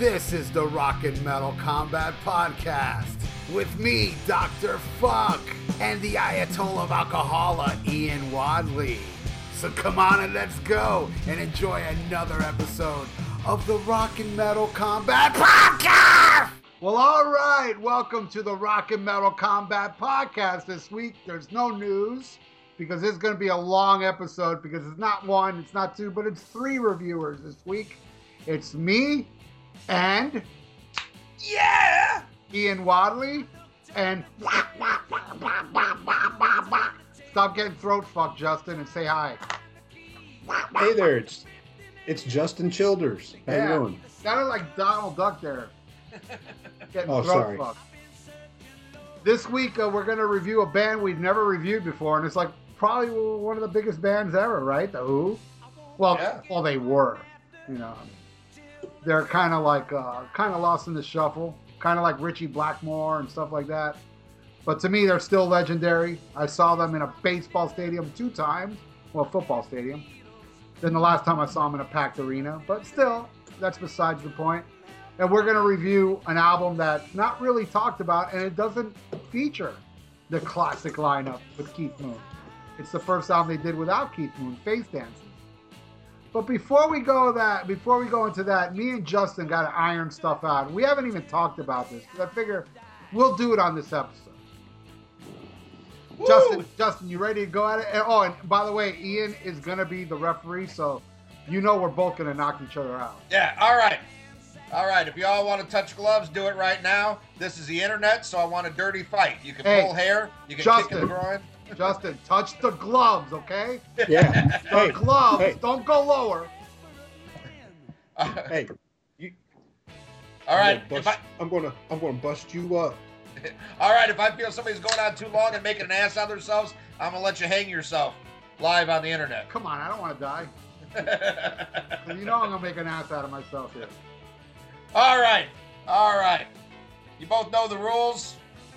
This is the Rock and Metal Combat Podcast with me, Dr. Fuck, and the Ayatollah of Alcohola, Ian Wadley. So come on and let's go and enjoy another episode of the Rock and Metal Combat Podcast! Well, all right, welcome to the Rock and Metal Combat Podcast. This week, there's no news because is going to be a long episode because it's not one, it's not two, but it's three reviewers this week. It's me and Yeah! Ian Wadley and stop getting throat fucked, Justin, and say hi. Hey there, it's it's Justin Childers. How Yeah. you doing? Sounded like Donald Duck there. Getting Oh, throat sorry. fucked. This week uh, we're gonna review a band we've never reviewed before, and it's like probably one of the biggest bands ever, right? The Who. Well, Yeah. well, they were. You know, they're kind of like uh, kind of lost in the shuffle, kind of like Ritchie Blackmore and stuff like that. But to me, they're still legendary. I saw them in a baseball stadium two times, well, football stadium. Then the last time I saw them in a packed arena, but still, that's besides the point. And we're going to review an album that's not really talked about, and it doesn't feature the classic lineup with Keith Moon. It's the first album they did without Keith Moon, Face Dances. But before we go that, before we go into that, me and Justin got to iron stuff out. We haven't even talked about this because I figure we'll do it on this episode. Woo! Justin, Justin, you ready to go at it? And, oh, and by the way, Ian is gonna be the referee, so you know we're both gonna knock each other out. Yeah, all right. All right, if y'all want to touch gloves, do it right now. This is the internet, so I want a dirty fight. You can Hey, pull hair, you can kick in Justin. the groin. Justin, touch the gloves, okay? Yeah. The hey, gloves. hey. Don't go lower. hey. You, all right, I'm gonna, bust, I, I'm gonna I'm gonna bust you up. all right, if I feel somebody's going on too long and making an ass out of themselves, I'm gonna let you hang yourself live on the internet. Come on, I don't want to die. You know I'm gonna make an ass out of myself here. all right, all right. You both know the rules.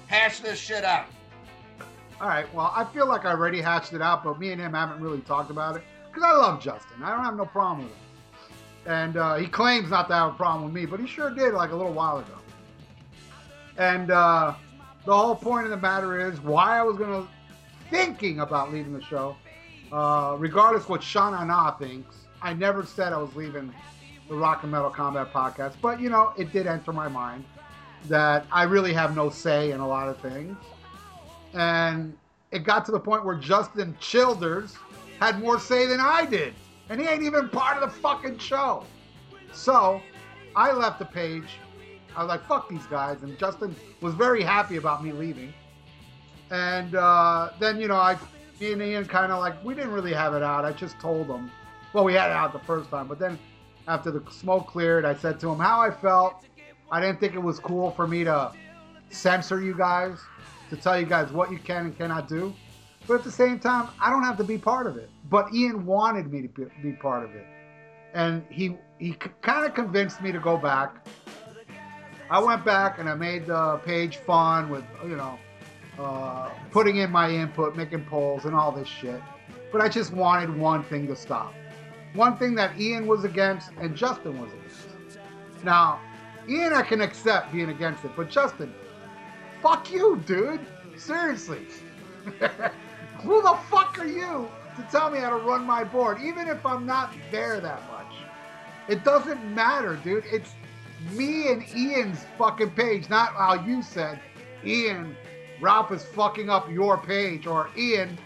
Hash this shit out. All right. Well, I feel like I already hatched it out, but me and him haven't really talked about it because I love Justin. I don't have no problem with him, and uh, he claims not to have a problem with me, but he sure did like a little while ago. And uh, the whole point of the matter is why I was gonna thinking about leaving the show, uh, regardless what Shanahan thinks. I never said I was leaving the Rock and Metal Combat podcast, but you know it did enter my mind that I really have no say in a lot of things and it got to the point where Justin Childers had more say than I did, and he ain't even part of the fucking show. So I left the page. I was like, "Fuck these guys," and Justin was very happy about me leaving. And uh, then you know, I, me and Ian kind of like we didn't really have it out. I just told him. Well, we had it out the first time, but then after the smoke cleared, I said to him how I felt. I didn't think it was cool for me to censor you guys to tell you guys what you can and cannot do. But at the same time, I don't have to be part of it. But Ian wanted me to be, part of it, and he he kind of convinced me to go back. I went back and I made the page fun with you know uh, putting in my input, making polls, and all this shit. But I just wanted one thing to stop. One thing that Ian was against and Justin was against. Now, Ian, I can accept being against it, but Justin, fuck you, dude. Seriously. Who the fuck are you to tell me how to run my board, even if I'm not there that much? It doesn't matter, dude. It's me and Ian's fucking page, not how you said, Ian, Ralph is fucking up your page, or Ian,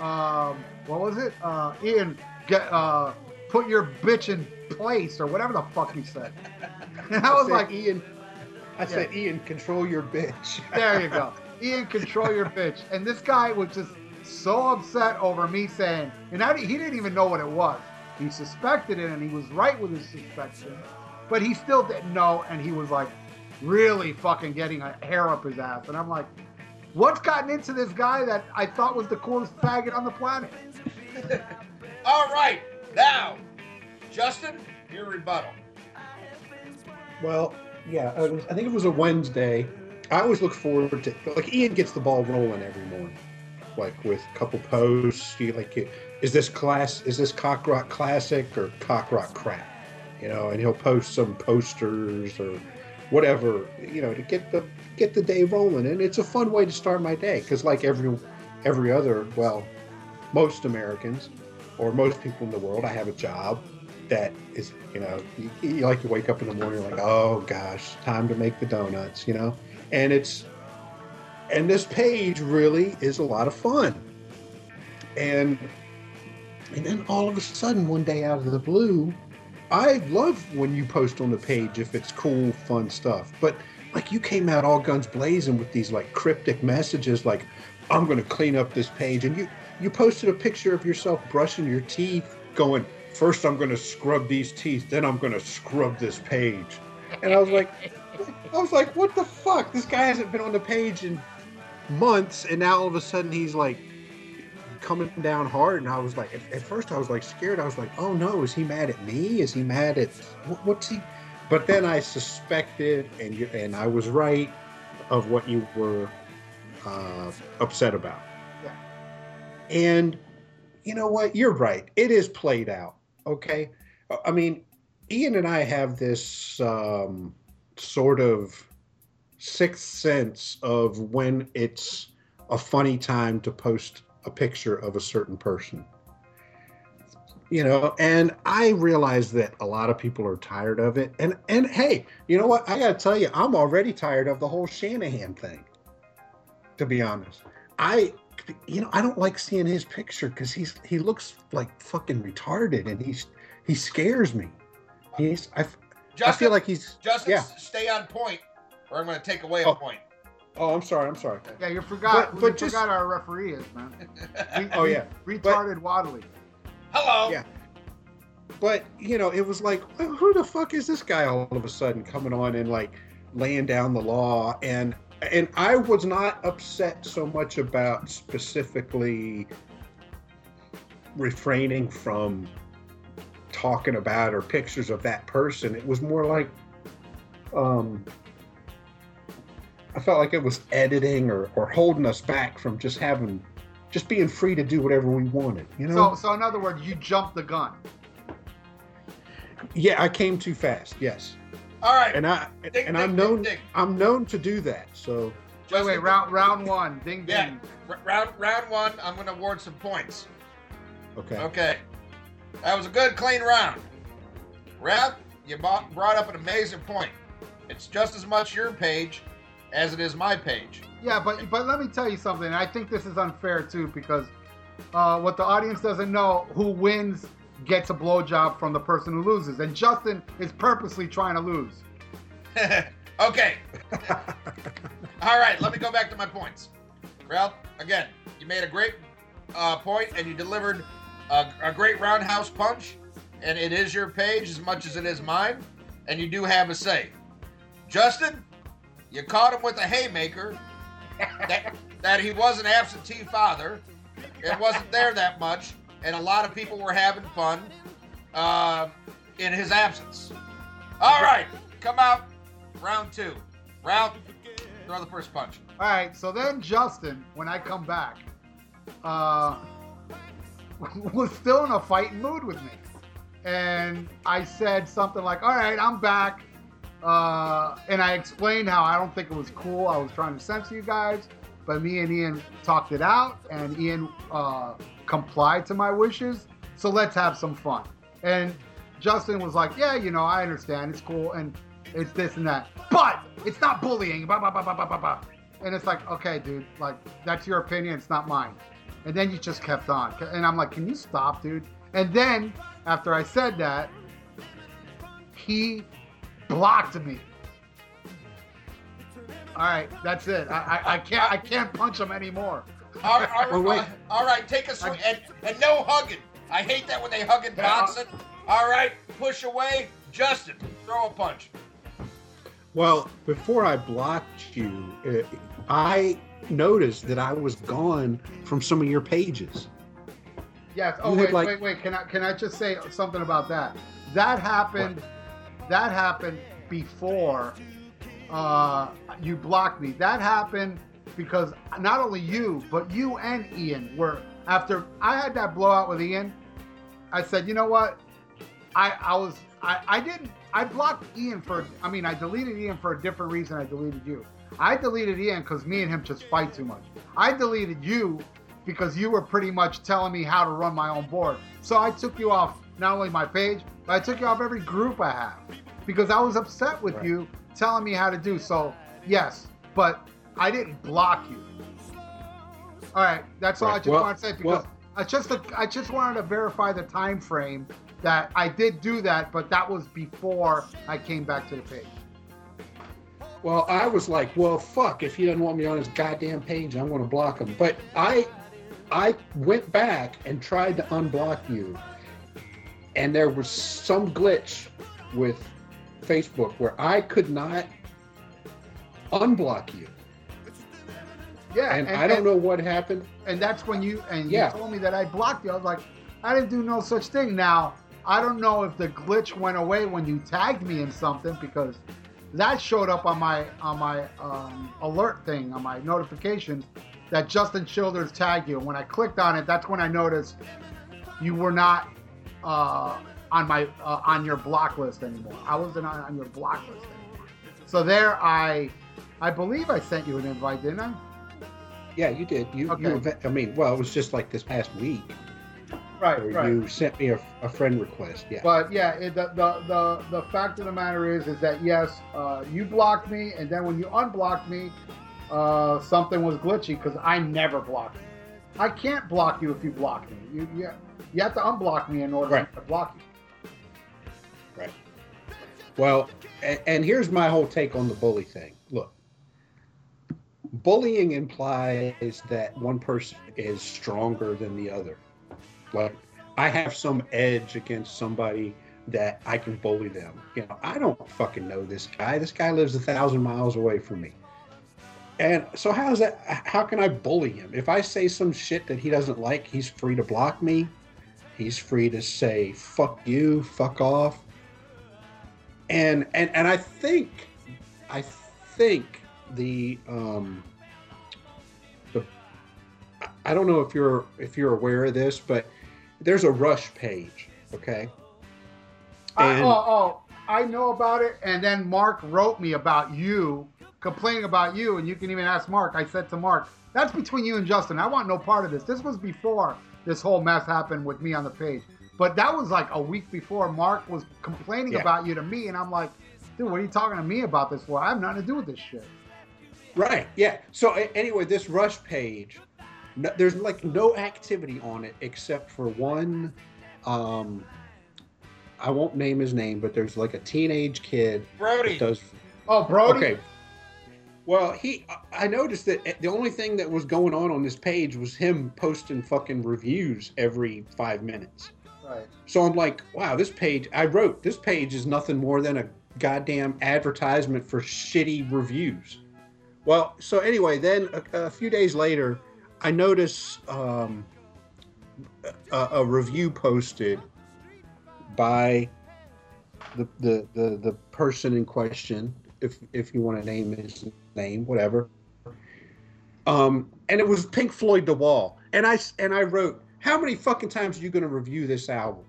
um, what was it? Uh, Ian, get, uh, put your bitch in place, or whatever the fuck he said. And I was like, Ian. I said, Ian, control your bitch. There you go. Ian, control your bitch. And this guy was just so upset over me saying, and I, he didn't even know what it was. He suspected it, and he was right with his suspicion, but he still didn't know, and he was like really fucking getting a hair up his ass. And I'm like, what's gotten into this guy that I thought was the coolest faggot on the planet? All right, now, Justin, your rebuttal. Well, yeah, was, I think it was a Wednesday. I always look forward to like Ian gets the ball rolling every morning, like with a couple posts. You like, is this class? Is this cock rock classic or cock rock crap? you know, and he'll post some posters or whatever, you know, to get the get the day rolling. And it's a fun way to start my day because, like every every other, well, most Americans or most people in the world, I have a job that is, you know, you, you like to wake up in the morning like, oh gosh, time to make the donuts, you know, and it's and this page really is a lot of fun. And and then all of a sudden, one day out of the blue, I love when you post on the page if it's cool, fun stuff. But like you came out all guns blazing with these like cryptic messages, like I'm going to clean up this page, and you you posted a picture of yourself brushing your teeth, going, first I'm going to scrub these teeth, then I'm going to scrub this page, and I was like, I was like, what the fuck? This guy hasn't been on the page in months, and now all of a sudden he's like coming down hard. And i was like at, at, first i was like scared. I was like oh no is he mad at me? Is he mad at what, what's he? But then i suspected and you, and i was right of what you were uh, upset about. Yeah. and you know what? You're right. It is played out okay i mean ian and i have this um, sort of sixth sense of when it's a funny time to post a picture of a certain person. You know, and I realize that a lot of people are tired of it. And and hey, you know what? I gotta tell you, I'm already tired of the whole Shanahan thing. To be honest, I, you know, I don't like seeing his picture because he's he looks like fucking retarded, and he's he scares me. He's I, Justin, I feel like he's Justin, yeah. stay on point, or I'm going to take away a Oh. point. Oh, I'm sorry. I'm sorry. Yeah, you forgot. But- but you just- forgot our referee is man. Re- Oh, yeah. re- retarded Wadley. Hello. Yeah. But you know, it was like, who the fuck is this guy all of a sudden coming on and like laying down the law? And and I was not upset so much about specifically refraining from talking about or pictures of that person. It was more like, um, I felt like it was editing or or holding us back from just having. Just being free to do whatever we wanted, you know. So, so in other words, you jumped the gun. Yeah, I came too fast. Yes, All right. and I Ding, and ding, I'm known ding. I'm known to do that. So Wait, Justin, wait, round round one. Ding ding. Yeah. r- round round one. I'm going to award some points. okay, Okay. That was a good, clean round. Ralph, you bought, brought up an amazing point. It's just as much your page as it is my page. Yeah, but but let me tell you something. I think this is unfair too because uh, what the audience doesn't know, who wins gets a blowjob from the person who loses, and Justin is purposely trying to lose. okay. All right, let me go back to my points. Ralph, again, you made a great uh, point and you delivered a, a great roundhouse punch, and it is your page as much as it is mine, and you do have a say. Justin, you caught him with a haymaker that, that he was an absentee father. It wasn't there that much, and a lot of people were having fun uh, in his absence. All right, come out, round two. Round, throw the first punch. All right, so then Justin, when I come back, uh, was still in a fighting mood with me. And I said something like, All right, I'm back. Uh, and I explained how I don't think it was cool. I was trying to censor you guys, but me and Ian talked it out, and Ian uh, complied to my wishes. So let's have some fun. And Justin was like, Yeah, you know, I understand. It's cool. And it's this and that. But it's not bullying. And it's like, okay, dude, like, that's your opinion. It's not mine. And then you just kept on. And I'm like, can you stop, dude? And then after I said that, he blocked me. All right, that's it. I, I, I can't I can't punch him anymore. All right, all right, Well, wait. all right take a swing. And, and no hugging. I hate that when they hug in Yeah. boxing. All right, push away. Justin, throw a punch. well, before I blocked you, uh, I noticed that I was gone from some of your pages. Yes. Oh wait, like- wait, wait. Can I can I just say something about that? That happened. That happened before uh, you blocked me. That happened because not only you, but you and Ian were after I had that blowout with Ian. I said, you know what? I I was I, I didn't. I blocked Ian for. I mean, I deleted Ian for a different reason. I deleted you. I deleted Ian because me and him just fight too much. I deleted you because you were pretty much telling me how to run my own board. So I took you off not only my page, but I took you off every group I have because I was upset with Right. you telling me how to do. So yes, but I didn't block you. All right, that's all I just Well- want to say because well- I just I just wanted to verify the time frame that I did do that, but that was before I came back to the page. Well, I was like, well, fuck, if he doesn't want me on his goddamn page, I'm going to block him. But I, I went back and tried to unblock you, and there was some glitch with Facebook where I could not unblock you, Yeah, and, I don't know what happened. And that's when you and Yeah. you told me that I blocked you. I was like, I didn't do no such thing. Now I don't know if the glitch went away when you tagged me in something because that showed up on my on my um, alert thing on my notifications that Justin Childers tagged you. And when I clicked on it, that's when I noticed you were not uh, on my uh, on your block list anymore. I wasn't on, on your block list anymore. So there, I I believe I sent you an invite, didn't I? Yeah, you did. You, Okay. you I mean, well, it was just like this past week Right, where you sent me a, a friend request. Yeah. But yeah, it, the, the the the fact of the matter is, is that yes, uh, you blocked me, and then when you unblocked me, uh, something was glitchy because I never blocked you. I can't block you if you block me. You you, you have to unblock me in order Right. to block you. Right. Well, and, and here's my whole take on the bully thing. Bullying implies that one person is stronger than the other. Like, I have some edge against somebody that I can bully them. You know, I don't fucking know this guy. This guy lives a thousand miles away from me. And so, how's that? How can I bully him? If I say some shit that he doesn't like, he's free to block me. He's free to say "fuck you," "fuck off." and and and I think I think the um the I don't know if you're if you're aware of this, but there's a rush page, okay? I, And- oh, oh, I know about it. And then Mark wrote me about you, complaining about you, and you can even ask Mark. I said to Mark, "That's between you and Justin. I want no part of this." This was before this whole mess happened with me on the page. But that was like a week before Mark was complaining Yeah. about you to me, and I'm like, "Dude, what are you talking to me about this for? I have nothing to do with this shit." Right. Yeah. So anyway, this rush page, no, there's like no activity on it except for one. Um, I won't name his name, but there's like a teenage kid Brody. does Oh, Brody. Okay. Well, he, I noticed that the only thing that was going on on this page was him posting fucking reviews every five minutes. Right. So I'm like, wow, this page, I wrote, this page is nothing more than a goddamn advertisement for shitty reviews. Well, so anyway, then a, a few days later, I notice um, a, a review posted by the, the, the, the person in question, if, if you want to name his name, whatever. Um, and it was Pink Floyd The Wall. And I, and I wrote, how many fucking times are you going to review this album?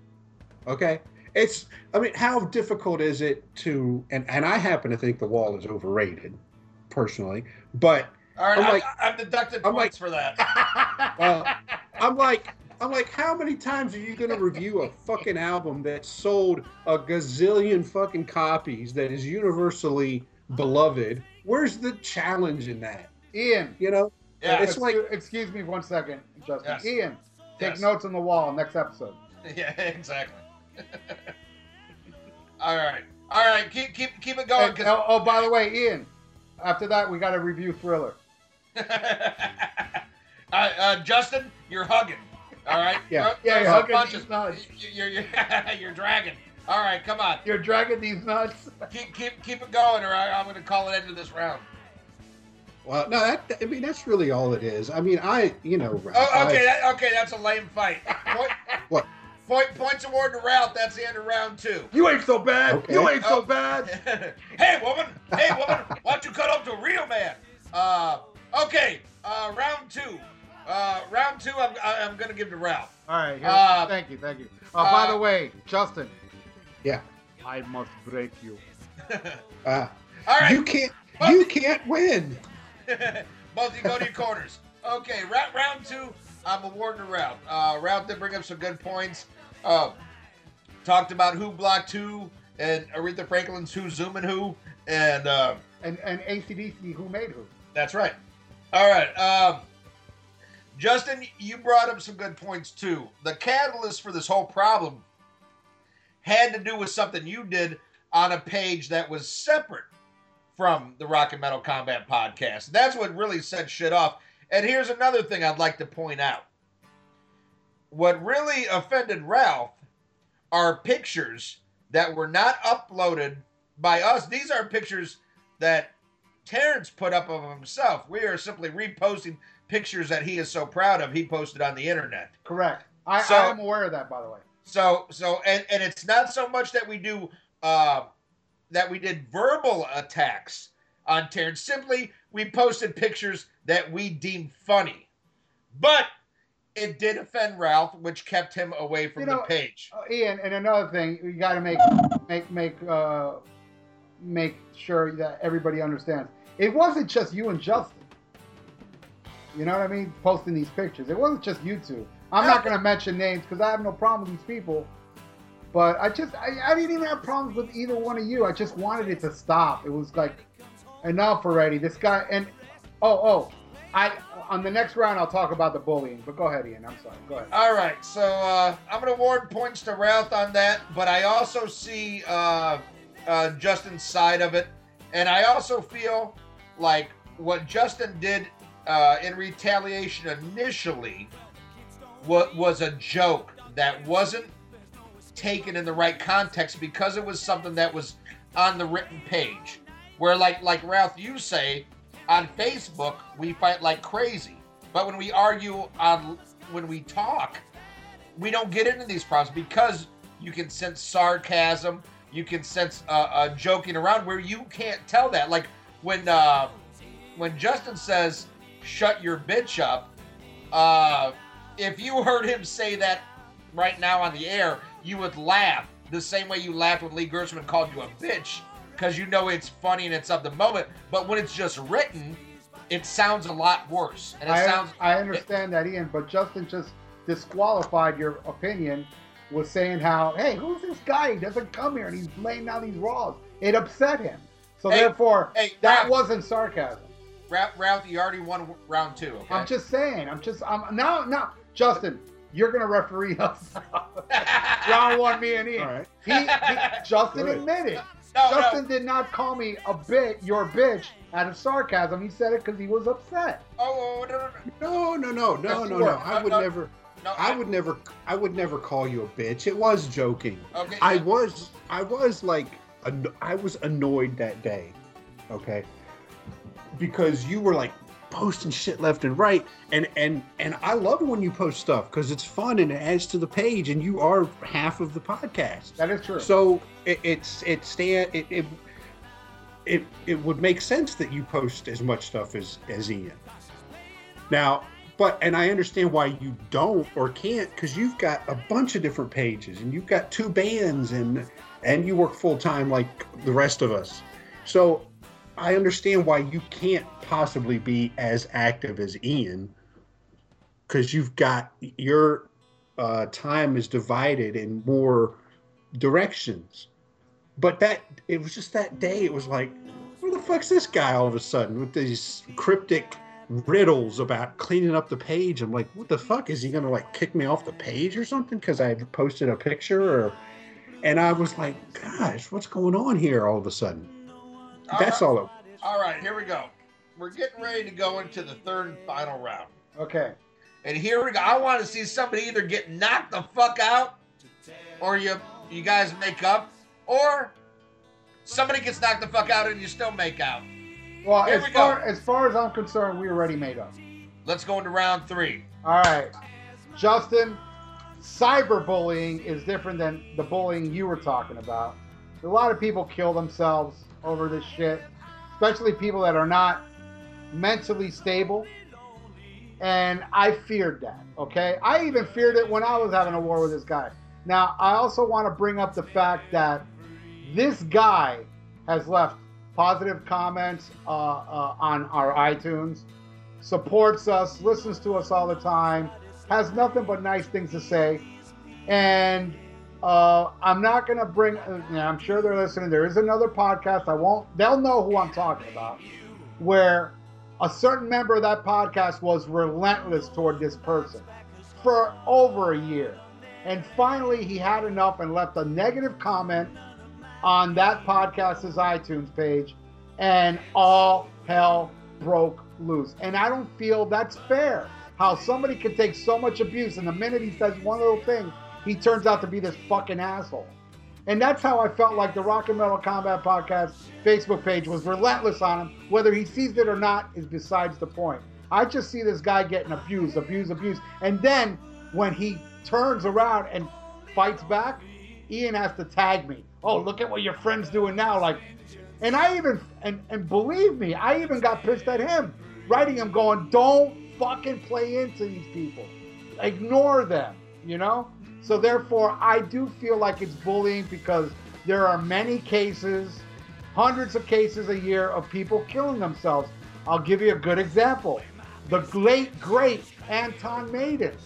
Okay. It's, I mean, how difficult is it to, and, and I happen to think The Wall is overrated, personally, but All right, I'm I'm, like- I've deducted I'm points for that. Well, I'm like, I'm like, how many times are you going to review a fucking album that sold a gazillion fucking copies that is universally beloved? Where's the challenge in that? Ian. You know? Yeah, It's like- excuse, excuse me one second, Justin. Yes. Ian, take Yes. notes on the wall next episode. yeah, exactly. All right, all right, keep keep keep it going. And- oh, oh, by the way, Ian. After that, we got to review Thriller. uh, uh, Justin, you're hugging. All right. Yeah. Throw- Yeah, you're hugging these nuts. You're you're, you're dragging. All right, come on. You're dragging these nuts. Keep keep keep it going, or I, I'm going to call it into this round. Well, no, that, I mean, that's really all it is. I mean, I, you know, Oh, okay, I- that, okay, that's a lame fight. Point, What? Point points award to Ralph. That's the end of round two. You ain't so bad. Okay. You ain't so Oh. bad. hey, woman! Hey, woman! Why don't you cut up to a real man? Uh, okay. Uh, round two. Uh, round two. I'm I'm gonna give to Ralph. All right. Here, Uh, thank you. Thank you. Uh, by uh, the way, Justin. Yeah. I must break you. Uh, All right. You can't. You can't win. Both of you go to your corners. Okay, round, round two. I'm awarding a round. Uh, round did bring up some good points. Uh, talked about who blocked who and Aretha Franklin's who zooming who, and uh, And and ACDC, who made who? that's right. All right, um, Justin, you brought up some good points too. The catalyst for this whole problem had to do with something you did on a page that was separate from the Rock and Metal Combat podcast. That's what really set shit off. And here's another thing I'd like to point out. What really offended Ralph are pictures that were not uploaded by us. These are pictures that Terrence put up of himself. We are simply reposting pictures that he is so proud of. He posted on the internet. Correct. I, So- I am aware of that, by the way. So so and and it's not so much that we do uh, that we did verbal attacks on Terrence. Simply we posted pictures that we deemed funny, but it did offend Ralph, which kept him away from You the page. Uh, Ian, and another thing, you got to make make make uh, make sure that everybody understands. It wasn't just you and Justin. You know what I mean? Posting these pictures. It wasn't just you two. I'm not going to mention names because I have no problem with these people. But I just, I, I didn't even have problems with either one of you. I just wanted it to stop. It was like, enough already. This guy, and oh, oh, I on the next round I'll talk about the bullying. But go ahead, Ian. I'm sorry. Go ahead. All right, so uh, I'm going to award points to Ralph on that, but I also see uh, uh, Justin's side of it, and I also feel like what Justin did uh, in retaliation initially was, was a joke that wasn't taken in the right context because it was something that was on the written page. Where, like, like Ralph, you say on Facebook, we fight like crazy, but when we argue on when we talk, we don't get into these problems because you can sense sarcasm, you can sense uh, uh, joking around where you can't tell that. Like when uh, when Justin says "shut your bitch up," uh, if you heard him say that right now on the air, you would laugh the same way you laughed when Lee Gershman called you a bitch because you know it's funny and it's of the moment. But when it's just written, it sounds a lot worse, and it I, sounds I understand that, Ian, but Justin just disqualified your opinion with saying how, hey, who's this guy? He doesn't come here and he's laying down these raws. It upset him. So Hey, therefore, hey, that Ralph. wasn't sarcasm. Ralph, Ralph, you already won round two. Okay. I'm just saying. I'm just. I'm now. Now, Justin, you're gonna referee us. Round one, me and Ian. All right. He, he, Justin Good. admitted. No, Justin no. did not call me a bit, your bitch, out of sarcasm. He said it because he was upset. Oh, oh, oh, no, no, no, No, no, no, no, no, you no. were. I would No, no. never. no. I would never. I would never call you a bitch. It was joking. Okay. I was. I was like. an- I was annoyed that day. Okay. Because you were like posting shit left and right, and and and I love when you post stuff because it's fun and it adds to the page, and you are half of the podcast. That is true. So it, it's it stand it, it it it would make sense that you post as much stuff as as Ian. Now, but and I understand why you don't or can't because you've got a bunch of different pages and you've got two bands and and you work full time like the rest of us. So I understand why you can't possibly be as active as Ian because you've got your uh, time is divided in more directions. But that it was just that day. It was like, where the fuck's this guy all of a sudden with these cryptic riddles about cleaning up the page? I'm like, what the fuck is he gonna like kick me off the page or something because I posted a picture or? And I was like, gosh, what's going on here all of a sudden? That's all. It, All right, here we go. We're getting ready to go into the third and final round. okay. And here we go. I want to see somebody either get knocked the fuck out, or you you guys make up, or somebody gets knocked the fuck out and you still make out. Well, Here as we far as far as I'm concerned, we already made up. Let's go into round three. All right, Justin. Cyberbullying is different than the bullying you were talking about. A lot of people kill themselves over this shit, especially people that are not mentally stable. And I feared that. Okay, I even feared it when I was having a war with this guy. Now, I also want to bring up the fact that This guy has left positive comments uh, uh, on our iTunes, supports us, listens to us all the time, has nothing but nice things to say. And uh, I'm not going to bring, uh, I'm sure they're listening. There is another podcast. I won't, they'll know who I'm talking about, where a certain member of that podcast was relentless toward this person for over a year. And finally, he had enough and left a negative comment on that podcast's iTunes page, and all hell broke loose. And I don't feel that's fair. How somebody can take so much abuse, and the minute he says one little thing, he turns out to be this fucking asshole. And that's how I felt like the Rock and Metal Combat Podcast Facebook page was relentless on him. Whether he sees it or not is besides the point. I just see this guy getting abused, abused, abused. And then when he turns around and fights back, Ian has to tag me. Oh, look at what your friend's doing now. Like, and I even, and, and believe me, I even got pissed at him, writing him going, don't fucking play into these people. Ignore them, you know? So therefore, I do feel like it's bullying because there are many cases, hundreds of cases a year of people killing themselves. I'll give you a good example. The late, great Anton Maiden,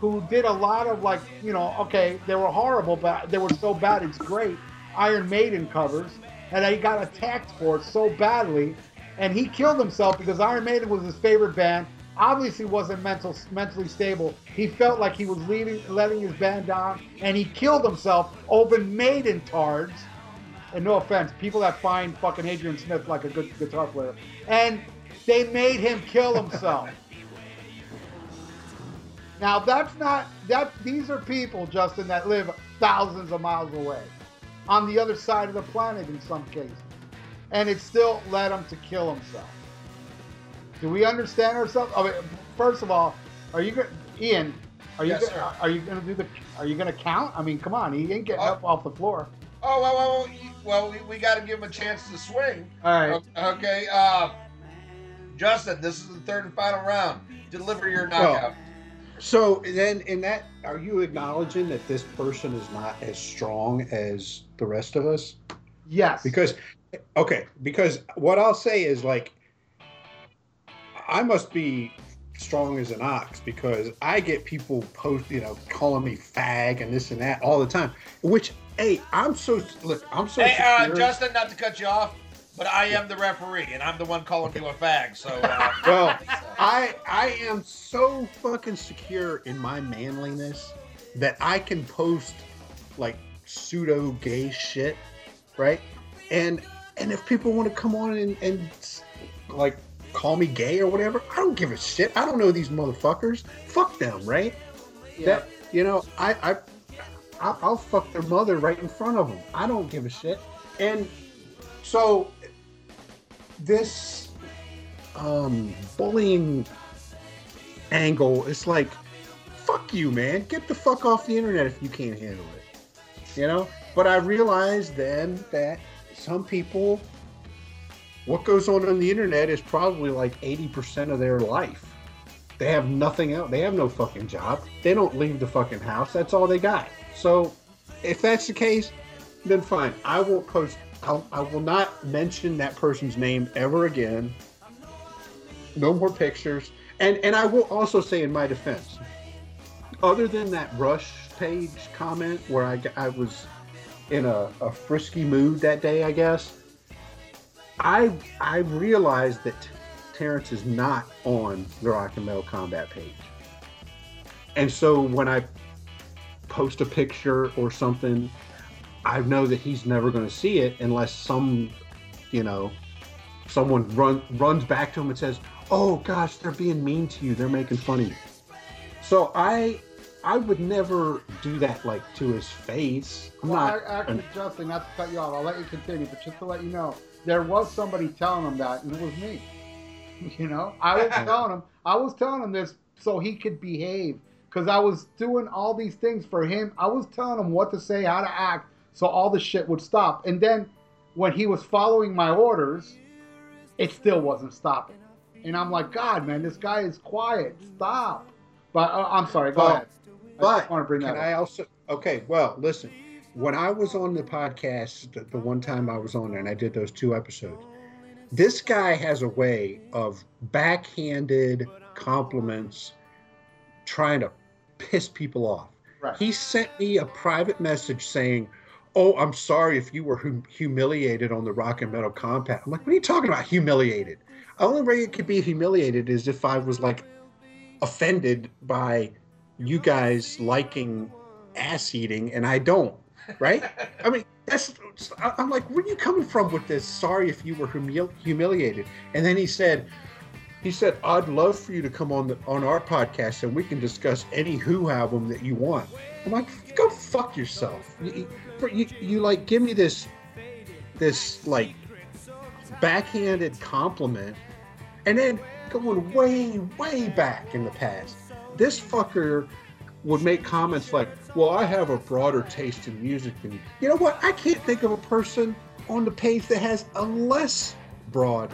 who did a lot of like, you know, okay, they were horrible, but they were so bad it's great. Iron Maiden covers, and he got attacked for it so badly, and he killed himself because Iron Maiden was his favorite band, obviously wasn't mental, mentally stable. He felt like he was leaving, letting his band down, and he killed himself over Maiden tards. And no offense, people that find fucking Adrian Smith like a good guitar player, and they made him kill himself. now that's not that. These are people, Justin, that live thousands of miles away, on the other side of the planet in some cases, and it still led him to kill himself. Do we understand ourselves? I mean, first of all, are you going, Ian? Are you Yes, gonna, sir. are you going to do the? Are you going to count? I mean, come on, he ain't getting Oh. up off the floor. Oh well, well, well, well we, we got to give him a chance to swing. All right. Okay, uh, Justin, this is the third and final round. Deliver your Well, knockout. So then, in that, are you acknowledging that this person is not as strong as the rest of us? Yes. Because, okay, because what I'll say is like, I must be strong as an ox because I get people post, you know, calling me fag and this and that all the time. Which, hey, I'm so look, I'm so. hey, uh. Justin, not to cut you off, but I am the referee, and I'm the one calling you a fag. So, uh, Well, I I am so fucking secure in my manliness that I can post like pseudo gay shit, right? And and if people want to come on and, and like call me gay or whatever, I don't give a shit. I don't know these motherfuckers. Fuck them, right? yeah. That you know, I I I'll, I'll fuck their mother right in front of them. I don't give a shit. And so this um bullying angle is like fuck you man get the fuck off the internet if you can't handle it you know but i realized then that some people what goes on on the internet is probably like 80% of their life. They have nothing else they have no fucking job. They don't leave the fucking house that's all they got. So if that's the case then fine. I won't post I'll, i will not mention that person's name ever again. No more pictures. And and i will also say in my defense other than that rush page comment where I, I was in a, a frisky mood that day i guess i i realized that terrence is not on the rock and metal combat page. And so when i post a picture or something i know that he's never going to see it unless some you know someone run runs back to him and says oh gosh they're being mean to you. They're making fun of you. So i i would never do that like to his face. I'm Well, not ac- actually, Justin, not to cut you off, I'll let you continue, but just to let you know, there was somebody telling him that, and it was me. You know, I was telling him, I was telling him this so he could behave, because I was doing all these things for him. I was telling him what to say, how to act, so all the shit would stop. And then when he was following my orders, it still wasn't stopping. And I'm like, God, man, this guy is quiet. Stop. But uh, I'm sorry. Go Well, ahead. I but just want to bring can that i also okay well listen when I was on the podcast, the, the one time I was on there and I did those two episodes, this guy has a way of backhanded compliments trying to piss people off. Right. He sent me a private message saying, Oh, I'm sorry if you were hum- humiliated on the rock and metal compound. I'm like, What are you talking about, humiliated? The only way it could be humiliated is if I was like offended by you guys liking ass eating and I don't, right? I mean, that's I'm like, where are you coming from with this? Sorry if you were humil- humiliated. And then he said, he said, I'd love for you to come on the on our podcast and we can discuss any Who album that you want. I'm like, go fuck yourself. You, you, you, you like give me this this like backhanded compliment and then going way, way back in the past. This fucker would make comments like, Well, I have a broader taste in music than you. You know what? I can't think of a person on the page that has a less broad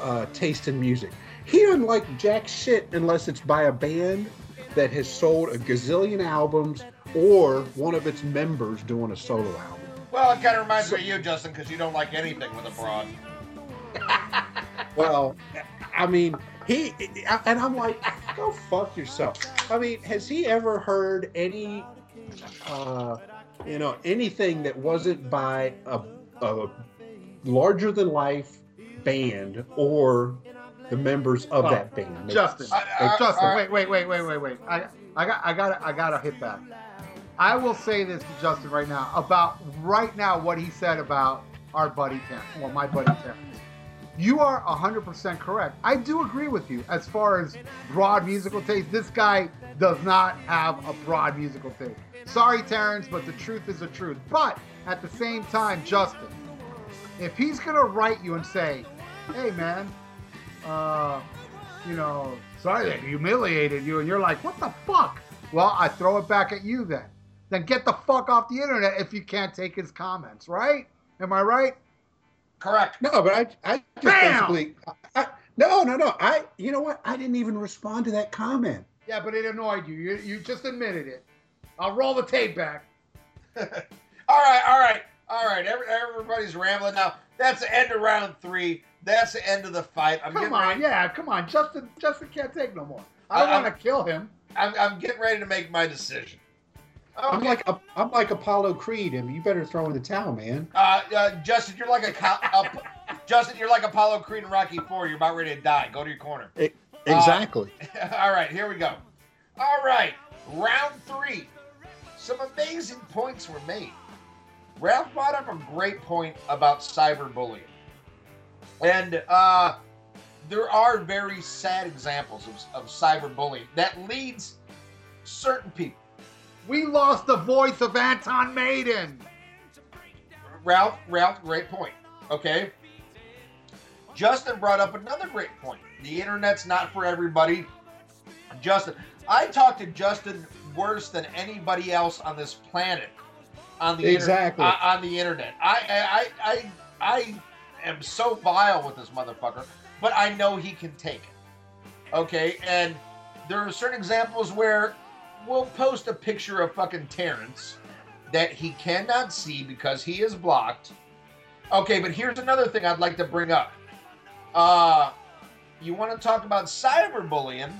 uh, taste in music. He doesn't like jack shit unless it's by a band that has sold a gazillion albums or one of its members doing a solo album. Well, it kind of reminds me of you, Justin, because you don't like anything with a broad. Well, I mean, he and I'm like, go fuck yourself. I mean, has he ever heard any, uh, you know, anything that wasn't by a, a larger than life band or the members of Oh, that band? Justin, I- I- Justin, I- wait, wait, wait, wait, wait, wait. I, I got, I got, I got to hit back. I will say this to Justin right now about right now what he said about our buddy Terrence, well, my buddy Terrence. You are 100% correct. I do agree with you as far as broad musical taste. This guy does not have a broad musical taste. Sorry, Terrence, but the truth is the truth. But at the same time, Justin, if he's going to write you and say, hey, man, uh, you know, sorry they humiliated you, and you're like, what the fuck? Well, I throw it back at you then. Then get the fuck off the internet if you can't take his comments, right? Am I right? Correct. No, but I, I just Bam! basically, I, no, no, no. I, you know what? I didn't even respond to that comment. Yeah, but it annoyed you. You, you just admitted it. I'll roll the tape back. all right, all right, all right. Every, everybody's rambling now. That's the end of round three. That's the end of the fight. I'm Come on, ready. yeah, come on. Justin, Justin can't take no more. I don't want to kill him. I'm, I'm getting ready to make my decision. I'm like, I'm like Apollo Creed, and you better throw in the towel, man. Uh, uh, Justin, you're like a, co- a Justin, you're like Apollo Creed and Rocky Four. You're about ready to die. Go to your corner. Exactly. All right, here we go. All right, round three. Some amazing points were made. Ralph brought up a great point about cyberbullying, and uh, there are very sad examples of, of cyberbullying that leads certain people. We lost the voice of Anton Maiden. Ralph, Ralph, great point. Okay. Justin brought up another great point. The internet's not for everybody. Justin, I talk to Justin worse than anybody else on this planet. On the Exactly. Inter- uh, on the internet, I, I, I, I am so vile with this motherfucker, but I know he can take it. Okay, and there are certain examples where we'll post a picture of fucking Terrence that he cannot see because he is blocked. Okay, but here's another thing I'd like to bring up. Uh, you want to talk about cyberbullying?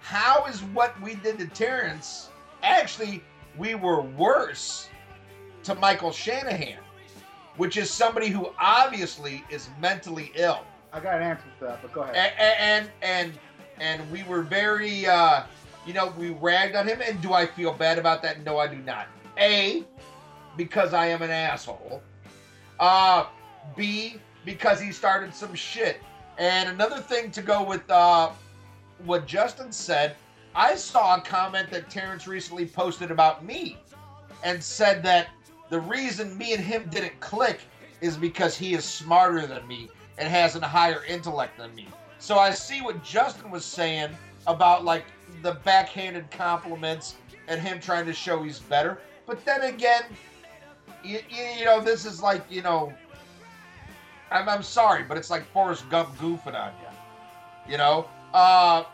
How is what we did to Terrence actually we were worse to Michael Shanahan, which is somebody who obviously is mentally ill. I got an answer to that, but go ahead. And and and, and we were very uh, you know, we ragged on him and do I feel bad about that? No, I do not. A because I am an asshole. Uh B because he started some shit. And another thing to go with uh what Justin said, I saw a comment that Terrence recently posted about me and said that the reason me and him didn't click is because he is smarter than me and has a higher intellect than me. So I see what Justin was saying about like the backhanded compliments and him trying to show he's better. But then again, you, you know, this is like, you know, I'm, I'm sorry, but it's like Forrest Gump goofing on you. You know? Uh,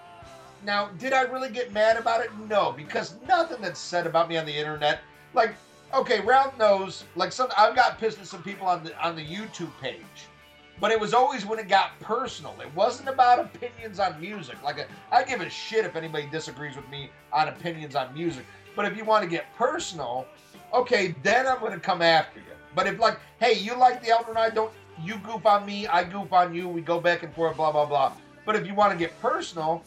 now, did I really get mad about it? No, because nothing that's said about me on the internet, like, okay, Ralph knows. Like some, I've got pissed at some people on the on the YouTube page, but it was always when it got personal. It wasn't about opinions on music. Like a, I give a shit if anybody disagrees with me on opinions on music. But if you want to get personal, okay, then I'm going to come after you. But if like, hey, you like the album, I don't. You goof on me, I goof on you. We go back and forth, blah blah blah. But if you want to get personal,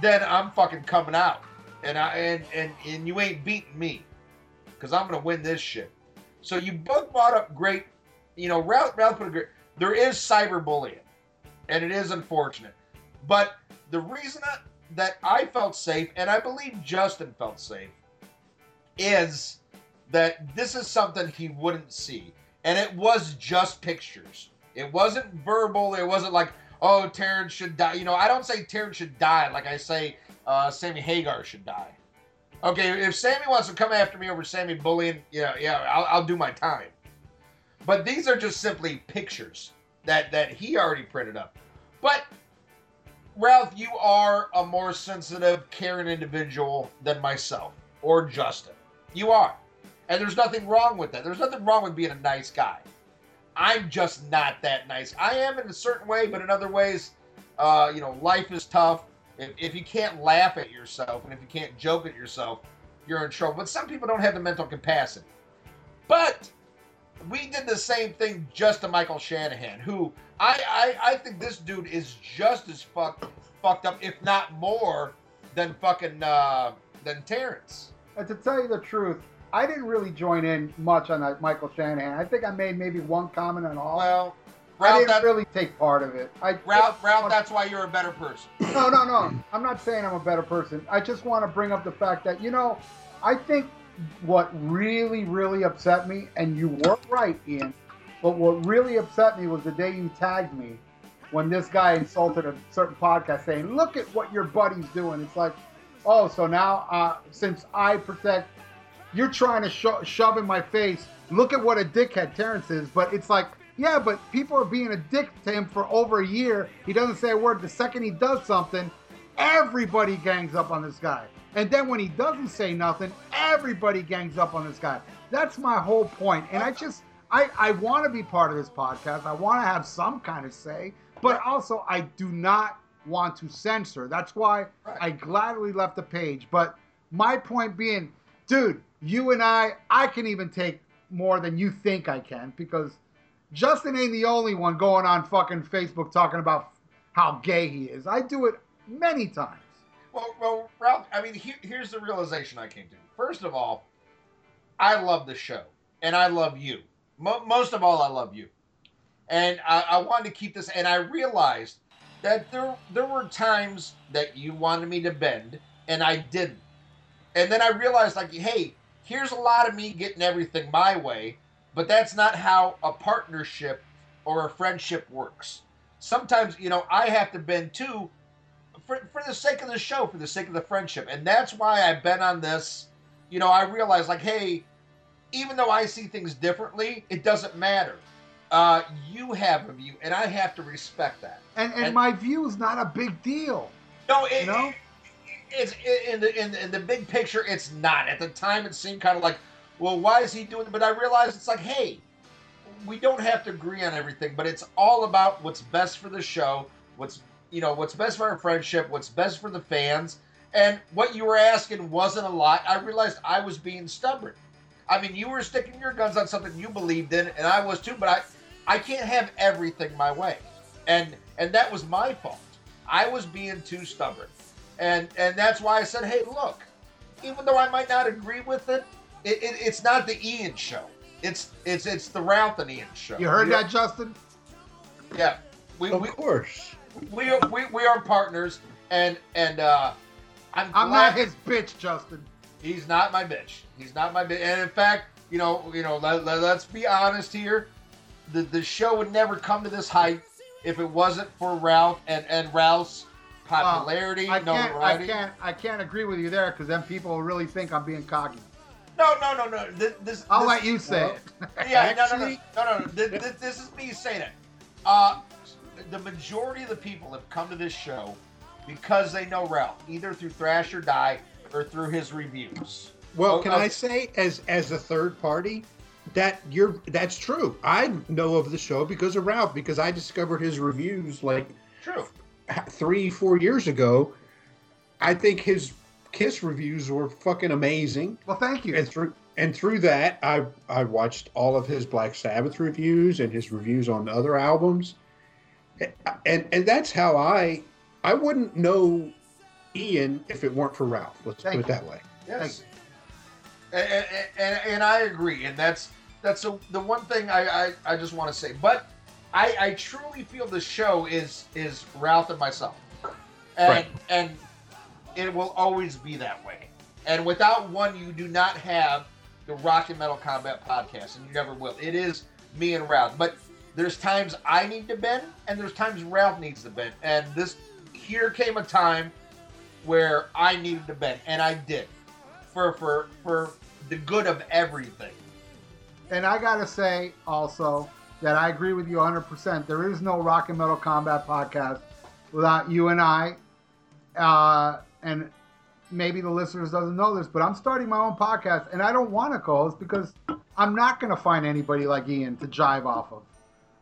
then I'm fucking coming out, and I and and and you ain't beating me, because I'm gonna win this shit. So you both brought up great, you know, Ralph, Ralph put a great. There is cyberbullying, and it is unfortunate, but the reason that I felt safe, and I believe Justin felt safe, is that this is something he wouldn't see, and it was just pictures. It wasn't verbal. It wasn't like, oh, Terrence should die. You know, I don't say Terrence should die like I say uh, Sammy Hagar should die. Okay, if Sammy wants to come after me over Sammy bullying, yeah, yeah, I'll, I'll do my time. But these are just simply pictures that that he already printed up. But Ralph, you are a more sensitive, caring individual than myself or Justin. You are. And there's nothing wrong with that. There's nothing wrong with being a nice guy. I'm just not that nice. I am in a certain way, but in other ways, uh, you know, life is tough. If, if you can't laugh at yourself and if you can't joke at yourself, you're in trouble. But some people don't have the mental capacity. But we did the same thing just to Michael Shanahan, who I, I, I think this dude is just as fucked fucked up, if not more, than fucking uh, than Terrence. And to tell you the truth, I didn't really join in much on that Michael Shanahan. I think I made maybe one comment on all. Well, I didn't that, really take part of it. I Ralph, Ralph, that's why you're a better person. no, no, no. I'm not saying I'm a better person. I just want to bring up the fact that you know, I think what really, really upset me, and you were right, Ian. But what really upset me was the day you tagged me when this guy insulted a certain podcast, saying, "Look at what your buddy's doing." It's like, oh, so now uh, since I protect, you're trying to sho- shove in my face. Look at what a dickhead Terrence is. But it's like, yeah, but people are being a dick to him for over a year. He doesn't say a word. The second he does something, everybody gangs up on this guy. And then when he doesn't say nothing, everybody gangs up on this guy. That's my whole point. And I just, I, I want to be part of this podcast. I want to have some kind of say, but also I do not want to censor. That's why I gladly left the page. But my point being, dude, you and I, I can even take more than you think I can because Justin ain't the only one going on fucking Facebook talking about how gay he is. I do it many times. Well, well, Ralph. I mean, here, here's the realization I came to. First of all, I love the show, and I love you. Mo- most of all, I love you, and I, I wanted to keep this. And I realized that there there were times that you wanted me to bend, and I didn't. And then I realized, like, hey, here's a lot of me getting everything my way, but that's not how a partnership or a friendship works. Sometimes, you know, I have to bend too for, for the sake of the show, for the sake of the friendship. And that's why I've been on this. You know, I realize, like, hey, even though I see things differently, it doesn't matter. Uh, you have a view, and I have to respect that. And and, And- my view is not a big deal. No, it, You know? it- it's in the in, the- in the big picture, it's not. At the time, it seemed kind of like, well, why is he doing? it? But I realized it's like, hey, we don't have to agree on everything, but it's all about what's best for the show, what's you know, what's best for our friendship, what's best for the fans. And what you were asking wasn't a lot. I realized I was being stubborn. I mean, you were sticking your guns on something you believed in, and I was too. But I, I can't have everything my way, and and that was my fault. I was being too stubborn, and and that's why I said, hey, look, even though I might not agree with it, it, it it's not the Ian show. It's it's it's the Ralph and Ian show. You heard We are- that, Justin? Yeah, we Of we, course. We are we, we are partners, and and uh, I'm I'm glad not his bitch, Justin. he's not my bitch. He's not my bitch. And in fact, you know, you know, let, let, us be honest here. The the show would never come to this height if it wasn't for Ralph and and Ralph's popularity, I can't, I notoriety. can't, I can't agree with you there because then people will really think I'm being cocky. No, no, no, no. This, this I'll this- let you say it. Yeah, no, no, no, no, no, no. This, this, this is me saying it. Uh, the majority of the people have come to this show because they know Ralph, either through Thrash or Die or through his reviews. Well, can uh, I say, as as a third party, that you're that's true. I know of the show because of Ralph, because I discovered his reviews like True. three, four years ago. I think his Kiss reviews were fucking amazing, Well, thank you. and through and through that, I I watched all of his Black Sabbath reviews and his reviews on other albums, and and that's how I I wouldn't know Ian if it weren't for Ralph. Let's Thank put it that way. Yes. And, and, and, I agree, and that's that's a, the one thing I, I, I just want to say. But I, I truly feel the show is is Ralph and myself, and Right. and it will always be that way. And without one, you do not have the Rock and Metal Combat podcast, and you never will. It is me and Ralph. But there's times I need to bend, and there's times Ralph needs to bend. And this here came a time where I needed to bend, and I did for for for the good of everything. And I gotta say also that I agree with you 100%. There is no Rock and Metal Combat podcast without you and I. Uh, and maybe the listeners doesn't know this, but I'm starting my own podcast, and I don't want to co-host because I'm not gonna find anybody like Ian to jive off of.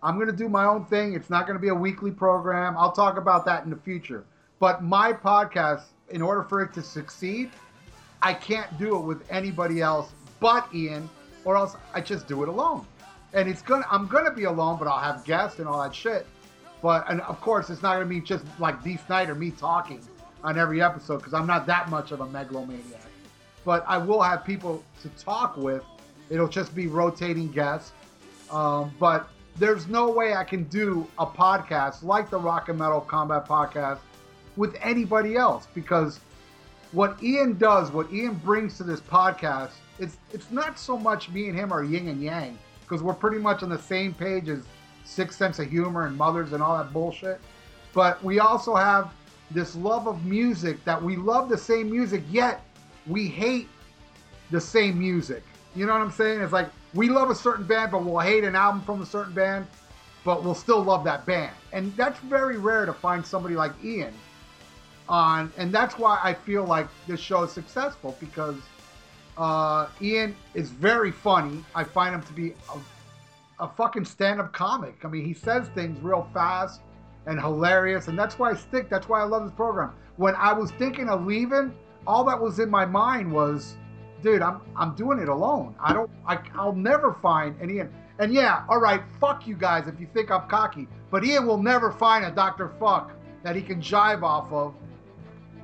I'm gonna do my own thing. It's not gonna be a weekly program. I'll talk about that in the future. But my podcast, in order for it to succeed, I can't do it with anybody else but Ian, or else I just do it alone. And it's gonna I'm gonna be alone, but I'll have guests and all that shit. But and of course it's not gonna be just like Dee Snider, me talking on every episode, because I'm not that much of a megalomaniac. But I will have people to talk with. It'll just be rotating guests. Um, but there's no way I can do a podcast like the Rock and Metal Combat Podcast with anybody else because what Ian does, what Ian brings to this podcast, it's it's not so much me and him are yin and yang because we're pretty much on the same page as Sixth Sense of Humor and Mothers and all that bullshit. But we also have this love of music that we love the same music, yet we hate the same music. You know what I'm saying? It's like we love a certain band, but we'll hate an album from a certain band, but we'll still love that band. And that's very rare to find somebody like Ian on, and that's why I feel like this show is successful because uh, Ian is very funny. I find him to be a, a fucking stand-up comic. I mean, he says things real fast and hilarious, and that's why I stick. That's why I love this program. When I was thinking of leaving, all that was in my mind was, dude, I'm I'm doing it alone. I don't, I, I'll never find an Ian. And yeah, all right, fuck you guys if you think I'm cocky, but Ian will never find a Dr. Fuck that he can jive off of,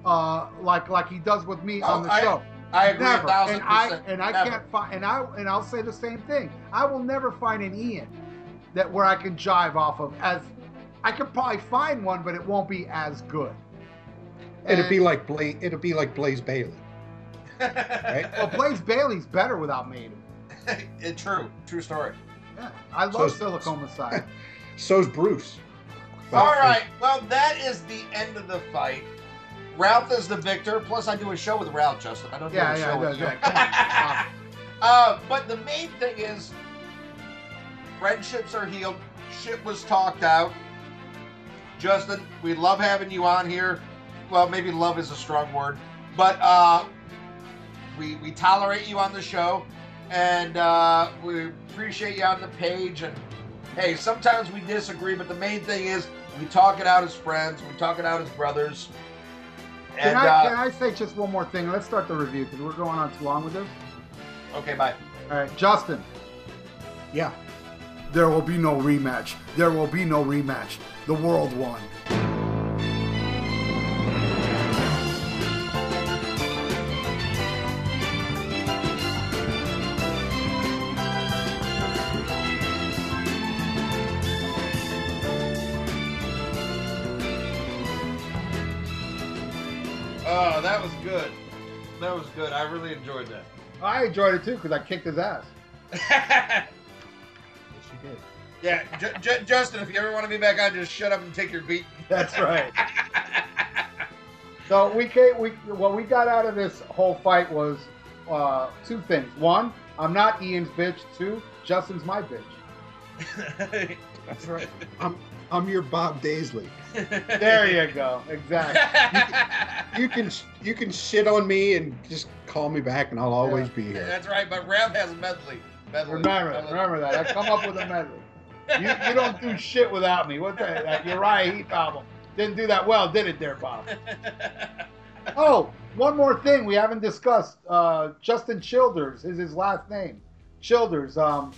uh, like like he does with me on Oh, the I- show. I agree Never. a thousand and I and I Never. can't find and I and I'll say the same thing. I will never find an Ian that where I can jive off of as I could probably find one, but it won't be as good. It'd be like Blaze. It'd be like Blaze Bayley. Right? well, Blaze Bayley's better without Maiden. it, true, true story. Yeah, I love So- Silicon Messiah. So's Bruce. All right, well, that is the end of the fight. Ralph is the victor. Plus, I do a show with Ralph, Justin. I don't do Yeah, a yeah, show yeah, with yeah. you. Come uh, but the main thing is, friendships are healed. Shit was talked out. Justin, we love having you on here. Well, maybe love is a strong word, but uh, we we tolerate you on the show, and uh, we appreciate you on the page. And hey, sometimes we disagree, but the main thing is we talk it out as friends. We talk it out as brothers. Can And I uh, can I say just one more thing? Let's start the review because we're going on too long with this. okay, bye. All right, Justin. Yeah. There will be no rematch. There will be no rematch. The world won. Good. I really enjoyed that. I enjoyed it too because I kicked his ass. Yes, you did. yeah, J- J- Justin, if you ever want to be back on, just shut up and take your beat. That's right. So we came, we what we got out of this whole fight was uh, two things. One, I'm not Ian's bitch. Two, Justin's my bitch. That's right. I'm I'm your Bob Daisley. There you go. Exactly. You can you can shit on me and just call me back, and I'll always be here. That's right, but Rev has medley. medley. Remember, medley. remember that. I come up with a medley. You, you don't do shit without me. What the that Uriah Heep album didn't do that well, did it, there, Bob? Oh, one more thing we haven't discussed. Uh, Justin Childers is his last name. Childers. Um,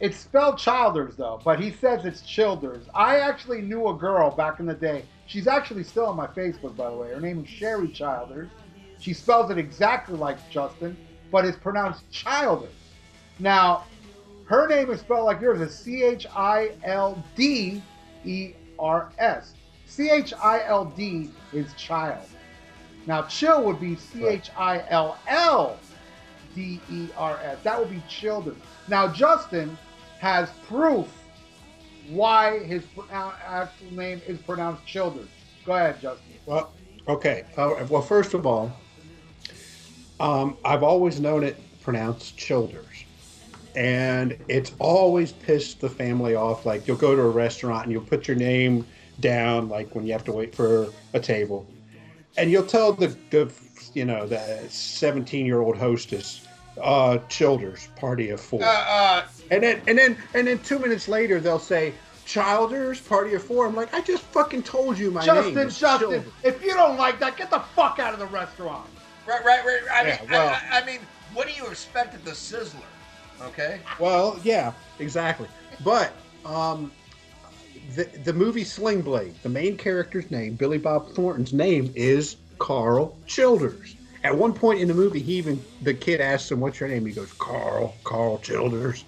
it's spelled Childers though, but he says it's Childers. I actually knew a girl back in the day. She's actually still on my Facebook, by the way. Her name is Sherry Childers. She spells it exactly like Justin, but it's pronounced Childers. Now, her name is spelled like yours. It's C H I L D E R S. C H I L D is child. Now, chill would be C H I L L D E R S. That would be children. Now, Justin has proof why his actual name is pronounced children. Go ahead, Justin. Well, okay. Uh, well, first of all, um, I've always known it pronounced Childers. And it's always pissed the family off. Like, you'll go to a restaurant and you'll put your name down, like when you have to wait for a table. And you'll tell the, the you know, the 17 year old hostess, uh, Childers, party of four. uh, uh, And then and then and then two minutes later they'll say Childers Party of Four. I'm like, I just fucking told you my Justin, name. is Justin, if you don't like that, get the fuck out of the restaurant. right, right, right. I mean, well- I, I, I mean, what do you expect at the Sizzler? Okay. Well, yeah, exactly. But um, the the movie Sling Blade, the main character's name, Billy Bob Thornton's name is Carl Childers. At one point in the movie, he even the kid asks him, "What's your name?" He goes, "Carl, Carl Childers."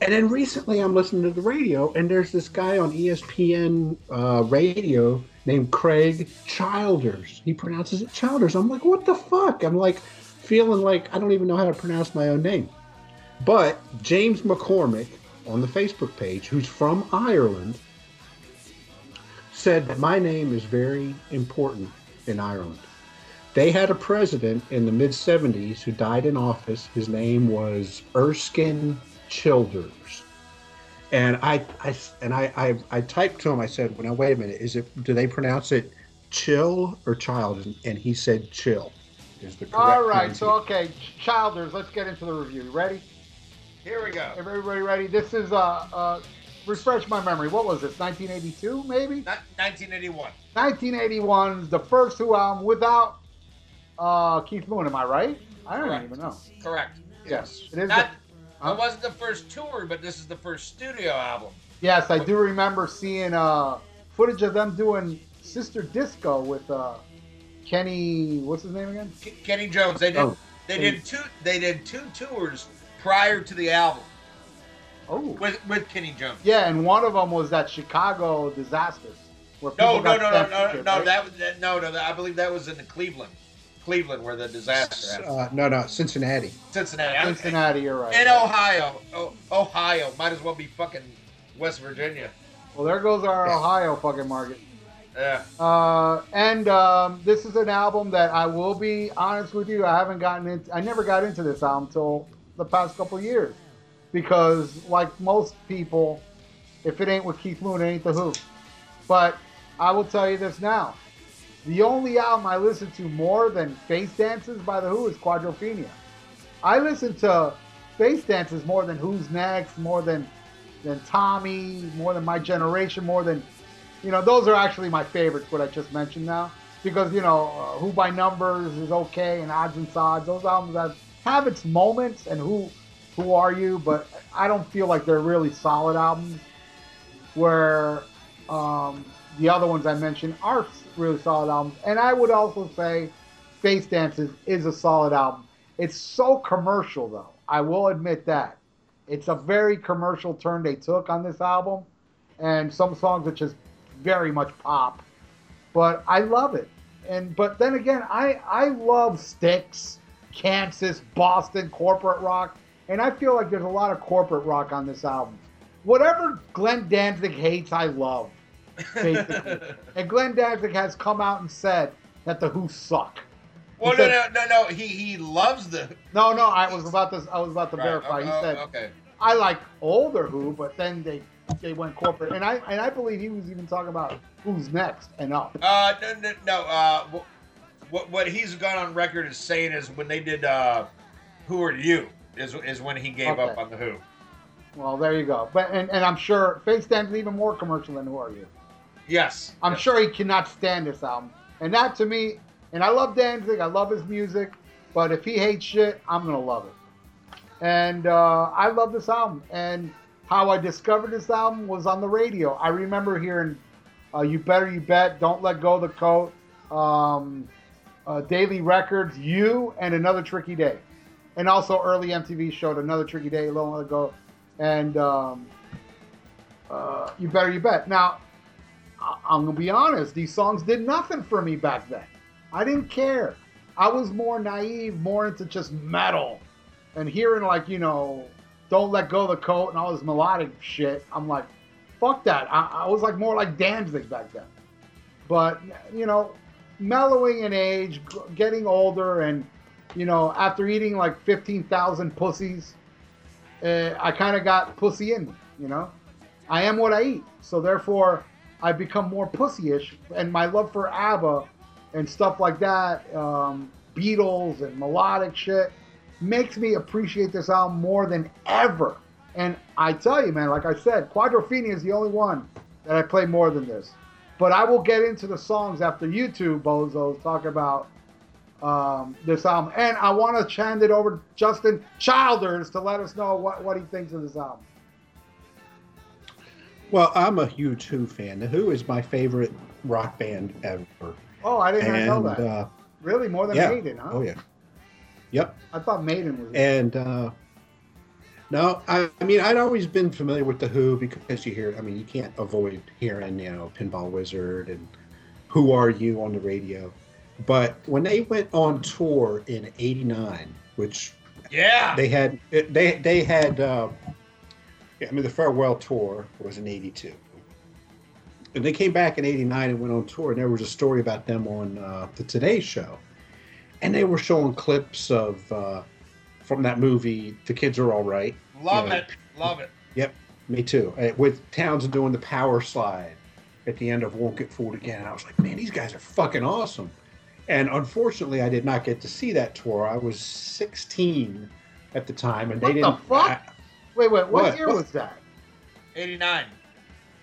And then recently, I'm listening to the radio, and there's this guy on ESPN uh, radio named Craig Childers. He pronounces it Childers. I'm like, what the fuck? I'm like feeling like I don't even know how to pronounce my own name. But James McCormick on the Facebook page, who's from Ireland, said that my name is very important in Ireland. They had a president in the mid 70s who died in office. His name was Erskine Childers. And I, I and I, I, I typed to him. I said, "Well, now wait a minute. Is it? Do they pronounce it chill or child?" And, and he said, "Chill." Is the correct All right, so okay, Childers, let's get into the review. You ready? Here we go. Everybody ready? This is uh uh refresh my memory. What was this? 1982 maybe? Ni- 1981. 1981's the first Who album without uh Keith Moon. Am I right? I don't Correct. even know. Correct. Yes, it is. Not, the, huh? It wasn't the first tour, but this is the first studio album. yes, I do remember seeing uh footage of them doing Sister Disco with uh Kenny. What's his name again? K- Kenny Jones. They did. Oh. They did two. They did two tours prior to the album Oh, with with Kenny Jones. yeah, and one of them was that Chicago disaster. Where No, no, no, no, no, no. right? That was that, no, no. That, I believe that was in the Cleveland, Cleveland, where the disaster happened. Uh, no, no, Cincinnati. Cincinnati. Cincinnati, you're right. In Ohio. Oh, Ohio. Might as well be fucking West Virginia. Well, there goes our Yeah. Ohio fucking market. Yeah. Uh, and um, this is an album that I will be honest with you. I haven't gotten into. I never got into this album till the past couple years, because like most people, if it ain't with Keith Moon, it ain't the Who. But I will tell you this now: the only album I listen to more than Face Dances by the Who is Quadrophenia. I listen to Face Dances more than Who's Next, more than than Tommy, more than My Generation, more than you know, those are actually my favorites. What I just mentioned now, because you know, uh, Who by Numbers is okay, and Odds and Sods. Those albums have have its moments, and Who Who Are You, but I don't feel like they're really solid albums. Where um, the other ones I mentioned are really solid albums, and I would also say Face Dances is a solid album. It's so commercial, though. I will admit that. It's a very commercial turn they took on this album, and some songs are just very much pop. But I love it. And but then again, I I love Styx, Kansas, Boston, corporate rock, and I feel like there's a lot of corporate rock on this album. Whatever Glenn Danzig hates, I love. Basically. and Glenn Danzig has come out and said that the Who suck. Well, no, no, no, no. He he loves the. No, no, I was about to I was about to verify. oh, He oh, said okay. I like older Who, but then they they went corporate, and I and I believe he was even talking about who's next and up. Uh, no, no, no. Uh, what what he's gone on record as saying is when they did uh, "Who Are You" is is when he gave up on the Who. Well, there you go. But and, and I'm sure Face Dances even more commercial than Who Are You. Yes, I'm Yes. sure he cannot stand this album. And that to me, and I love Danzig, I love his music, but if he hates shit, I'm gonna love it. And uh, I love this album. And how I discovered this album was on the radio. I remember hearing uh, "You Better You Bet," "Don't Let Go of the Coat," um, uh, Daily Records, "You," and "Another Tricky Day." And also, early MTV showed "Another Tricky Day" a little while ago, and um, uh, "You Better You Bet." Now, I'm gonna be honest. These songs did nothing for me back then. I didn't care. I was more naive, more into just metal, and hearing like you know, "Don't Let Go of the Coat" and all this melodic shit. I'm like, fuck that. I, I was like more like Danzig back then. But you know, mellowing in age, getting older, and you know, after eating like fifteen thousand pussies, uh, I kind of got pussy in me. You know, I am what I eat, so therefore I become more pussyish, and my love for ABBA and stuff like that, um, Beatles and melodic shit, makes me appreciate this album more than ever. And I tell you, man, like I said, Quadrophenia is the only one that I play more than this. But I will get into the songs after you two bozos talk about um, this album. And I want to hand it over to Justin Childers to let us know what, what he thinks of this album. Well, I'm a huge Who fan. The Who is my favorite rock band ever. Oh, I didn't know that. uh, really? More than yeah. Maiden, huh? oh yeah, yep. I thought Maiden was. And uh, no, I, I mean I'd always been familiar with the Who because you hear. I mean you can't avoid hearing you know Pinball Wizard and Who Are You on the radio. But when they went on tour in '89, which yeah. they had, they they had. Uh, yeah, I mean the farewell tour was in '82, and they came back in '89 and went on tour. And there was a story about them on uh, the Today Show, and they were showing clips of uh, from that movie. The kids are all right. Love Yeah. it. Love it. Yep, me too. Uh, With Townshend doing the power slide at the end of Won't Get Fooled Again. I was like, man, these guys are fucking awesome. And unfortunately, I did not get to see that tour. I was 16 at the time, and What they didn't. fuck? I- Wait, wait, what, What? year was that? 89.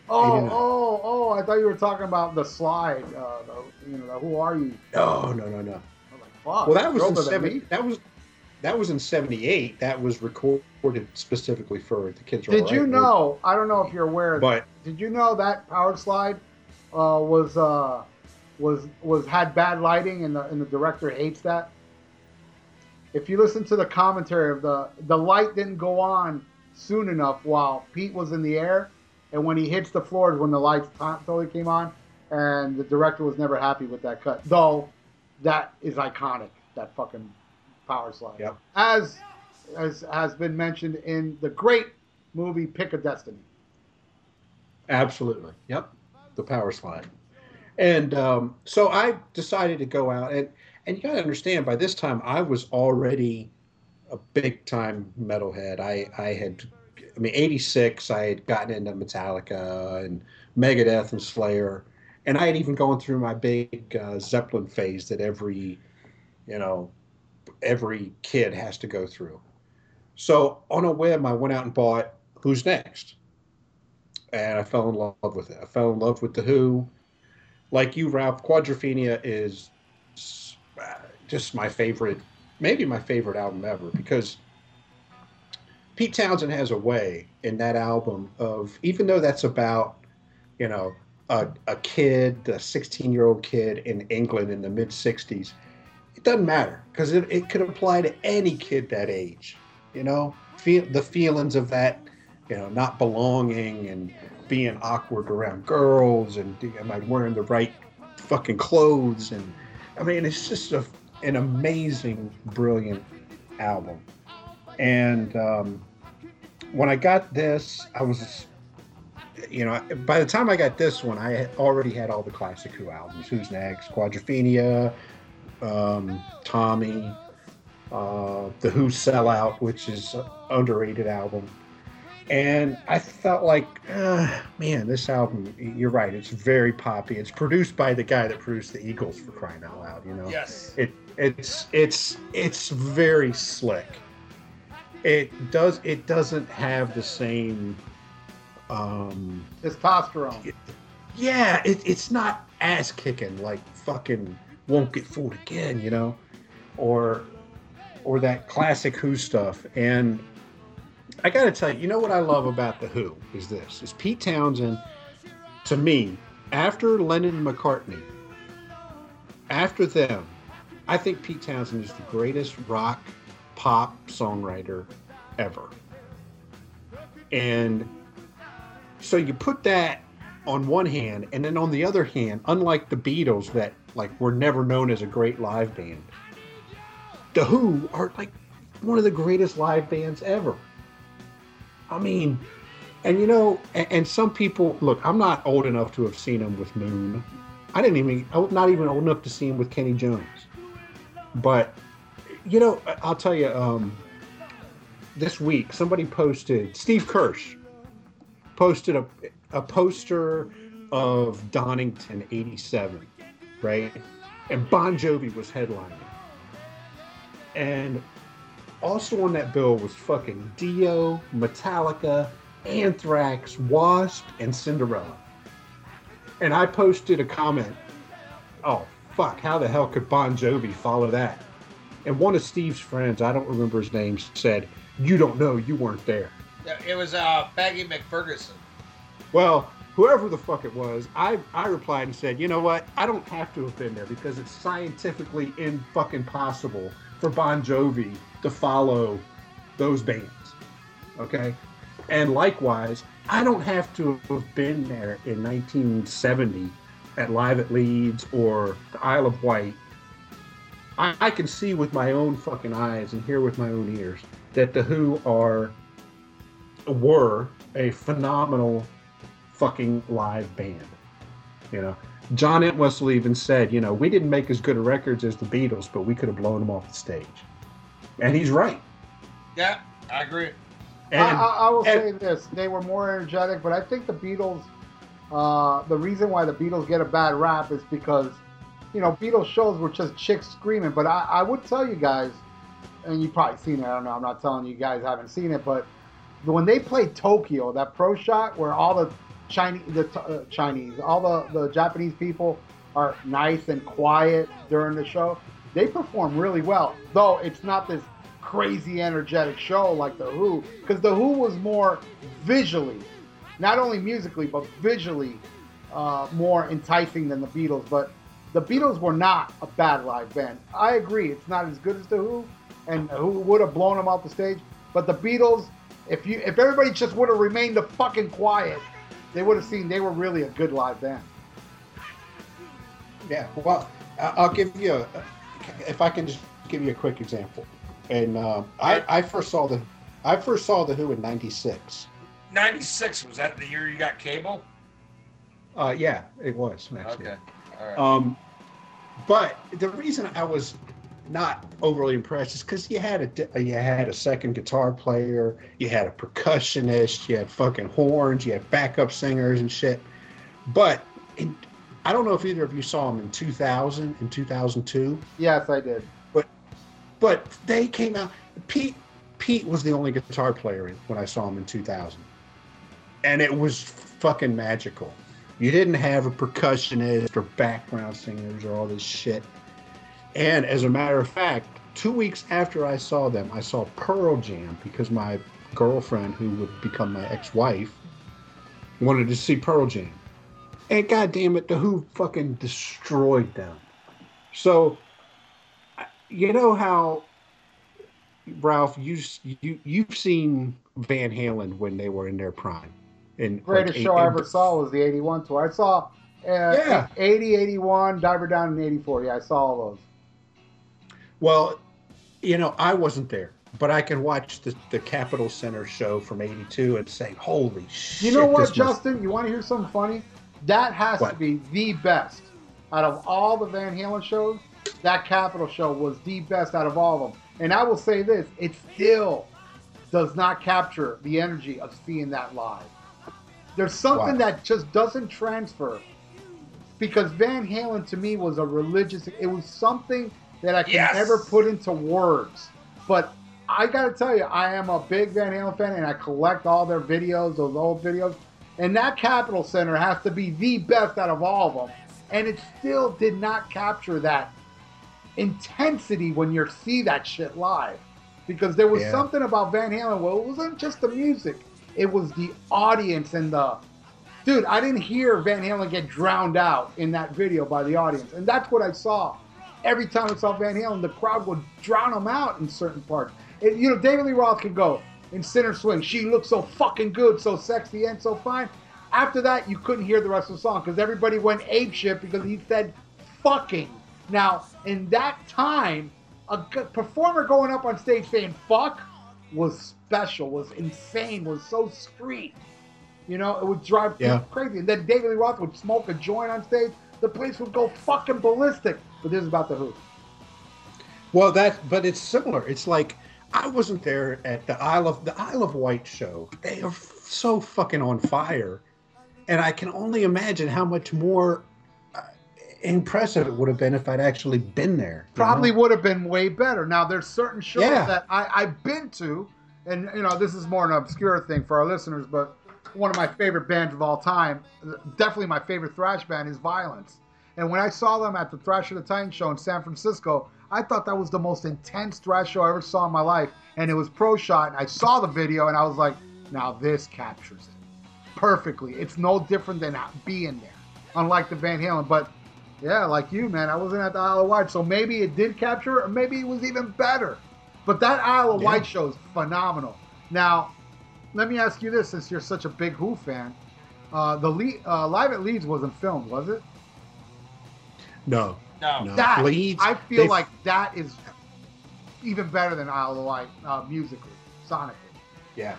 Oh, 89. oh, oh! I thought you were talking about the slide. Uh, the, you know, the Who Are You? no, no, no, no. I was like, fuck. Well, that was in older than seven. me. That was that was in '78. That was recorded specifically for the kids. Did All you know? I don't know if you're aware. But did you know that power slide uh, was uh, was was had bad lighting and the and the director hates that? If you listen to the commentary of the the light didn't go on soon enough while Pete was in the air, and when he hits the floor is when the lights totally came on, and the director was never happy with that cut. Though that is iconic. That fucking power slide. Yep. As as has been mentioned in the great movie Pick of Destiny. Absolutely. Yep. The power slide. And um, so I decided to go out and and you got to understand by this time I was already a big time metalhead. I I had I mean 86 I had gotten into Metallica and Megadeth and Slayer and I had even gone through my big uh, Zeppelin phase that every you know every kid has to go through. So on a whim I went out and bought Who's Next? and I fell in love with it. I fell in love with the Who. Like you, Ralph, Quadrophenia is uh, just my favorite, maybe my favorite album ever because Pete Townshend has a way in that album of even though that's about you know a, a kid, a 16 year old kid in England in the mid 60s. It doesn't matter because it, it could apply to any kid that age. You know, feel the feelings of that you know, not belonging and being awkward around girls and am I wearing the right fucking clothes? And I mean, it's just a, an amazing, brilliant album. And um, when I got this, I was, you know, by the time I got this one, I had already had all the classic Who albums. Who's Next, Quadrophenia, um, Tommy, uh, The Who Sellout, which is an underrated album and I felt like, uh, man, this album. You're right. It's very poppy. It's produced by the guy that produced the Eagles for crying out loud. You know. Yes. It it's it's it's very slick. It does it doesn't have the same. Um, Testosterone. yeah, it, it's not ass kicking like fucking won't get fooled again, you know, or or that classic Who stuff. And I got to tell you, you know what I love about the Who is this: is Pete Townshend. To me, after Lennon McCartney, after them, I think Pete Townshend is the greatest rock pop songwriter ever. And so you put that on one hand, and then on the other hand, unlike the Beatles that like were never known as a great live band, the Who are like one of the greatest live bands ever. I mean, and you know, and, and some people look. I'm not old enough to have seen him with Moon. I didn't even. I'm not even old enough to see him with Kenny Jones. But you know, I'll tell you. Um, this week, somebody posted. Steve Kirsch posted a a poster of Donington '87, right? And Bon Jovi was headlining. And also on that bill was fucking Dio, Metallica, Anthrax, Wasp, and Cinderella. And I posted a comment, oh, fuck, how the hell could Bon Jovi follow that? And one of Steve's friends, I don't remember his name, said, You don't know, you weren't there. It was uh, Baggy McFerguson. Well, whoever the fuck it was, I I replied and said, you know what? I don't have to have been there because it's scientifically in fucking possible for Bon Jovi to follow those bands. Okay? And likewise, I don't have to have been there in 1970 at Live at Leeds or the Isle of Wight. I, I can see with my own fucking eyes and hear with my own ears that the Who are were a phenomenal fucking live band. You know, John Entwistle even said, you know, we didn't make as good records as the Beatles, but we could have blown them off the stage. And he's right. Yeah, I agree. And I, I, I will and- say this: they were more energetic, but I think the Beatles. Uh, the reason why the Beatles get a bad rap is because, you know, Beatles shows were just chicks screaming. But I, I would tell you guys, and you probably seen it. I don't know. I'm not telling you guys haven't seen it, but when they played Tokyo, that pro shot where all the Chinese, the uh, Chinese, all the the Japanese people are nice and quiet during the show, they perform really well. Though it's not this crazy energetic show like the Who, because the Who was more visually, not only musically but visually, uh, more enticing than the Beatles. But the Beatles were not a bad live band. I agree, it's not as good as the Who, and the Who would have blown them off the stage. But the Beatles, if you if everybody just would have remained fucking quiet, they would have seen they were really a good live band. Yeah, well, I'll give you a, if I can just give you a quick example. And uh, I, I first saw the, I first saw the Who in '96. 96, was that the year you got cable? Uh, yeah, it was actually. Okay. All right. Um, but the reason I was not overly impressed is because you had a you had a second guitar player, you had a percussionist, you had fucking horns, you had backup singers and shit. But in, I don't know if either of you saw them in 2000 and 2002, Yes, I did. but but they came out. Pete Pete was the only guitar player when I saw him in 2000, and it was fucking magical. You didn't have a percussionist or background singers or all this shit. And as a matter of fact, two weeks after I saw them, I saw Pearl Jam because my girlfriend, who would become my ex-wife, wanted to see Pearl Jam. And goddamn it, the Who fucking destroyed them. So, you know how, Ralph, you you you've seen Van Halen when they were in their prime. And Greatest show I ever saw was the 81 tour. I saw uh, Yeah. 80, 81, Diver Down in 84. Yeah, I saw all those. Well, you know, I wasn't there, but I can watch the, the Capitol Center show from '82 and say, "Holy shit!" You know what, this must- Justin? You want to hear something funny? That has to be the best out of all the Van Halen shows. That Capitol show was the best out of all of them. And I will say this: it still does not capture the energy of seeing that live. There's something Wow. that just doesn't transfer because Van Halen to me was a religious. It was something that I can Yes. never put into words. But I got to tell you, I am a big Van Halen fan, and I collect all their videos, those old videos. And that Capital Center has to be the best out of all of them. And it still did not capture that intensity when you see that shit live. Because there was Yeah. something about Van Halen. Well, it wasn't just the music; it was the audience and the dude. I didn't hear Van Halen get drowned out in that video by the audience, and that's what I saw. Every time I saw Van Halen, the crowd would drown him out in certain parts. You know, David Lee Roth could go in center swing. She looked so fucking good, so sexy, and so fine. After that, you couldn't hear the rest of the song because everybody went ape shit because he said fucking. Now, in that time, a performer going up on stage saying fuck was special, was insane, was so street. You know, it would drive people Yeah. crazy. And then David Lee Roth would smoke a joint on stage. The place would go fucking ballistic. But this is about the Who. Well, that but it's similar. It's like I wasn't there at the Isle of the Isle of Wight show. They are f- so fucking on fire, and I can only imagine how much more uh, impressive it would have been if I'd actually been there. Probably know? would have been way better. Now, there's certain shows Yeah. that I, I've been to, and, you know, this is more an obscure thing for our listeners, but one of my favorite bands of all time, definitely my favorite thrash band, is Vio-lence. And when I saw them at the Thrash of the Titan show in San Francisco, I thought that was the most intense thrash show I ever saw in my life. And it was pro shot. And I saw the video and I was like, now this captures it perfectly. It's no different than being there, unlike the Van Halen. But yeah, like you, man, I wasn't at the Isle of Wight, so maybe it did capture it, or maybe it was even better. But that Isle of Yeah. Wight show is phenomenal. Now, let me ask you this: since you're such a big Who fan, uh, the Le- uh, live at Leeds wasn't filmed, was it? no, No. no. That Leeds, I feel they- like that is even better than Isle of Wight uh, musically, sonically. Yeah,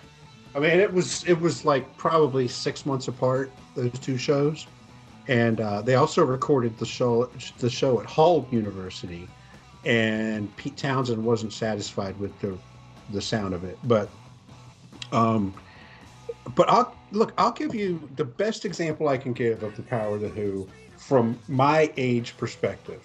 I mean it was it was like probably six months apart those two shows, and uh, they also recorded the show the show at Hull University, and Pete Townshend wasn't satisfied with the the sound of it, but um, but I'll look I'll give you the best example I can give of the power of the Who from my age perspective.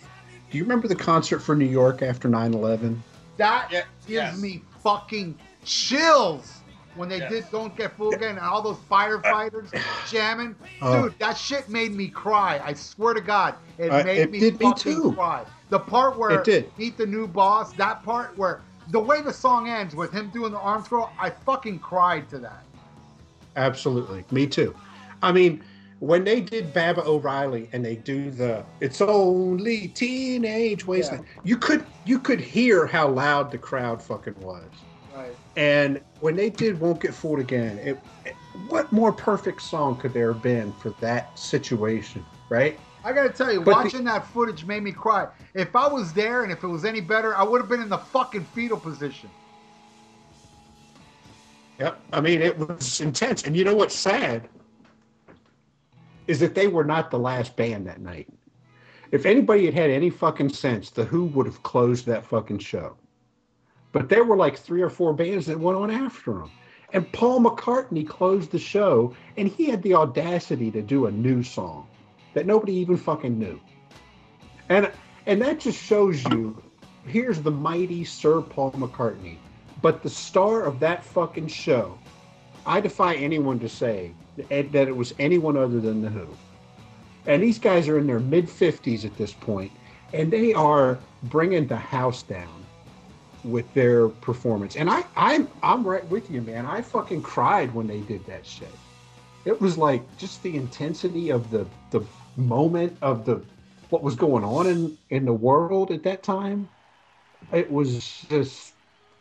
Do you remember the concert for New York after 9/11? That Yeah, gives yes. me fucking chills when they Yes. did Don't Get Fooled Again and all those firefighters jamming. Oh. Dude, that shit made me cry. I swear to God, it Uh, made it me did me fucking too. cry. The part where It did. Meet the New Boss, that part where the way the song ends with him doing the arm throw, I fucking cried to that. Absolutely. Me too. I mean, when they did Baba O'Riley and they do the it's only teenage wasteland, you could you could hear how loud the crowd fucking was. Right. And when they did Won't Get Fooled Again, it, it- what more perfect song could there have been for that situation, right? I gotta tell you, But the- watching that footage made me cry. If I was there and if it was any better, I would have been in the fucking fetal position. Yep. I mean, it was intense. And you know what's sad? Is that they were not the last band that night. If anybody had had any fucking sense, The Who would have closed that fucking show. But there were like three or four bands that went on after them. And Paul McCartney closed the show, and he had the audacity to do a new song that nobody even fucking knew. And and that just shows you here's the mighty Sir Paul McCartney. But the star of that fucking show, I defy anyone to say that it was anyone other than The Who. And these guys are in their mid 50s at this point, and they are bringing the house down with their performance. And I, I'm, I'm right with you, man. I fucking cried when they did that shit. It was like just the intensity of the the moment of the what was going on in in the world at that time. It was just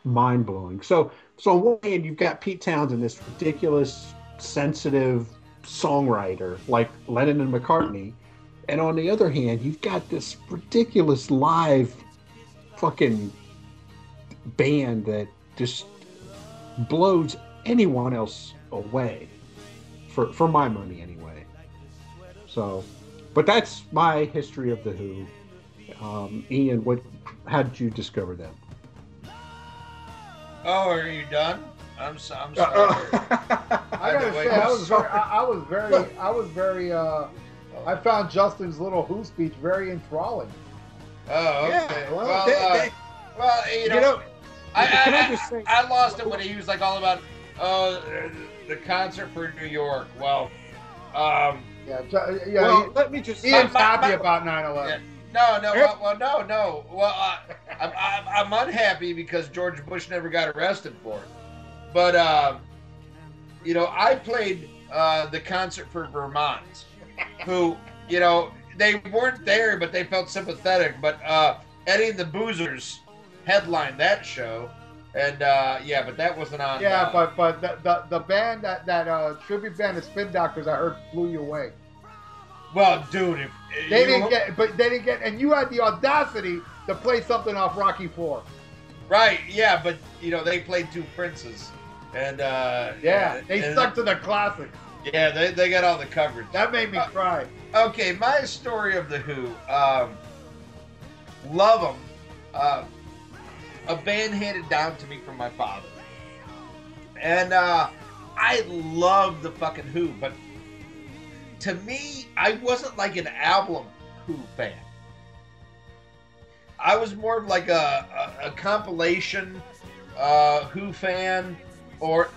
mind blowing. So, so on one hand, you've got Pete Townshend, this ridiculous, sensitive songwriter like Lennon and McCartney, and on the other hand, you've got this ridiculous live, fucking band that just blows anyone else away, for for my money anyway. So, but that's my history of the Who. Um, Ian, what? How did you discover them? Oh, are you done? I'm so, I'm Uh, sorry. I gotta Wait, say, I was very. I, I was very, I was very. Uh, I found Justin's little Who speech very enthralling. oh, okay. Yeah, well, well, they- uh, they- well, you know, you know, I, I I, say- I, I lost it when he was like all about oh the concert for New York. Well, um, Yeah, yeah. well, he- let me just. Ian's my- happy my- about 9/11. no, no, well, well no, no. Well, uh, I'm, I'm, I'm unhappy because George Bush never got arrested for it. But um, you know, I played uh, the concert for Vermont, who you know they weren't there, but they felt sympathetic. But uh, Eddie and the Boozers headlined that show, and uh, yeah, but that wasn't on. Yeah, uh, but but the, the the band that that uh, tribute band, the Spin Doctors, I heard blew you away. well, dude, if They didn't get, but they didn't get, and you had the audacity to play something off Rocky Four. right, yeah, but you know they played two princes, and uh, Yeah, they and- stuck to the classics. Yeah, they, they got all the coverage. That made me Uh, cry. Okay, my story of the Who. Um, love them. Uh, a band handed down to me from my father, and uh, I love the fucking Who. But to me, I wasn't like an album Who fan. I was more of like a, a, a compilation uh, Who fan, or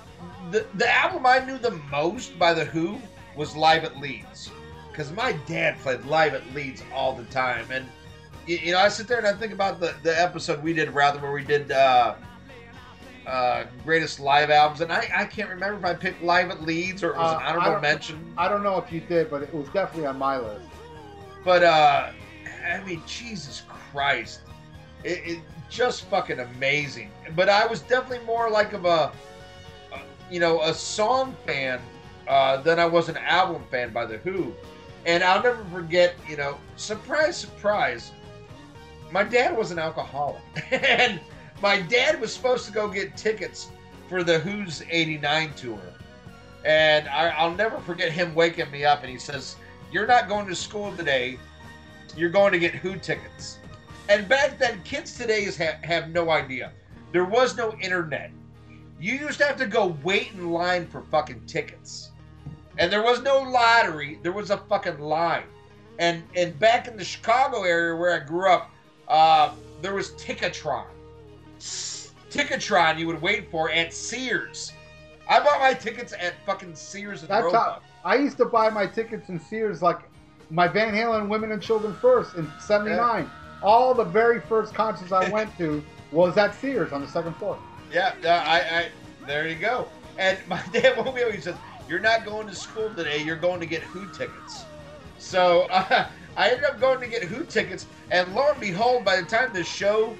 the the album I knew the most by the Who was Live at Leeds. Because my dad played live at Leeds all the time, and you, you know I sit there and I think about the the episode we did rather where we did uh, uh, greatest live albums, and I I can't remember if I picked live at Leeds or it was Uh, an I honorable don't- mention, I don't know if you did, but it was definitely on my list. but uh, I mean Jesus Christ, it, it just fucking amazing. But I was definitely more like of a you know a song fan uh, than I was an album fan by the Who. And I'll never forget, you know, surprise, surprise, my dad was an alcoholic. and my dad was supposed to go get tickets for the Who's 89 tour. And I, I'll never forget him waking me up and he says, You're not going to school today. You're going to get Who tickets. And back then, kids today is ha- have no idea. There was no internet. You used to have to go wait in line for fucking tickets and there was no lottery. There was a fucking line. And and back in the Chicago area where I grew up, uh, there was Ticketron. Ticketron you would wait for at Sears. I bought my tickets at fucking Sears and That's Roebuck. how I used to buy my tickets in Sears, like my Van Halen Women and Children First in '79. All the very first concerts I went to was at Sears on the second floor. Yeah, uh, I, I there you go. And my dad me up. He says, "You're not going to school today. You're going to get Who tickets." So uh, I ended up going to get Who tickets, and lo and behold, by the time the show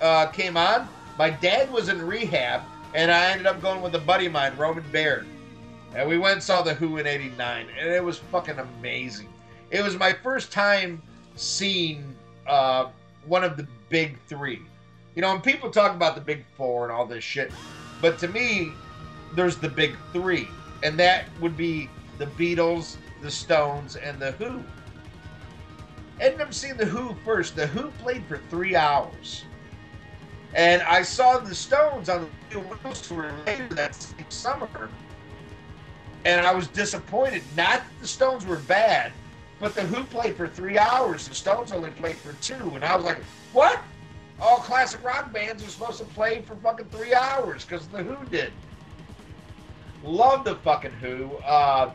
uh, came on, my dad was in rehab, and I ended up going with a buddy of mine, Roman Baird, and we went and saw the Who in '89, and it was fucking amazing. It was my first time seeing uh, one of the big three. You know, and people talk about the big four and all this shit, but to me, there's the big three, and that would be the Beatles, the Stones, and the Who. Ended up seeing the Who first. The Who played for three hours, and I saw the Stones on the Wills tour later that same summer, and I was disappointed. Not that the Stones were bad, but the Who played for three hours. The Stones only played for two, and I was like, "What? All classic rock bands are supposed to play for fucking three hours because the Who did." Love the fucking Who. Uh,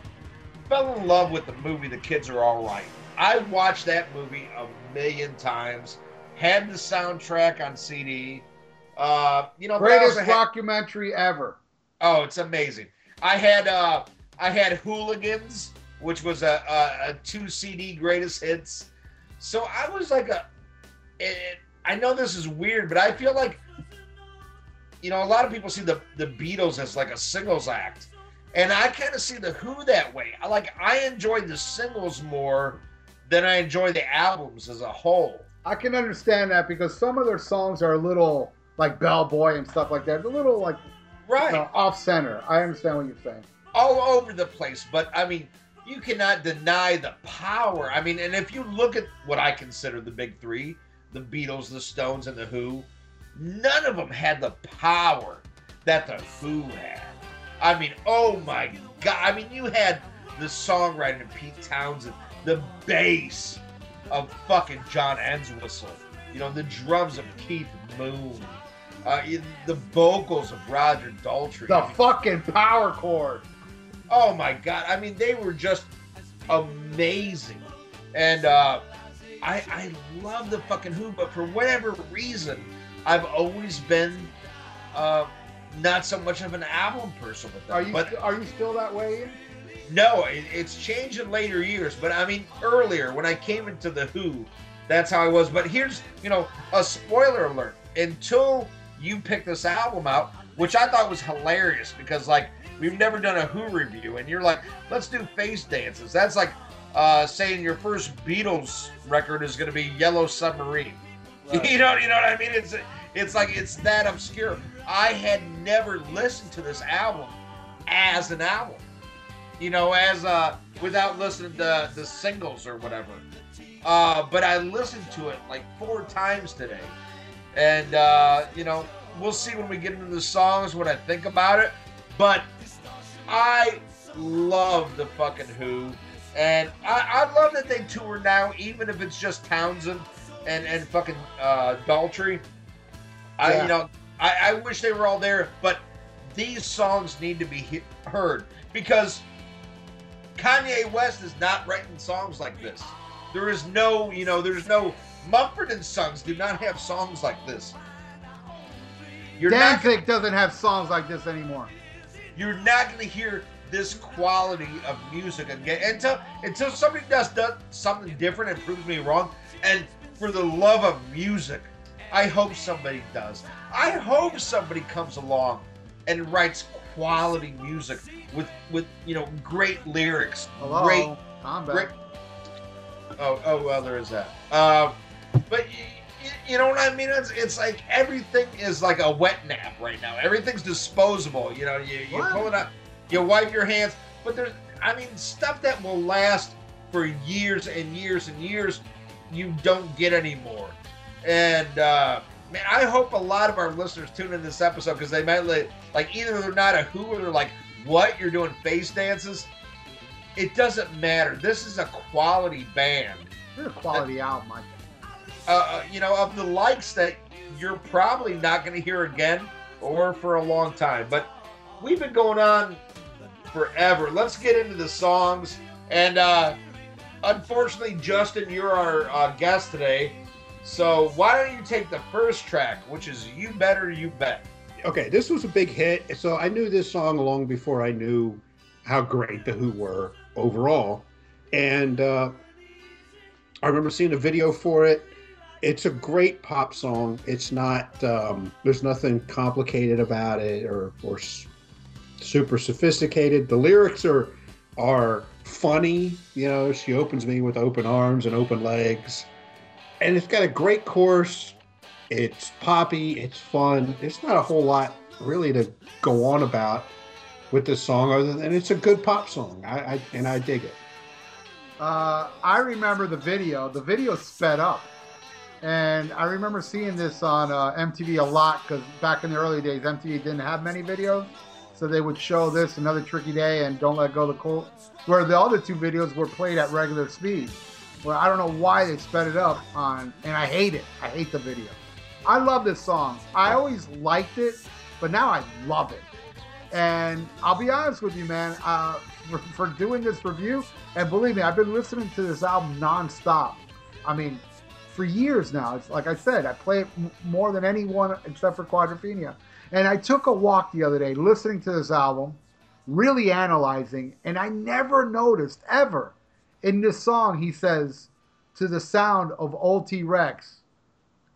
fell in love with the movie The Kids Are All Right. I watched that movie a million times. Had the soundtrack on CD. Uh, you know, Greatest had- documentary ever. Oh, it's amazing. I had uh I had Hooligans, which was a, a, a two CD greatest hits. So I was like a it, I know this is weird, but I feel like you know, a lot of people see the the Beatles as like a singles act. And I kind of see the Who that way. I like I enjoy the singles more than I enjoy the albums as a whole. I can understand that because some of their songs are a little like Bellboy and stuff like that. They're a little like Right. uh, off center. I understand what you're saying. all over the place. But I mean, you cannot deny the power. I mean, and if you look at what I consider the big three the Beatles, the Stones, and the Who none of them had the power that the Who had. I mean, oh my god! I mean, you had the songwriting of Pete Townshend, the bass of fucking John Entwistle, you know, the drums of Keith Moon, uh, the vocals of Roger Daltrey. The fucking power chord. Oh my god! I mean, they were just amazing, and uh, I I love the fucking Who, but for whatever reason, I've always been uh, not so much of an album person with them. Are you but are you still that way? No, it, it's changed in later years. But I mean, earlier when I came into the Who, that's how I was. But here's you know a spoiler alert. Until you picked this album out, which I thought was hilarious because like we've never done a Who review, and you're like, let's do face dances. That's like uh, saying your first Beatles record is going to be Yellow Submarine. Right. You know, you know what I mean? It's it's like it's that obscure. I had never listened to this album as an album. You know, as uh without listening to the singles or whatever. Uh, but I listened to it like four times today, and uh, you know, we'll see when we get into the songs what I think about it. But I love the fucking Who, and I, I love that they tour now, even if it's just Townshend and and fucking uh, Daltrey. I Yeah. you know I, I wish they were all there, but these songs need to be he- heard because Kanye West is not writing songs like this. There is no you know there's no Mumford and Sons do not have songs like this. You're not Danzig doesn't have songs like this anymore. you're not going to hear this quality of music again until until somebody does, does something different and proves me wrong. And for the love of music, I hope somebody does. I hope somebody comes along and writes quality music with with you know great lyrics, Hello, great I'm great. Oh, oh well, there is that. Um, but you, you know what I mean? It's, it's like everything is like a wet nap right now. Everything's disposable. You know, you you What? pull it up, you wipe your hands, but there's, I mean, stuff that will last for years and years and years. You don't get anymore, and uh, man, I hope a lot of our listeners tune in this episode because they might like, like either they're not a who or they're like, what you're doing face dances. It doesn't matter. This is a quality band This is a quality album, I think. uh, you know, of the likes that you're probably not going to hear again or for a long time. But we've been going on forever. Let's get into the songs. And uh, unfortunately, Justin, you're our uh, guest today. So why don't you take the first track, which is You Better You Bet? Okay, this was a big hit. So I knew this song long before I knew how great the Who were overall. And uh, I remember seeing a video for it. It's a great pop song. It's not, um, there's nothing complicated about it or, or super sophisticated. The lyrics are, are funny. You know, she opens me with open arms and open legs. And it's got a great chorus. It's poppy. It's fun. It's not a whole lot really to go on about with this song, other than it's a good pop song. I, I and I dig it. Uh, I remember the video. The video sped up, and I remember seeing this on uh, MTV a lot because back in the early days, MTV didn't have many videos, so they would show this another tricky day and don't let go the cool. Where the other two videos were played at regular speed. Well, I don't know why they sped it up on, and I hate it. I hate the video. I love this song. I always liked it, but now I love it. And I'll be honest with you, man. Uh, for, for doing this review, and believe me, I've been listening to this album nonstop. I mean, for years now. It's like I said, I play it more than anyone except for Quadrophenia. And I took a walk the other day listening to this album, really analyzing, and I never noticed ever in this song he says to the sound of Old T Rex,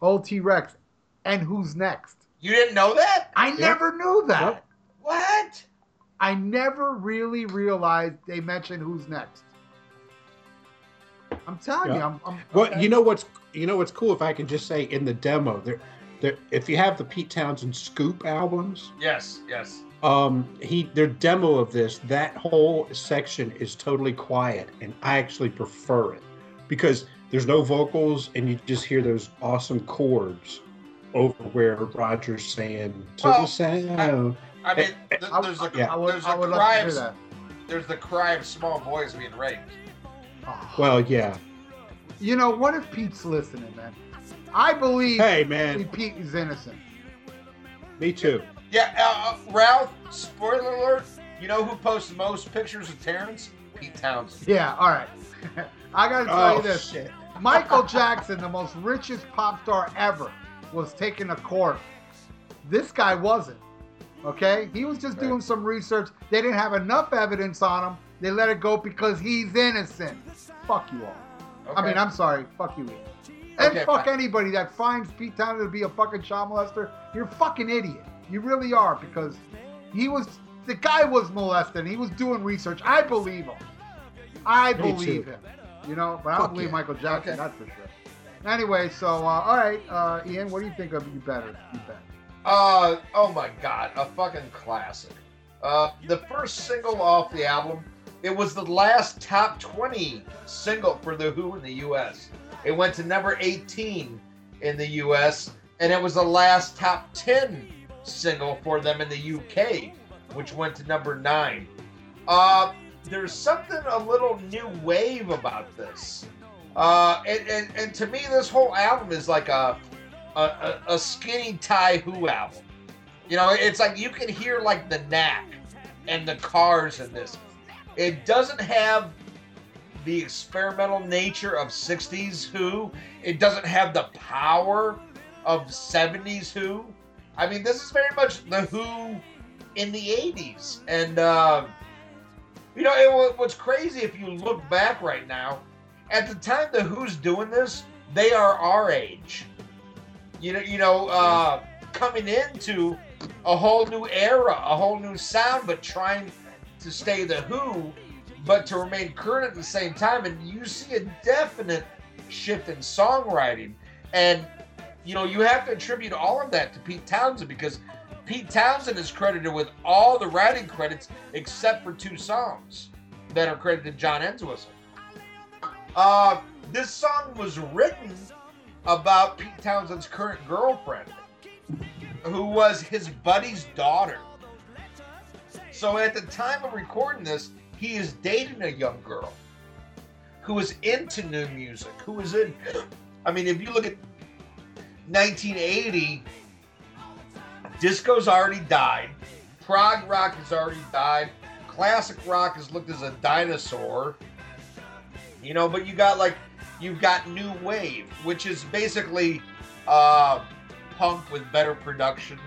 Old T Rex, and who's next? You didn't know that? I never knew that. Yep. What? I never really realized they mentioned who's next. I'm telling you, I'm, I'm Well, Okay. you know what's you know what's cool if I can just say in the demo there, there if you have the Pete Townshend Scoop albums, Yes, yes. um, he their demo of this that whole section is totally quiet, and I actually prefer it because there's no vocals and you just hear those awesome chords over where Roger's saying to Well, the sound. I mean, Eh, th- there's a yeah. There's I a cry of there's the cry of small boys being raped. Oh. Well, yeah. you know, what if Pete's listening, man? I believe Hey, man. Pete is innocent. Me too. Yeah, uh, uh, Ralph. Spoiler alert. You know who posts the most pictures of Terrence? Pete Townshend. Yeah, all right. I gotta tell Oh, you this. shit. Michael Jackson, the most richest pop star ever, was taken to court. This guy wasn't. Okay? He was just Right. doing some research. They didn't have enough evidence on him. They let it go because he's innocent. Fuck you all. I mean, I'm sorry. Fuck you, Ian. And Okay, fuck fine. anybody that finds Pete Townshend to be a fucking child molester. You're a fucking idiot. You really are because he was the guy was molested. He was doing research. I believe him. I believe him. You know, but I don't believe yeah. Michael Jackson. Okay. That's for sure. Anyway, so uh, all right, uh, Ian, what do you think of You Better? You better. Uh oh my god, a fucking classic. Uh, the first single off the album, it was the last top 20 single for The Who in the US. It went to number 18 in the US, and it was the last top 10 single for them in the UK, which went to number 9. Uh, there's something a little new wave about this. Uh, and, and, and to me, this whole album is like a, a, a, skinny tie Who album. You know, it's like you can hear like the knack and the cars in this. It doesn't have the experimental nature of 60s Who. It doesn't have the power of 70s Who. I mean, this is very much the Who in the 80s. And, uh, you know, it, what's crazy if you look back right now, at the time the Who's doing this, they are our age. You know, you know, uh, coming into a whole new era, a whole new sound, but trying to stay the Who, but to remain current at the same time. And you see a definite shift in songwriting. And, you know, you have to attribute all of that to Pete Townshend because Pete Townshend is credited with all the writing credits except for two songs that are credited to John Entwistle. Uh, this song was written about Pete Townshend's current girlfriend, who was his buddy's daughter. So at the time of recording this, he is dating a young girl who is into new music, who is in. I mean, if you look at 1980, disco's already died, prog rock has already died, classic rock has looked as a dinosaur. You know, but you got like you've got new wave, which is basically uh, punk with better production,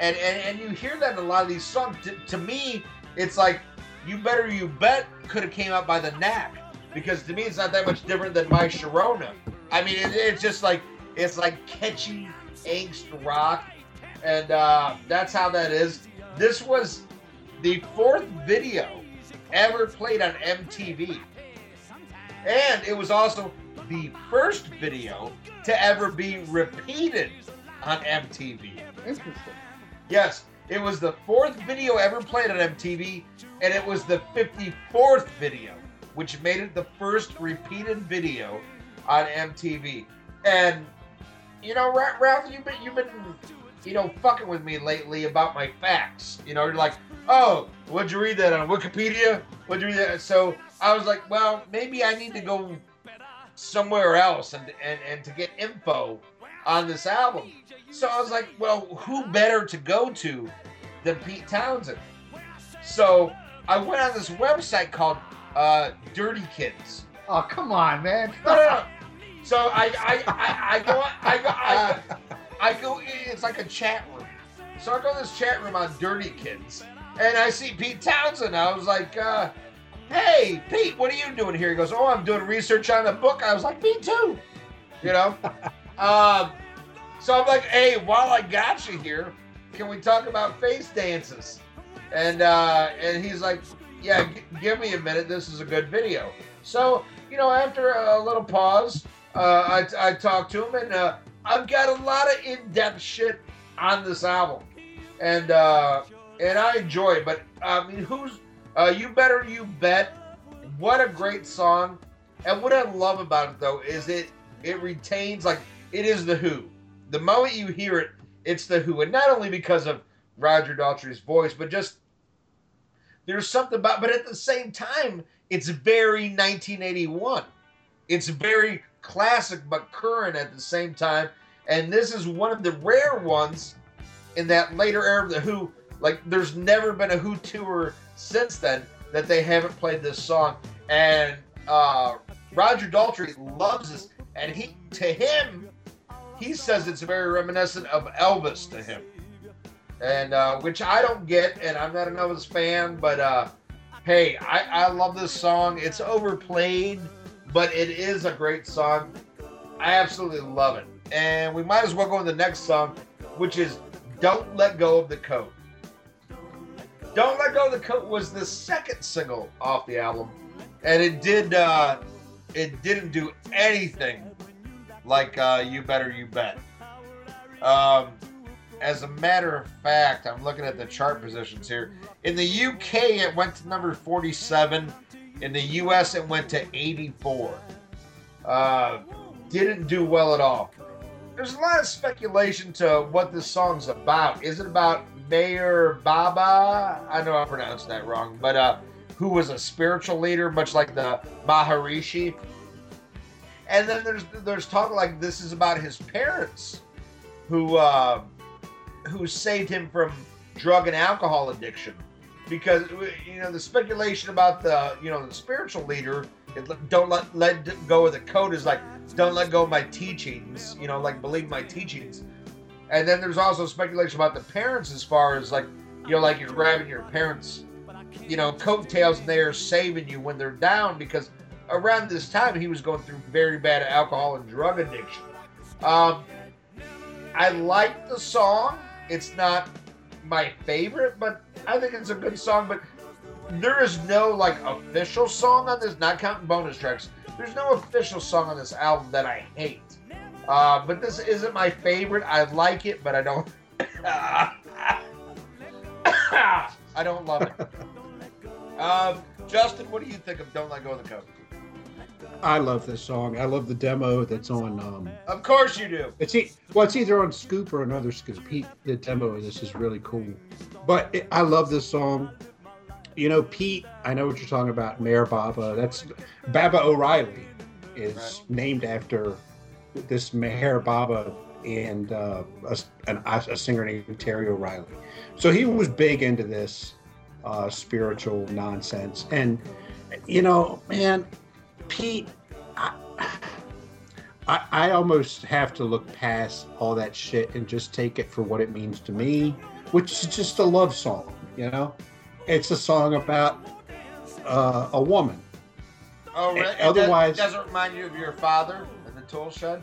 and, and and you hear that in a lot of these songs. To me, it's like you better you bet could have came out by the knack because to me it's not that much different than my Sharona. I mean, it, it's just like it's like catchy angst rock, and uh, that's how that is. This was the fourth video ever played on MTV. And it was also the first video to ever be repeated on MTV. Interesting. Yes, it was the fourth video ever played on MTV, and it was the 54th video, which made it the first repeated video on MTV. And you know, Ralph, you've been you've been you know fucking with me lately about my facts. You know, you're like, oh, what'd you read that on Wikipedia? What'd you read that? So I was like, well, maybe I need to go somewhere else and and, and to get info on this album. So I was like, well, who better to go to than Pete Townshend? So I went on this website called uh, Dirty Kids. Oh, come on, man. No, no, no. So I, I, I, I go, I go, I I go. It's like a chat room. So I go to this chat room on Dirty Kids, and I see Pete Townshend. I was like, uh, "Hey, Pete, what are you doing here?" He goes, "Oh, I'm doing research on a book." I was like, "Me too," you know. um, so I'm like, "Hey, while I got you here, can we talk about face dances?" And uh, and he's like, "Yeah, g- give me a minute. This is a good video." So you know, after a little pause, uh, I, I talked to him, and uh, I've got a lot of in-depth shit on this album, and uh, and I enjoy it. But I mean, who's uh, you better you bet? What a great song! And what I love about it though is it it retains like it is the Who. the moment you hear it, it's the Who, and not only because of Roger Daltrey's voice, but just there's something about. But at the same time, it's very 1981. It's very classic but current at the same time, and this is one of the rare ones in that later era of the Who. Like, there's never been a Who tour since then that they haven't played this song, and uh, Roger Daltrey loves this, and he to him, he says it's very reminiscent of Elvis to him, and uh, which I don't get, and I'm not an Elvis fan, but uh, hey, I, I love this song. It's overplayed, but it is a great song. I absolutely love it, and we might as well go to the next song, which is "Don't Let Go of the Coat." "Don't Let Go of the Coat" was the second single off the album, and it did. Uh, it didn't do anything like uh, "You Better You Bet." Um, as a matter of fact, I'm looking at the chart positions here. In the UK, it went to number 47. In the US, it went to 84. Uh, didn't do well at all. There's a lot of speculation to what this song's about. Is it about Meher Baba? I know I pronounced that wrong, but uh, who was a spiritual leader, much like the Maharishi. And then there's there's talk like this is about his parents, who uh, who saved him from drug and alcohol addiction, because you know the speculation about the you know the spiritual leader, don't let let go of the coat is like don't let go of my teachings, you know, like believe my teachings. And then there's also speculation about the parents as far as like you know like you're grabbing your parents you know, coattails and they're saving you when they're down because around this time he was going through very bad alcohol and drug addiction. Um, I like the song. It's not my favorite, but I think it's a good song. But there is no like official song on this, not counting bonus tracks. There's no official song on this album that I hate. Uh, but this isn't my favorite. I like it, but I don't. I don't love it. Um, Justin, what do you think of "Don't Let Go of the Coat"? I love this song. I love the demo that's on. Um, of course you do. It's e- well, it's either on Scoop or another Scoop. Pete, the demo of this is really cool. But it, I love this song. You know, Pete, I know what you're talking about. Meher Baba. That's Baba O'Riley is right. named after this Meher Baba and uh, a, an, a singer named Terry O'Reilly. So he was big into this uh, spiritual nonsense. And, you know, man, Pete, I, I, I almost have to look past all that shit and just take it for what it means to me, which is just a love song, you know? It's a song about uh, a woman. Oh, really? Otherwise, does, does it remind you of your father in the tool shed?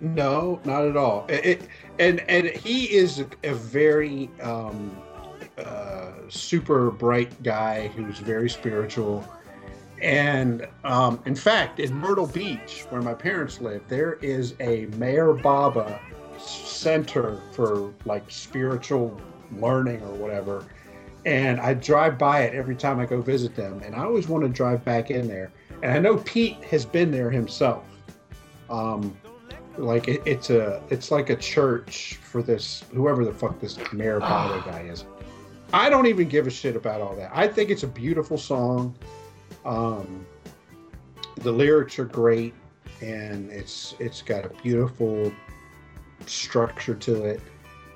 No, not at all. It, it and and he is a, a very um, uh, super bright guy who's very spiritual. And um, in fact, in Myrtle Beach, where my parents live, there is a Meher Baba center for like spiritual learning or whatever. And I drive by it every time I go visit them. And I always want to drive back in there. And I know Pete has been there himself. Um, like it, it's a, it's like a church for this whoever the fuck this Meher Baba guy is. I don't even give a shit about all that. I think it's a beautiful song. Um, the lyrics are great, and it's it's got a beautiful structure to it.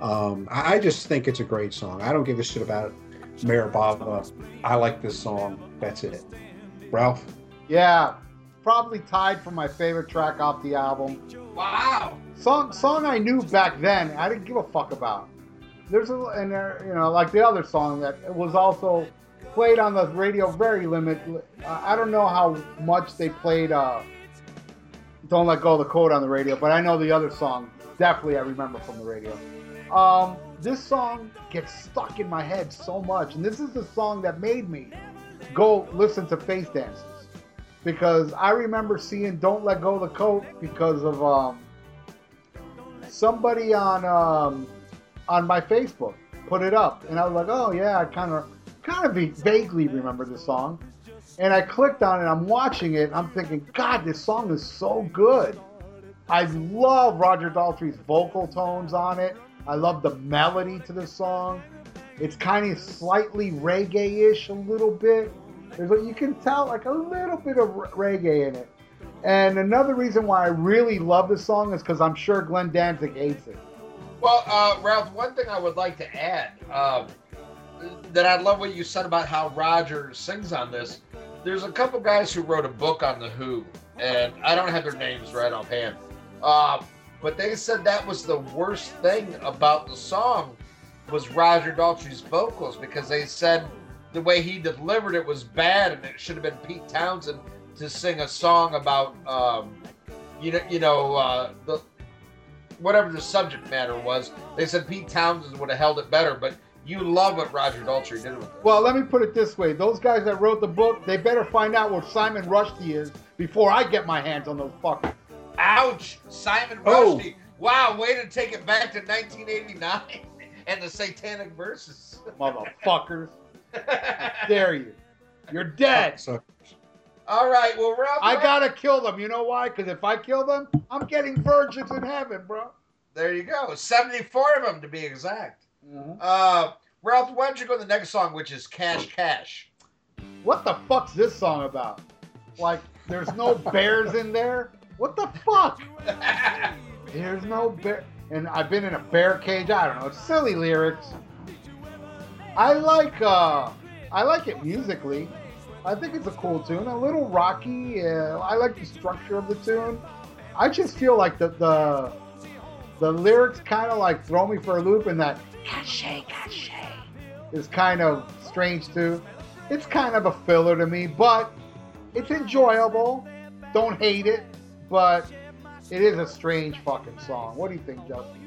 Um, I, I, just think it's a great song. I don't give a shit about Meher Baba. I like this song. That's it. Ralph? Yeah, probably tied for my favorite track off the album. Wow. Song song I knew back then. I didn't give a fuck about there's a and there you know like the other song that was also played on the radio very limited. I don't know how much they played. Uh, don't let go of the coat on the radio, but I know the other song definitely I remember from the radio. Um, this song gets stuck in my head so much, and this is the song that made me go listen to Face Dances because I remember seeing "Don't Let Go of the Coat" because of um, somebody on um, on my Facebook, put it up, and I was like, oh yeah, I kind of kind of vaguely remember the song, and I clicked on it. I'm watching it. I'm thinking, God, this song is so good. I love Roger Daltrey's vocal tones on it. I love the melody to the song. It's kind of slightly reggae-ish, a little bit. There's what you can tell, like a little bit of reggae in it. And another reason why I really love this song is because I'm sure Glenn Danzig hates it. Well, uh, Ralph, one thing I would like to add um, that I love what you said about how Roger sings on this. There's a couple guys who wrote a book on the Who, and I don't have their names right offhand. Uh, but they said that was the worst thing about the song was Roger Daltrey's vocals because they said the way he delivered it was bad and it should have been Pete Townshend to sing a song about um, you know you know uh, the whatever the subject matter was. They said Pete Townshend would have held it better, but you love what Roger Daltrey did with it. Well, let me put it this way: those guys that wrote the book, they better find out what Simon Rushdie is before I get my hands on those fuckers. Ouch, Simon Oh. Rushdie. Wow, way to take it back to 1989 and the Satanic Verses. Motherfuckers. Dare you. You're dead. So, All right, well, Ralph. I gotta kill them. You know why? Because if I kill them, I'm getting virgins in heaven, bro. There you go. 74 of them to be exact. Uh, Ralph, why don't you go to the next song, which is Cache Cache? What the fuck's this song about? Like, there's no bears in there? What the fuck? There's no bear. And I've been in a bear cage. I don't know. It's silly lyrics. I like uh I like it musically. I think it's a cool tune. A little rocky. Uh, I like the structure of the tune. I just feel like the the the lyrics kind of like throw me for a loop, in that cachet cachet is kind of strange too. It's kind of a filler to me, but it's enjoyable. Don't hate it, but it is a strange fucking song. What do you think, Justin?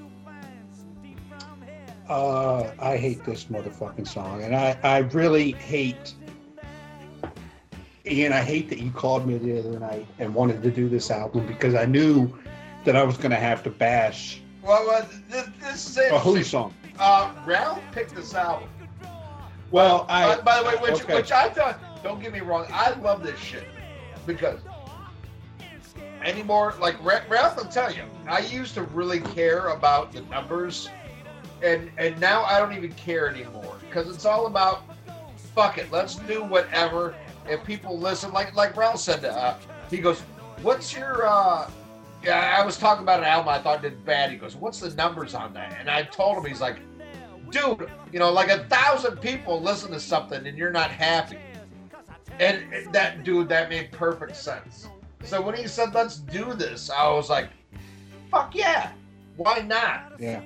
uh, I hate this motherfucking song, and I, I really hate. Ian, I hate that you called me the other night and wanted to do this album because I knew that I was going to have to bash Well, well this, this is a Who song. Uh, Ralph picked this album. Well, I. by, by the way, which, okay. which I thought, don't get me wrong, I love this shit because anymore, like Ralph, I'll tell you, I used to really care about the numbers, and and now I don't even care anymore because it's all about fuck it, let's do whatever. If people listen, like like Ralph said, to, uh, he goes, "What's your?" uh Yeah, I was talking about an album I thought did bad. He goes, "What's the numbers on that?" And I told him, he's like, dude, you know, like a thousand people listen to something and you're not happy. And that dude, that made perfect sense. So when he said, let's do this, I was like, fuck yeah, why not? Yeah.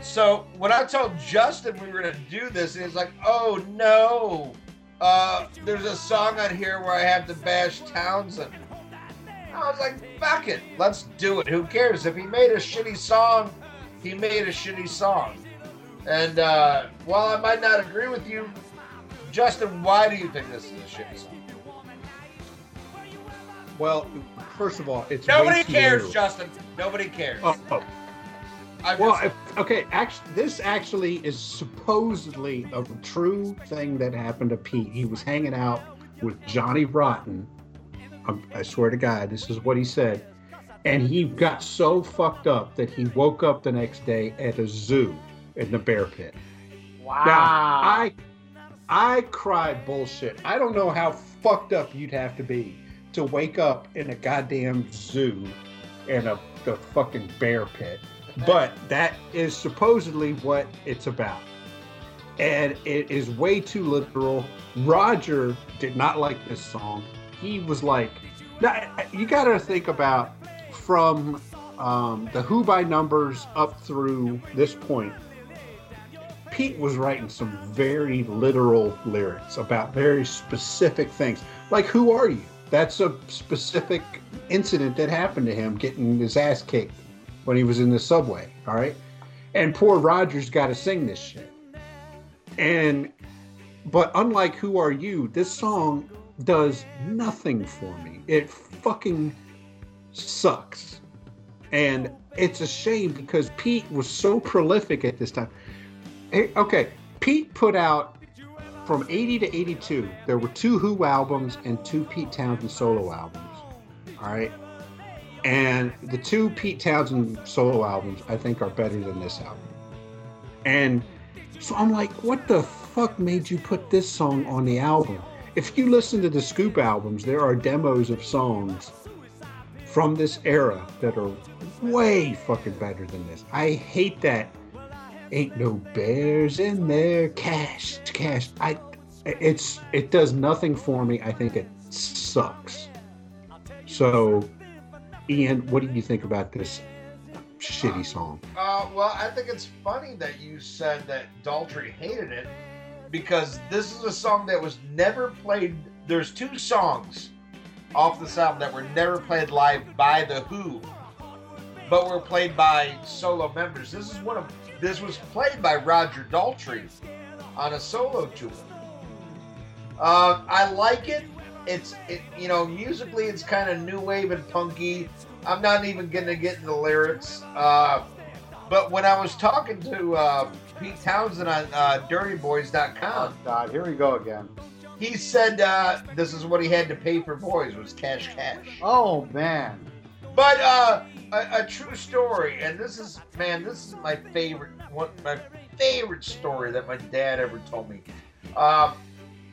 So when I told Justin we were going to do this, he was like, oh no, uh, there's a song on here where I have to bash Townshend. I was like, fuck it, let's do it. Who cares? If he made a shitty song, he made a shitty song. And uh, while I might not agree with you, Justin, why do you think this is a shitty song? Well, first of all, it's Nobody cares, new. Justin. Nobody cares. Oh, oh. Well, if, okay. Actually, this actually is supposedly a true thing that happened to Pete. He was hanging out with Johnny Rotten. I'm, I swear to God, this is what he said. And he got so fucked up that he woke up the next day at a zoo in the bear pit. Wow. Now, I I cried bullshit. I don't know how fucked up you'd have to be to wake up in a goddamn zoo in a the fucking bear pit. But that is supposedly what it's about. And it is way too literal. Roger did not like this song. He was like, now, you got to think about from um, the Who by numbers up through this point. Pete was writing some very literal lyrics about very specific things. Like, who are you? That's a specific incident that happened to him getting his ass kicked when he was in the subway. All right. And poor Roger's got to sing this shit. And, but unlike Who Are You, this song does nothing for me. It fucking sucks. And it's a shame because Pete was so prolific at this time. Hey, okay, Pete put out from 80 to 82, there were two Who albums and two Pete Townshend solo albums. All right. And the two Pete Townshend solo albums, I think, are better than this album. And so I'm like, what the fuck made you put this song on the album? If you listen to the Scoop albums, there are demos of songs from this era that are way fucking better than this. I hate that. Ain't no bears in there. Cache, cache. I, it's it does nothing for me. I think it sucks. So, Ian, what do you think about this shitty song? Uh, well, I think it's funny that you said that Daltrey hated it because this is a song that was never played. There's two songs off this album that were never played live by The Who, but were played by solo members. This is one of this was played by Roger Daltrey on a solo tour. Uh, I like it. It's it, you know musically it's kind of new wave and punky. I'm not even gonna get into the lyrics. Uh, but when I was talking to uh, Pete Townshend on uh, DirtyBoys.com, Oh God, here we go again. he said uh, this is what he had to pay for boys was cache cache. Oh man. But uh, a, a true story, and this is man, this is my favorite one, my favorite story that my dad ever told me. Uh,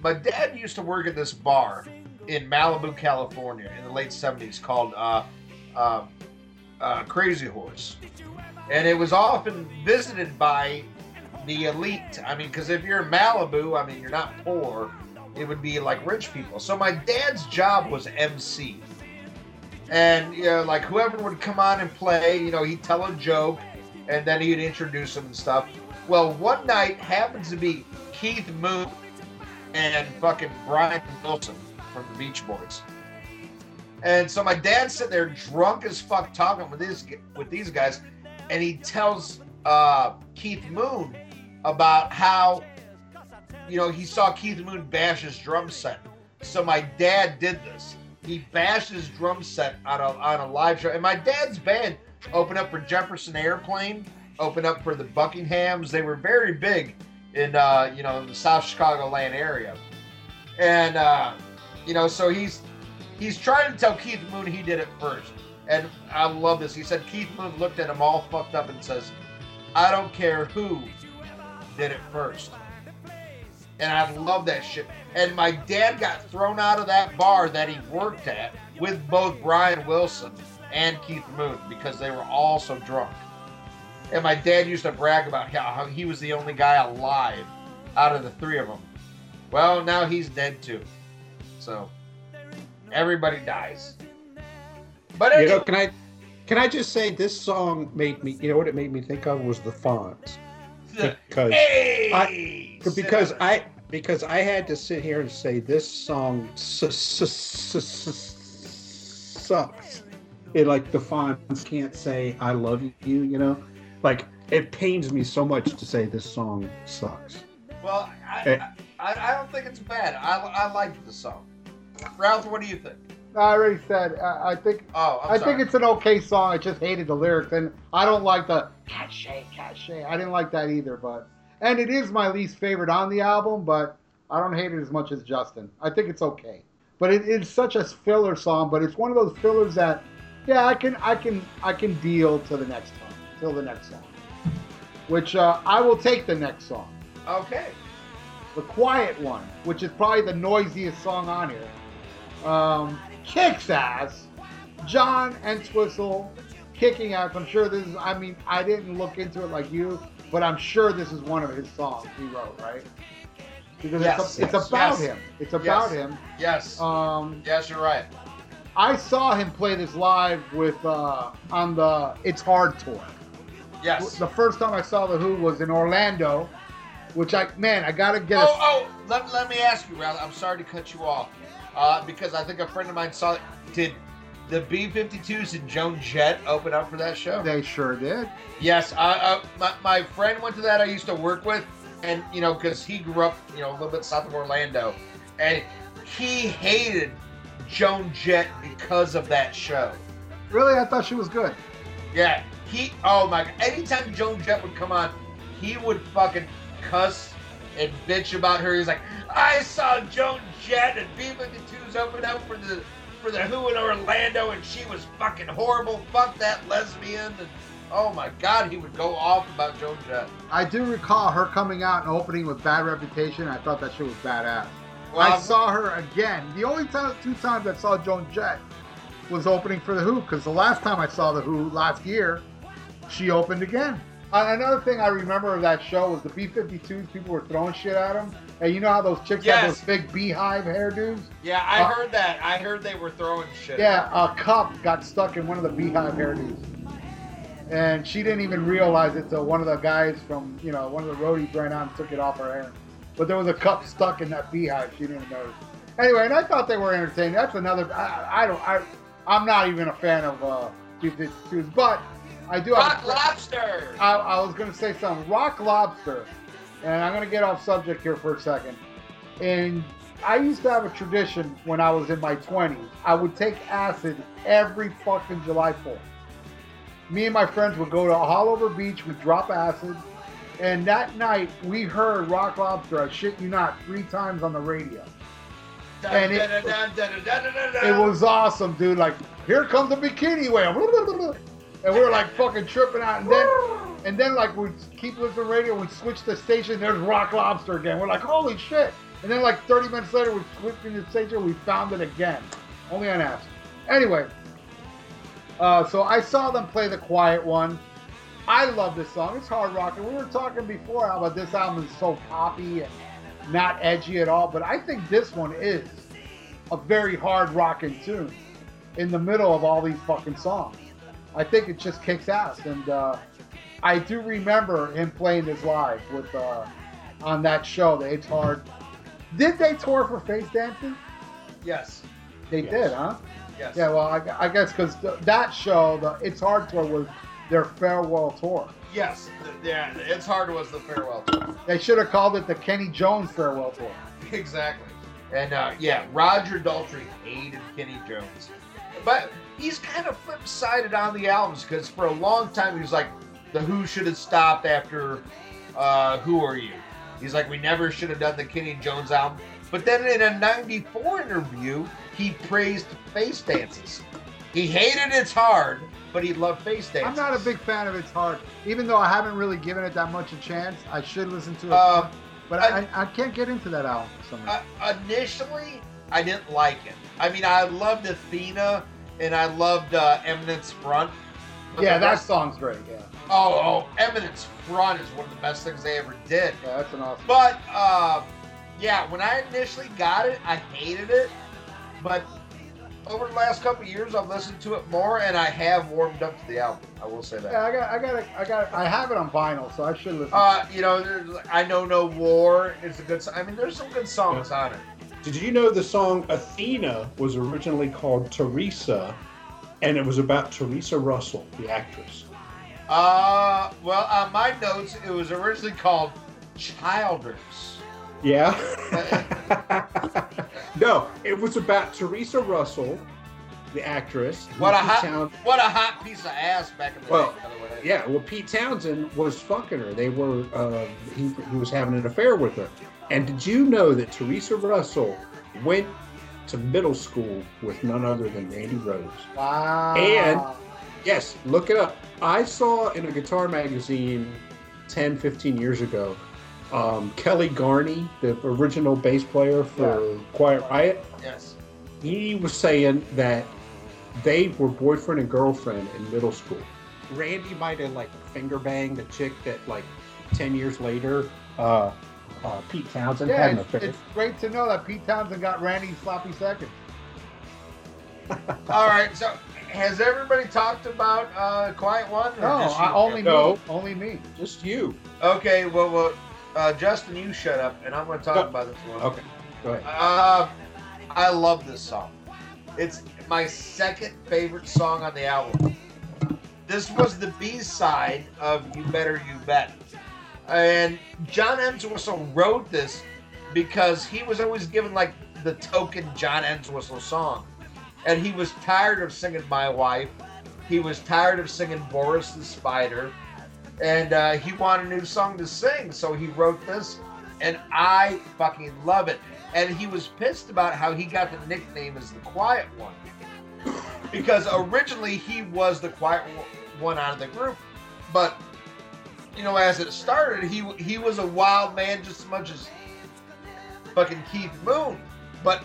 my dad used to work at this bar in Malibu, California, in the late '70s, called uh, uh, uh, Crazy Horse, and it was often visited by the elite. I mean, because if you're in Malibu, I mean, you're not poor. It would be like rich people. So my dad's job was MC and you know, like whoever would come on and play, you know, he'd tell a joke, and then he'd introduce them and stuff. Well, one night happens to be Keith Moon and fucking Brian Wilson from the Beach Boys, and so my dad's sitting there drunk as fuck talking with these with these guys, and he tells uh, Keith Moon about how you know he saw Keith Moon bash his drum set. So my dad did this he bashed his drum set on a, on a live show. And my dad's band opened up for Jefferson Airplane, opened up for the Buckinghams. They were very big in uh, you know the South Chicagoland area. And uh, you know, so he's he's trying to tell Keith Moon he did it first. And I love this. He said Keith Moon looked at him all fucked up and says, "I don't care who did it first. And I love that shit. And my dad got thrown out of that bar that he worked at with both Brian Wilson and Keith Moon because they were all so drunk. And my dad used to brag about how, he was the only guy alive out of the three of them. Well, now he's dead too. So everybody dies. But You know, can I can I just say this song made me? You know what it made me think of was the font because hey, because I because I had to sit here and say this song su- su- su- su- sucks. It like the Fonz can't say "I love you," you know, like it pains me so much to say this song sucks. Well, I, Eh. I, I don't think it's bad. I, I like the song. Ralph, what do you think? I already said. I, I think. Oh, I'm i sorry. think it's an okay song. I just hated the lyrics, and I don't like the cachet, cachet. I didn't like that either. But and it is my least favorite on the album, but I don't hate it as much as Justin. I think it's okay. But it is such a filler song. But it's one of those fillers that, yeah, I can, I can, I can deal to the next time, till the next song. Which uh, I will take the next song. Okay. the quiet one, which is probably the noisiest song on here, um, kicks ass. John Entwistle kicking ass. I'm sure this is. I mean, I didn't look into it like you, but I'm sure this is one of his songs he wrote, right? Because Yes, it's, a, it's yes, about yes. him. It's about Yes. him. Yes. Um, yes, you're right. I saw him play this live with uh, on the It's Hard tour. Yes. The first time I saw the Who was in Orlando, which I man, I gotta get. Oh, a, oh, let, let me ask you, Ralph. I'm sorry to cut you off, uh, because I think a friend of mine saw it. Did the B-52s and Joan Jett open up for that show? They sure did. Yes, I, uh, my, my friend went to that. I used to work with, and you know, because he grew up, you know, a little bit south of Orlando, and he hated Joan Jett because of that show. Really, I thought she was good. Yeah, he. Oh my! God. Anytime Joan Jett would come on, he would fucking cuss and bitch about her. He's like, I saw Joan Jett and B-52s open up for the for the Who in Orlando, and she was fucking horrible. Fuck that lesbian. And oh my god, he would go off about Joan Jett. I do recall her coming out and opening with Bad Reputation. I thought that shit was badass. Well, I I'm- saw her again. The only time, two times I saw Joan Jett was opening for the Who, because the last time I saw the Who last year, she opened again. Another thing I remember of that show was the B-52s. People were throwing shit at them, and you know how those chicks have those big beehive hairdos. yeah, I uh, heard that. I heard they were throwing shit. Yeah, a cup got stuck in one of the beehive hairdos. And she didn't even realize it till one of the guys from, you know, one of the roadies ran out and took it off her hair. But there was a cup stuck in that beehive. She didn't notice. Anyway, and I thought they were entertaining. That's another. I, I don't. I, I'm not even a fan of uh, B-52s, but I do have. Rock Lobster. I, I was going to say something. Rock Lobster, and I'm going to get off subject here for a second. And I used to have a tradition when I was in my 20s. I would take acid every fucking July 4th. Me and my friends would go to Haulover Beach, we'd drop acid, and that night we heard Rock Lobster, I shit you not, three times on the radio. and it- It was awesome, dude. Like, here comes the bikini whale. And we were like fucking tripping out. And then, and then like we keep listening to radio. We switch the station. There's Rock Lobster again. We're like, holy shit. And then like 30 minutes later, we switched the station. We found it again. Only on acid. Anyway, uh, so I saw them play the Quiet One. I love this song. It's hard rock. And we were talking before how about this album is so poppy and not edgy at all. But I think this one is a very hard rocking tune in the middle of all these fucking songs. I think it just kicks ass, and uh, I do remember him playing this live with uh, on that show. The It's Hard. Did they tour for Face Dancing? Yes. They Yes. did, huh? Yes. Yeah. Well, I, I guess because that show, the It's Hard tour, was their farewell tour. Yes. th- Yeah. It's hard was the farewell tour. They should have called it the Kenny Jones farewell tour. Exactly. And uh, yeah, Roger Daltrey hated Kenny Jones, but he's kind of flip-sided on the albums because for a long time he was like, the Who should have stopped after uh, Who Are You? He's like, we never should have done the Kenny Jones album. But then in a '94 interview, he praised Face Dances. He hated It's Hard, but he loved Face Dances. I'm not a big fan of It's Hard, even though I haven't really given it that much a chance. I should listen to it, Uh, but I, I, can't get into that album. For some reason. Uh, initially, I didn't like it. I mean, I loved Athena and I loved uh, Eminence Front. Yeah, that rest- song's great. Yeah, Oh, oh, Eminence Front is one of the best things they ever did. yeah, that's an awesome. But uh, yeah, when I initially got it, I hated it. But over the last couple of years, I've listened to it more, and I have warmed up to the album. I will say that. Yeah, I got, I got, I got, I have it on vinyl, so I should listen. Uh, you know, there's, I know no war is a good. so- I mean, there's some good songs on it. Did you know the song Athena was originally called Teresa, and it was about Teresa Russell, the actress? Uh, well, on my notes, it was originally called Childers. Yeah. no, it was about Teresa Russell, the actress. What a Pete hot, what a hot piece of ass back in the Well, day. by the way. Yeah, well, Pete Townshend was fucking her. They were, uh, he, he was having an affair with her. And did you know that Teresa Russell went to middle school with none other than Randy Rhoads? wow. and- Yes, look it up. I saw in a guitar magazine 10, 15 years ago, um, Kelly Garni, the original bass player for Quiet Riot, Yes. he was saying that they were boyfriend and girlfriend in middle school. Randy might have like finger banged the chick that like 10 years later, uh, uh, Pete Townshend yeah, it's, it's great to know that Pete Townshend got Randy sloppy second. All right. So, has everybody talked about uh, Quiet One? No, I, only No. me. Only me. Just you. Okay. Well, well, uh, Justin, you shut up, and I'm going to talk No. about this one. Okay, go ahead. Uh, I love this song. It's my second favorite song on the album. This was the B side of You Better You Bet. And John Entwistle wrote this because he was always given like the token John Entwistle song. And he was tired of singing My Wife. He was tired of singing Boris the Spider. And uh, he wanted a new song to sing, so he wrote this. And I fucking love it. and he was pissed about how he got the nickname as the Quiet One because originally he was the quiet one out of the group, but you know, as it started, he he was a wild man just as much as fucking Keith Moon, but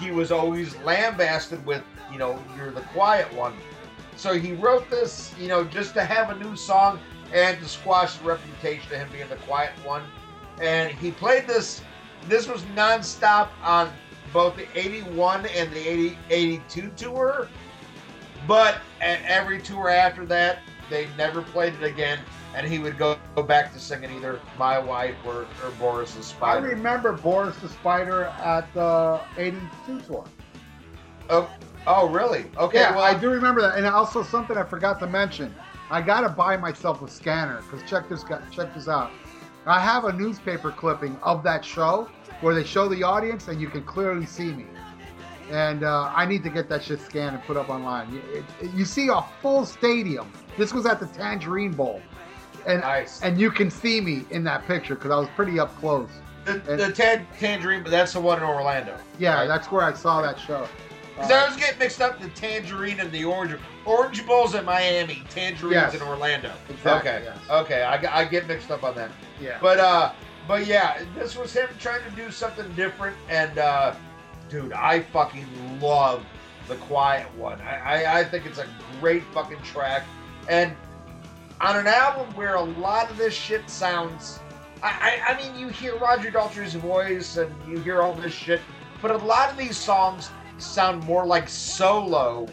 he was always lambasted with, you know, you're the quiet one. So he wrote this, you know, just to have a new song and to squash the reputation of him being the quiet one. And he played this. This was nonstop on both the 81 and the 80, 82 tour. But at every tour after that, they never played it again. And he would go, go back to singing either My Wife or, or Boris the Spider. I remember Boris the Spider at the 82 tour. Oh, oh, really? Okay, yeah, well, I do remember that. And also something I forgot to mention. I gotta buy myself a scanner because check this guy, check this out. I have a newspaper clipping of that show where they show the audience and you can clearly see me. And uh, I need to get that shit scanned and put up online. You, it, you see a full stadium. This was at the Tangerine Bowl, and Nice. and you can see me in that picture because I was pretty up close. The, the tan- Tangerine, but that's the one in Orlando. Yeah, Right. that's where I saw that show. Because Uh, I was getting mixed up the Tangerine and the Orange. Orange Bowl's in Miami, Tangerines Yes. in Orlando. Exactly, Okay, yes. okay, I, get- I get mixed up on that. yeah. But uh, but yeah, this was him trying to do something different, and uh, dude, I fucking love the Quiet One. I, I I think it's a great fucking track, and on an album where a lot of this shit sounds. I, I, I mean, you hear Roger Daltrey's voice and you hear all this shit, but a lot of these songs sound more like solo.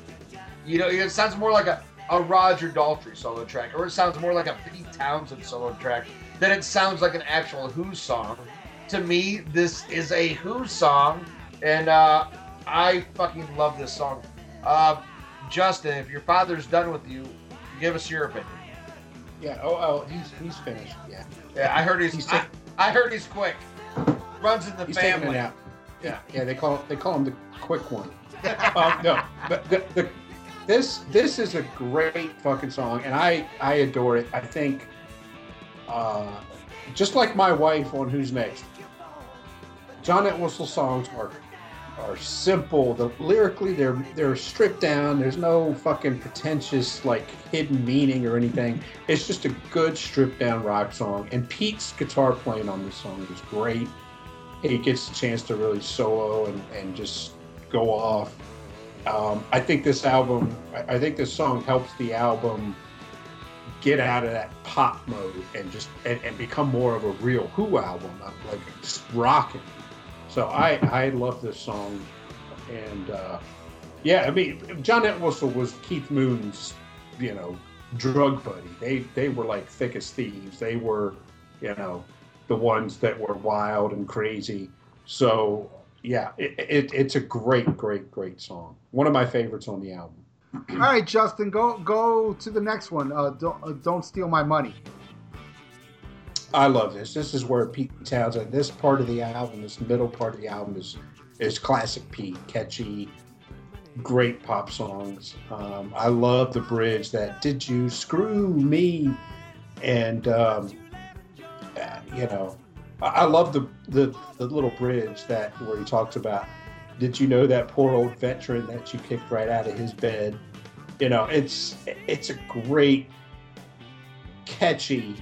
You know, it sounds more like a, a Roger Daltrey solo track, or it sounds more like a Pete Townshend solo track than it sounds like an actual Who song. To me, this is a Who song, and uh, I fucking love this song. Uh, Justin, if your father's done with you, give us your opinion. Yeah. Oh, oh, he's he's finished. Yeah. Yeah, I heard he's. He's I, I heard he's quick. Runs in the He's taking family. it out. Yeah. Yeah. They call they call him the quick one. uh, no, but the, the, this this is a great fucking song, and I I adore it. I think, uh, just like my wife on Who's Next, John Entwistle songs are are simple. The lyrically they're they're stripped down. There's no fucking pretentious like hidden meaning or anything. It's just a good stripped down rock song. And Pete's guitar playing on this song is great. He gets a chance to really solo and, and just go off. Um, I think this album, I, think this song helps the album get out of that pop mode and just and, and become more of a real Who album, like just rocking. So I I love this song, and uh, yeah, I mean John Entwistle was Keith Moon's, you know, drug buddy. They they were like thick as thieves. They were, you know, the ones that were wild and crazy. So yeah, it, it, it's a great, great, great song. One of my favorites on the album. All right, Justin, go go to the next one. Uh, don't uh, don't steal my money. I love this. This is where Pete Townshend. This part of the album, this middle part of the album, is is classic Pete, catchy, great pop songs. Um, I love the bridge that "Did you screw me?" and um, uh, you know, I, I love the, the the little bridge that where he talks about. Did you know that poor old veteran that you kicked right out of his bed? You know, it's it's a great, catchy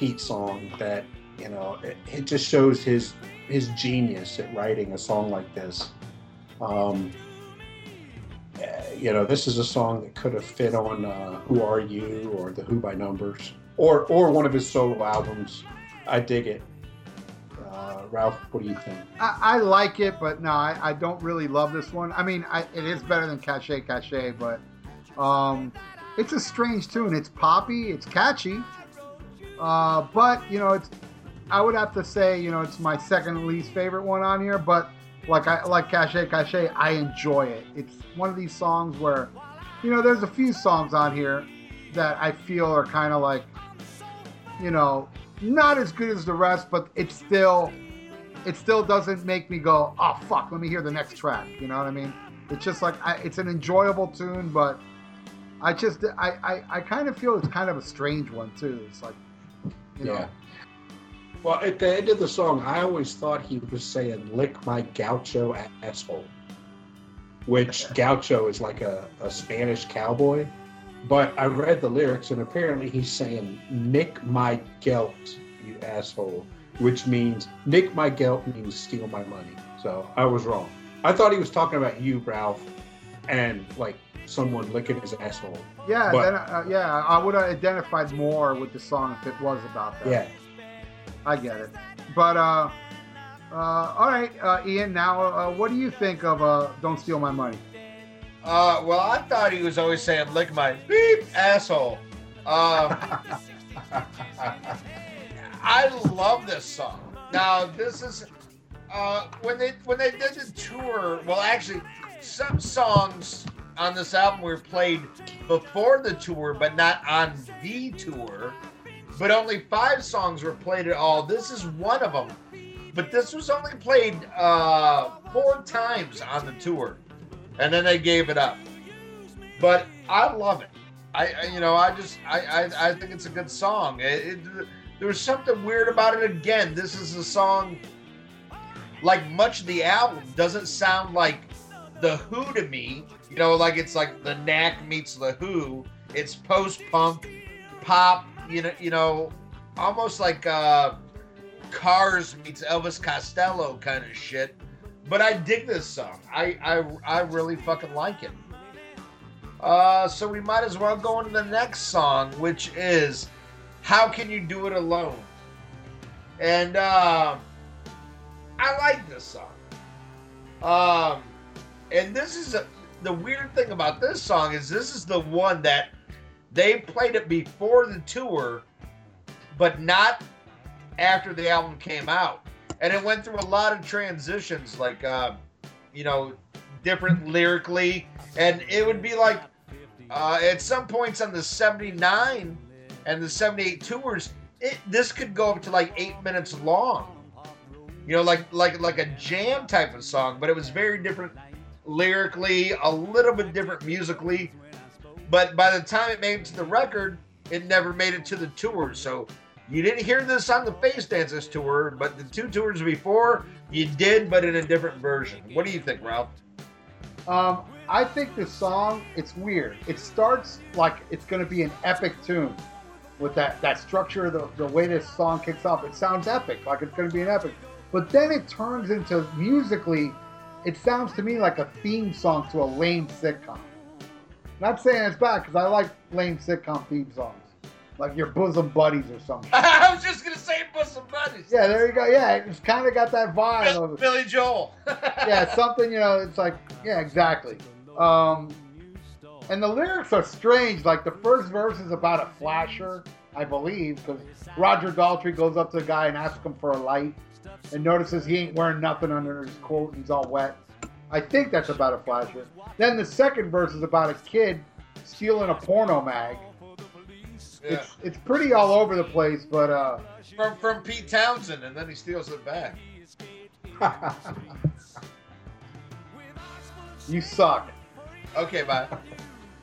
Pete song that you know it, it just shows his his genius at writing a song like this. Um, uh, you know, this is a song that could have fit on uh, "Who Are You" or "The Who by Numbers" or or one of his solo albums. I dig it. Uh, Ralph, what do you think? I, I like it, but no, I, I don't really love this one. I mean, I, it is better than Cache Cache, but um, it's a strange tune. It's poppy, it's catchy, uh, but you know, it's. I would have to say, you know, it's my second least favorite one on here. But like I like Cache Cache, I enjoy it. It's one of these songs where, you know, there's a few songs on here that I feel are kind of like, you know, not as good as the rest, but it's still it still doesn't make me go, oh fuck, let me hear the next track. You know what I mean? It's just like I, it's an enjoyable tune, but I just I, I I kind of feel it's kind of a strange one too. It's like, you know, Well, at the end of the song, I always thought he was saying "lick my gaucho asshole," which gaucho is like a, a Spanish cowboy. But I read the lyrics, and apparently he's saying "nick my gelt, you asshole," which means "nick my gelt" means steal my money. So I was wrong. I thought he was talking about you, Ralph, and like someone licking his asshole. Yeah, But- then, uh, yeah, I would have identified more with the song if it was about that. Yeah. I get it. But uh, uh, all right, uh, Ian. Now, uh, what do you think of uh, "Don't Steal My Money"? Uh, well, I thought he was always saying "lick my beep asshole." Um, I love this song. Now, this is uh, when they when they did the tour. Well, actually, some songs on this album were played before the tour, but not on the tour. But only five songs were played at all. This is one of them. But this was only played uh, four times on the tour, and then they gave it up. But I love it. I, you know I just I, I I think it's a good song. It, it, there was something weird about it. Again, this is a song like much of the album doesn't sound like the Who to me. You know, like it's like the Knack meets the Who. It's post punk, pop. You know, you know, almost like uh, Cars meets Elvis Costello kind of shit. But I dig this song. I I, I really fucking like it. Uh, so we might as well go into the next song, which is "How Can You Do It Alone," and uh, I like this song. Um, and this is a, the weird thing about this song is this is the one that they played it before the tour, but not after the album came out, and it went through a lot of transitions, like uh, you know, different lyrically, and it would be like uh, at some points on the 79 and the 78 tours it, this could go up to like eight minutes long. You know like like like a jam type of song but it was very different lyrically a little bit different musically but by the time it made it to the record it never made it to the tour so you didn't hear this on the face dances tour but the two tours before you did but in a different version what do you think ralph Um, I think the song it's weird. It starts like it's going to be an epic tune with that that structure, the the way this song kicks off. It sounds epic, like it's going to be an epic. But then it turns into musically, it sounds to me like a theme song to a lame sitcom. Not saying it's bad because I like lame sitcom theme songs, like your bosom buddies or something. i was just gonna say bosom buddies Yeah, there you go. Yeah, it's kind of got that vibe Bill- of billy joel yeah, something you know. It's like yeah, exactly. Um, and the lyrics are strange. Like the first verse is about a flasher, I believe, because Roger Daltrey goes up to the guy and asks him for a light, and notices he ain't wearing nothing under his coat. and He's all wet. I think that's about a flasher. Then the second verse is about a kid stealing a porno mag. Yeah. It's it's pretty all over the place, but uh, from from Pete Townshend, and then he steals it back. you suck. Okay, bye.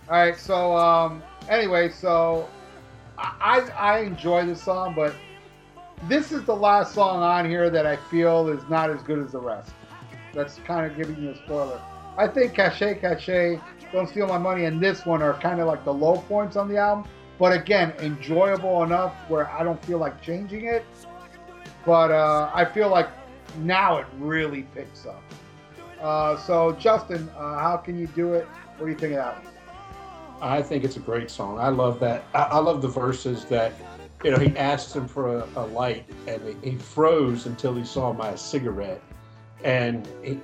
All right, so um, anyway, so I I enjoy this song, but this is the last song on here that I feel is not as good as the rest. That's kind of giving you a spoiler. I think Cache Cache, Don't Steal My Money, and this one are kind of like the low points on the album. But again, enjoyable enough where I don't feel like changing it. But uh, I feel like now it really picks up. Uh, so Justin, uh, how can you do it? What do you think of that one? I think it's a great song. I love that. I, I love the verses that, you know, he asked him for a, a light and he, he froze until he saw my cigarette. And he,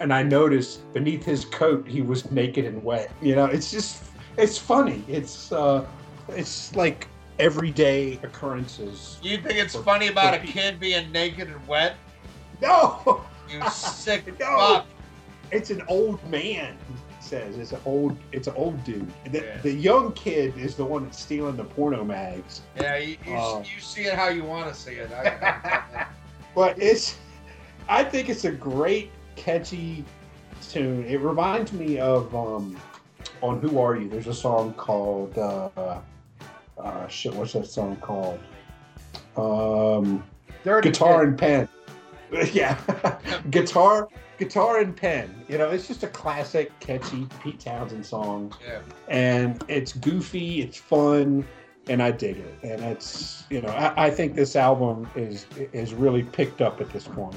and I noticed beneath his coat he was naked and wet. You know, it's just it's funny. It's uh it's like everyday occurrences. You think it's funny about a kid being naked and wet? No, You sick No. fuck. it's an old man. He Says it's an old, it's an old dude. The, Yeah. the young kid is the one that's stealing the porno mags. Yeah, you, you, Oh. you see it how you want to see it. I, But it's, I think it's a great, catchy tune. It reminds me of um, on Who Are You? There's a song called uh, uh, shit. What's that song called? Um, Dirty guitar Kid. and pen. yeah, guitar, guitar and pen. You know, it's just a classic, catchy Pete Townshend song, Yeah. and it's goofy, it's fun, and I dig it. And it's you know, I, I think this album is is really picked up at this point.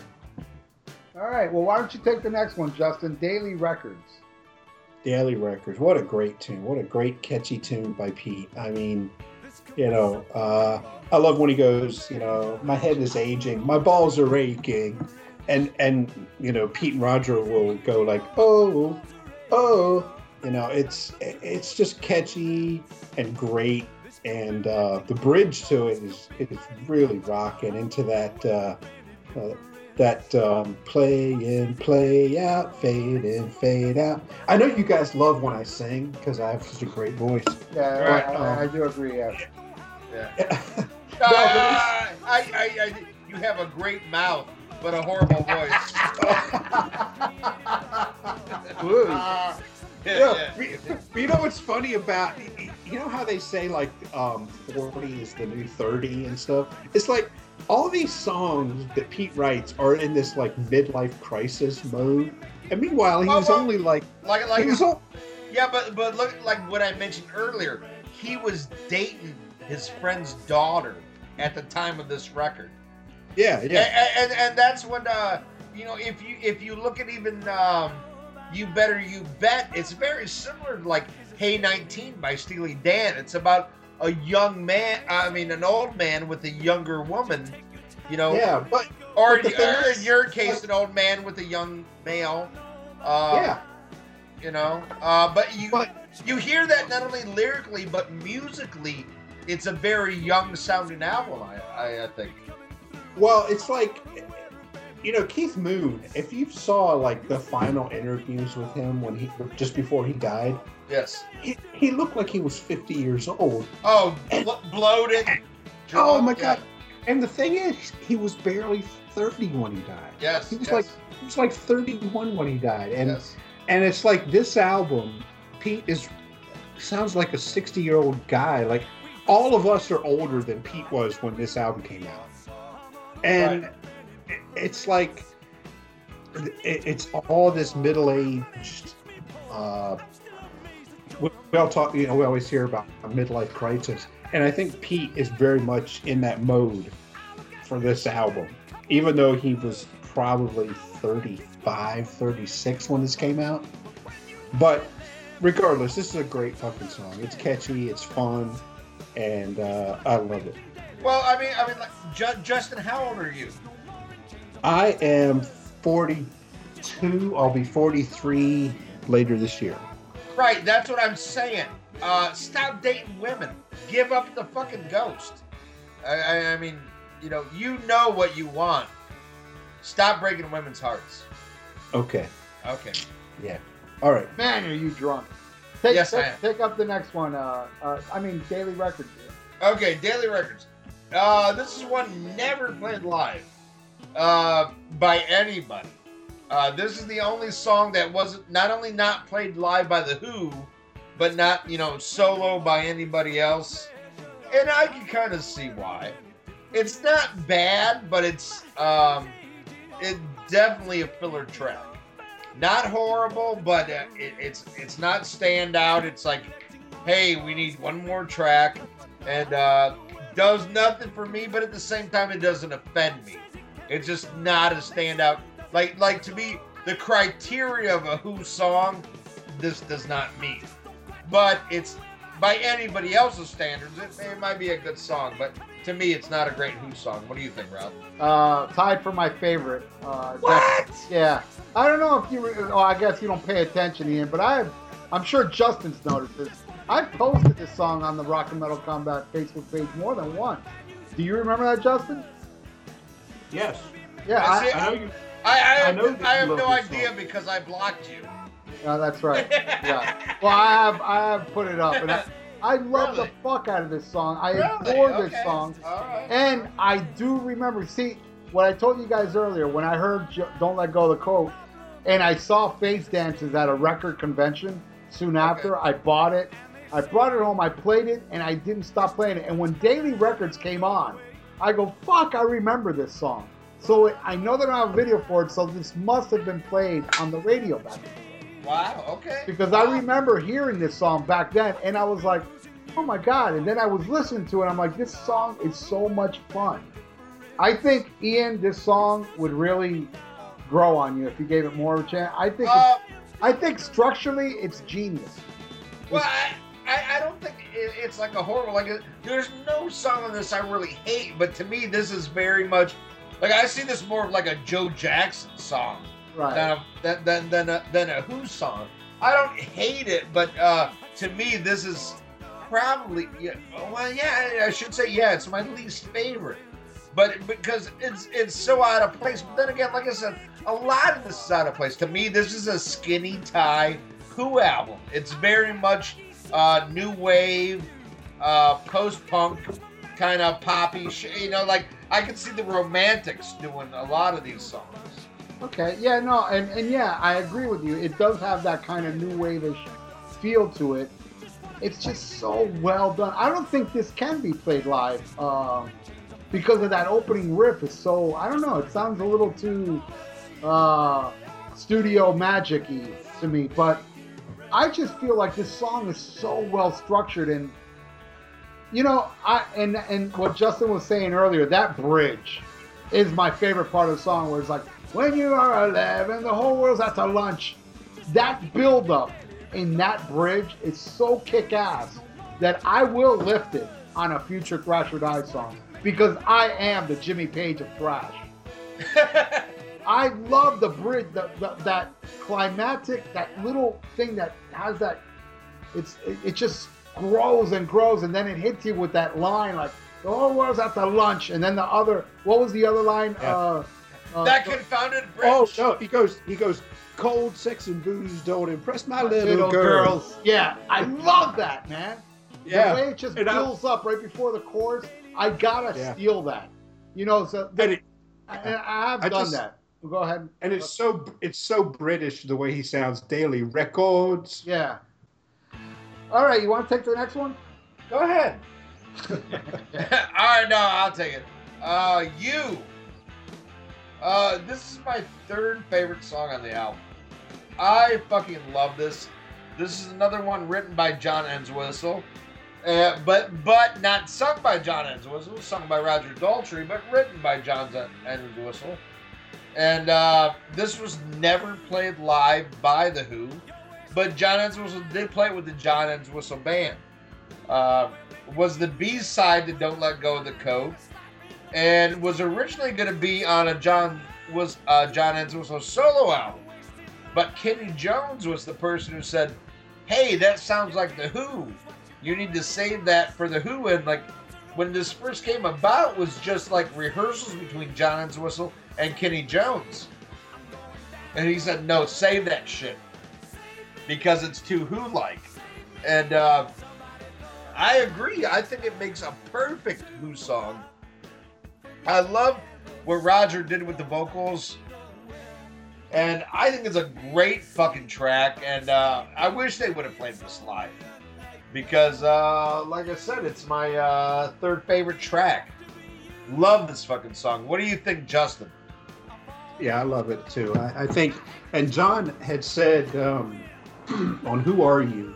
All right. Well, why don't you take the next one, Justin? Daily Records. Daily Records. What a great tune. What a great catchy tune by Pete. I mean, you know, uh, I love when he goes, you know, my head is aging, my balls are aching. And, and you know, Pete and Roger will go like, oh, oh. You know, it's it's just catchy and great. And uh, the bridge to it is, is really rocking into that uh, uh, that um, play in, play out, fade in, fade out. I know you guys love when I sing because I have such a great voice. Yeah, Right, I, I, I do agree. Yeah. Ah, I, I, I, you have a great mouth, but a horrible voice. Ooh. yeah, Yeah, you know what's funny about you know how they say like um, 40 is the new 30 and stuff it's like all these songs that pete writes are in this like midlife crisis mode and meanwhile he Oh, was well- only like Like, he like, was all, yeah, but but look, like what I mentioned earlier, he was dating his friend's daughter at the time of this record. Yeah yeah And, and and that's what uh you know if you if you look at even um you better you bet it's very similar to like Hey 19 by Steely Dan. It's about a young man, I mean an old man with a younger woman, you know, yeah but or, but or in your case an old man with a young male. Uh, yeah you know, uh, but you but you hear that not only lyrically but musically, it's a very young sounding album. I I, I think. Well, it's like, you know, Keith Moon. If you saw like the final interviews with him when he just before he died, Yes. he, he looked like he was 50 years old. Oh, And- blo- bloated. Oh my yeah. god! And the thing is, he was barely 30 when he died. Yes. He was yes, like he was like 31 when he died, and yes. and it's like this album, Pete is sounds like a 60 year old guy. Like all of us are older than Pete was when this album came out, and it- it's like it's all this middle aged. Uh, we we all talk, you know, we always hear about a midlife crisis, and I think Pete is very much in that mode for this album, even though he was probably 35, 36 when this came out. But regardless, this is a great fucking song. It's catchy, it's fun, and uh, I love it. Well, I mean, I mean, like, Ju- Justin, how old are you? I am 42. I'll be 43 later this year. Right. That's what I'm saying. Uh, stop dating women. Give up the fucking ghost. I, I, I mean, you know, you know what you want. Stop breaking women's hearts. Okay. Okay. Yeah. All right. Man, are you drunk? Take, Yes, I take, am. take up the next one. Uh, uh, I mean, Daily Records. Okay, Daily Records. Uh, this is one never played live uh, by anybody. Uh, this is the only song that wasn't not only not played live by the Who, but not you know solo by anybody else. And I can kind of see why. It's not bad, but it's um, it definitely a filler track. Not horrible, but uh, it, it's it's not stand out. It's like, hey, we need one more track and uh, does nothing for me, but at the same time, it doesn't offend me. It's just not a standout. Like, like to me, the criteria of a Who song, this does not meet. But it's by anybody else's standards, it, it might be a good song. But to me, it's not a great Who song. What do you think, Ralph? Uh, tied for my favorite. Uh, What? Yeah. I don't know if you. Were, oh, I guess you don't pay attention, Ian, but I. I'm sure Justin's noticed this. I've posted this song on the Rock and Metal Combat Facebook page more than once. Do you remember that, Justin? Yes. Yeah, I I, see- I know you. I, I, I have, know that I you have no idea song. because I blocked you. yeah, that's right. Yeah. Well, I have I have put it up, and I, I love Really? the fuck out of this song. I Really? adore Okay. this song. All right. And I do remember, see, what I told you guys earlier when I heard Don't Let Go of the Coat, and I saw Face Dances at a record convention soon after, I bought it. I brought it home, I played it, and I didn't stop playing it. And when Daily Records came on, I go, fuck, I remember this song. So it, I know they don't have a video for it, so this must have been played on the radio back then. Wow. Okay. Because I remember hearing this song back then, and I was like, oh my god! And then I was listening to it, and I'm like, this song is so much fun. I think Ian, this song would really grow on you if you gave it more of a chance. I think, Uh, I think structurally, it's genius. well, I, I, I don't think it, it's like a horrible. Like, there's no song on this I really hate, but to me, this is very much like I see this more of like a Joe Jackson song Right. than a, than than than a, than a Who song. I don't hate it, but uh, to me, this is probably yeah. Well, yeah, I should say yeah. It's my least favorite, but because it's it's so out of place. But then again, like I said, a lot of this is out of place. To me, this is a skinny tie Who album. It's very much uh, new wave, uh, post punk, kind of poppy. You know, like I could see the Romantics doing a lot of these songs. Okay, yeah, no, and, and yeah, I agree with you. It does have that kind of new wave-ish feel to it. It's just so well done. I don't think this can be played live uh, because of that opening riff. Is so I don't know. It sounds a little too uh, studio magic-y to me, but I just feel like this song is so well structured and you know, I and and what Justin was saying earlier, that bridge is my favorite part of the song where it's like, when you are 11, the whole world's at the lunch. That build up in that bridge is so kick ass that I will lift it on a future Thrash or Die song because I am the Jimmy Page of thrash. I love the bridge, the, the, that climatic, that little thing that has that. It's it, it just grows and grows, and then it hits you with that line like the whole world's at the lunch, and then the other. What was the other line? Yeah. Uh, uh, that confounded bridge. Oh no, he goes. He goes. Cold sex and booze don't impress my little, little girl. girls. Yeah, I love that man. Yeah, the way it just and I- builds up right before the chorus. I gotta Yeah. steal that. You know, so and, it, I, I have I done just- that. Go ahead. and it's so it's so British the way he sounds. Daily records. Yeah. All right, you want to take the next one? Go ahead. All right, no, I'll take it. Uh, you. Uh, this is my third favorite song on the album. I fucking love this. This is another one written by John Entwistle, uh, but but not sung by John Entwistle. Sung by Roger Daltrey, but written by John Entwistle. And uh, this was never played live by the Who, but John Entwistle did play it with the John Entwistle band. Uh, was the B side to "Don't Let Go of the Coat," and was originally going to be on a John was John Entwistle solo album, but Kenny Jones was the person who said, "Hey, that sounds like the Who. You need to save that for the Who." And like when this first came about, was just like rehearsals between John Entwistle and Kenny Jones, and he said, "No, save that shit because it's too Who-like." And uh, I agree. I think it makes a perfect Who song. I love what Roger did with the vocals. And I think it's a great fucking track. And uh, I wish they would have played this live. Because, uh, like I said, it's my uh, third favorite track. Love this fucking song. What do you think, Justin? Yeah, I love it too. I, I think, and John had said um, on "Who Are You,"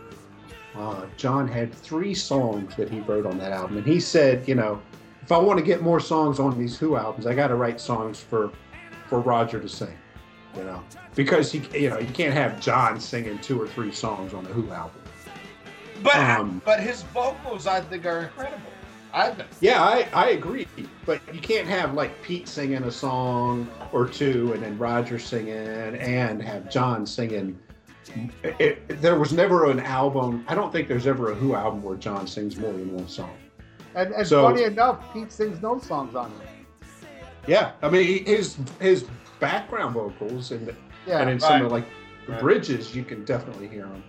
uh, John had three songs that he wrote on that album, and he said, you know, if I want to get more songs on these Who albums, I got to write songs for for Roger to sing, you know, because he, you know, you can't have John singing two or three songs on the Who album. But, Um, but his vocals, I think, are incredible. I think. Yeah, I, I agree. But you can't have like Pete singing a song or two and then Roger singing and have John singing. It, it- there was never an album. I don't think there's ever a Who album where John sings more than one song. And, and So- funny enough, Pete sings no songs on it. Yeah, I mean his his background vocals and Yeah. and in some of like the Right. bridges you can definitely hear them.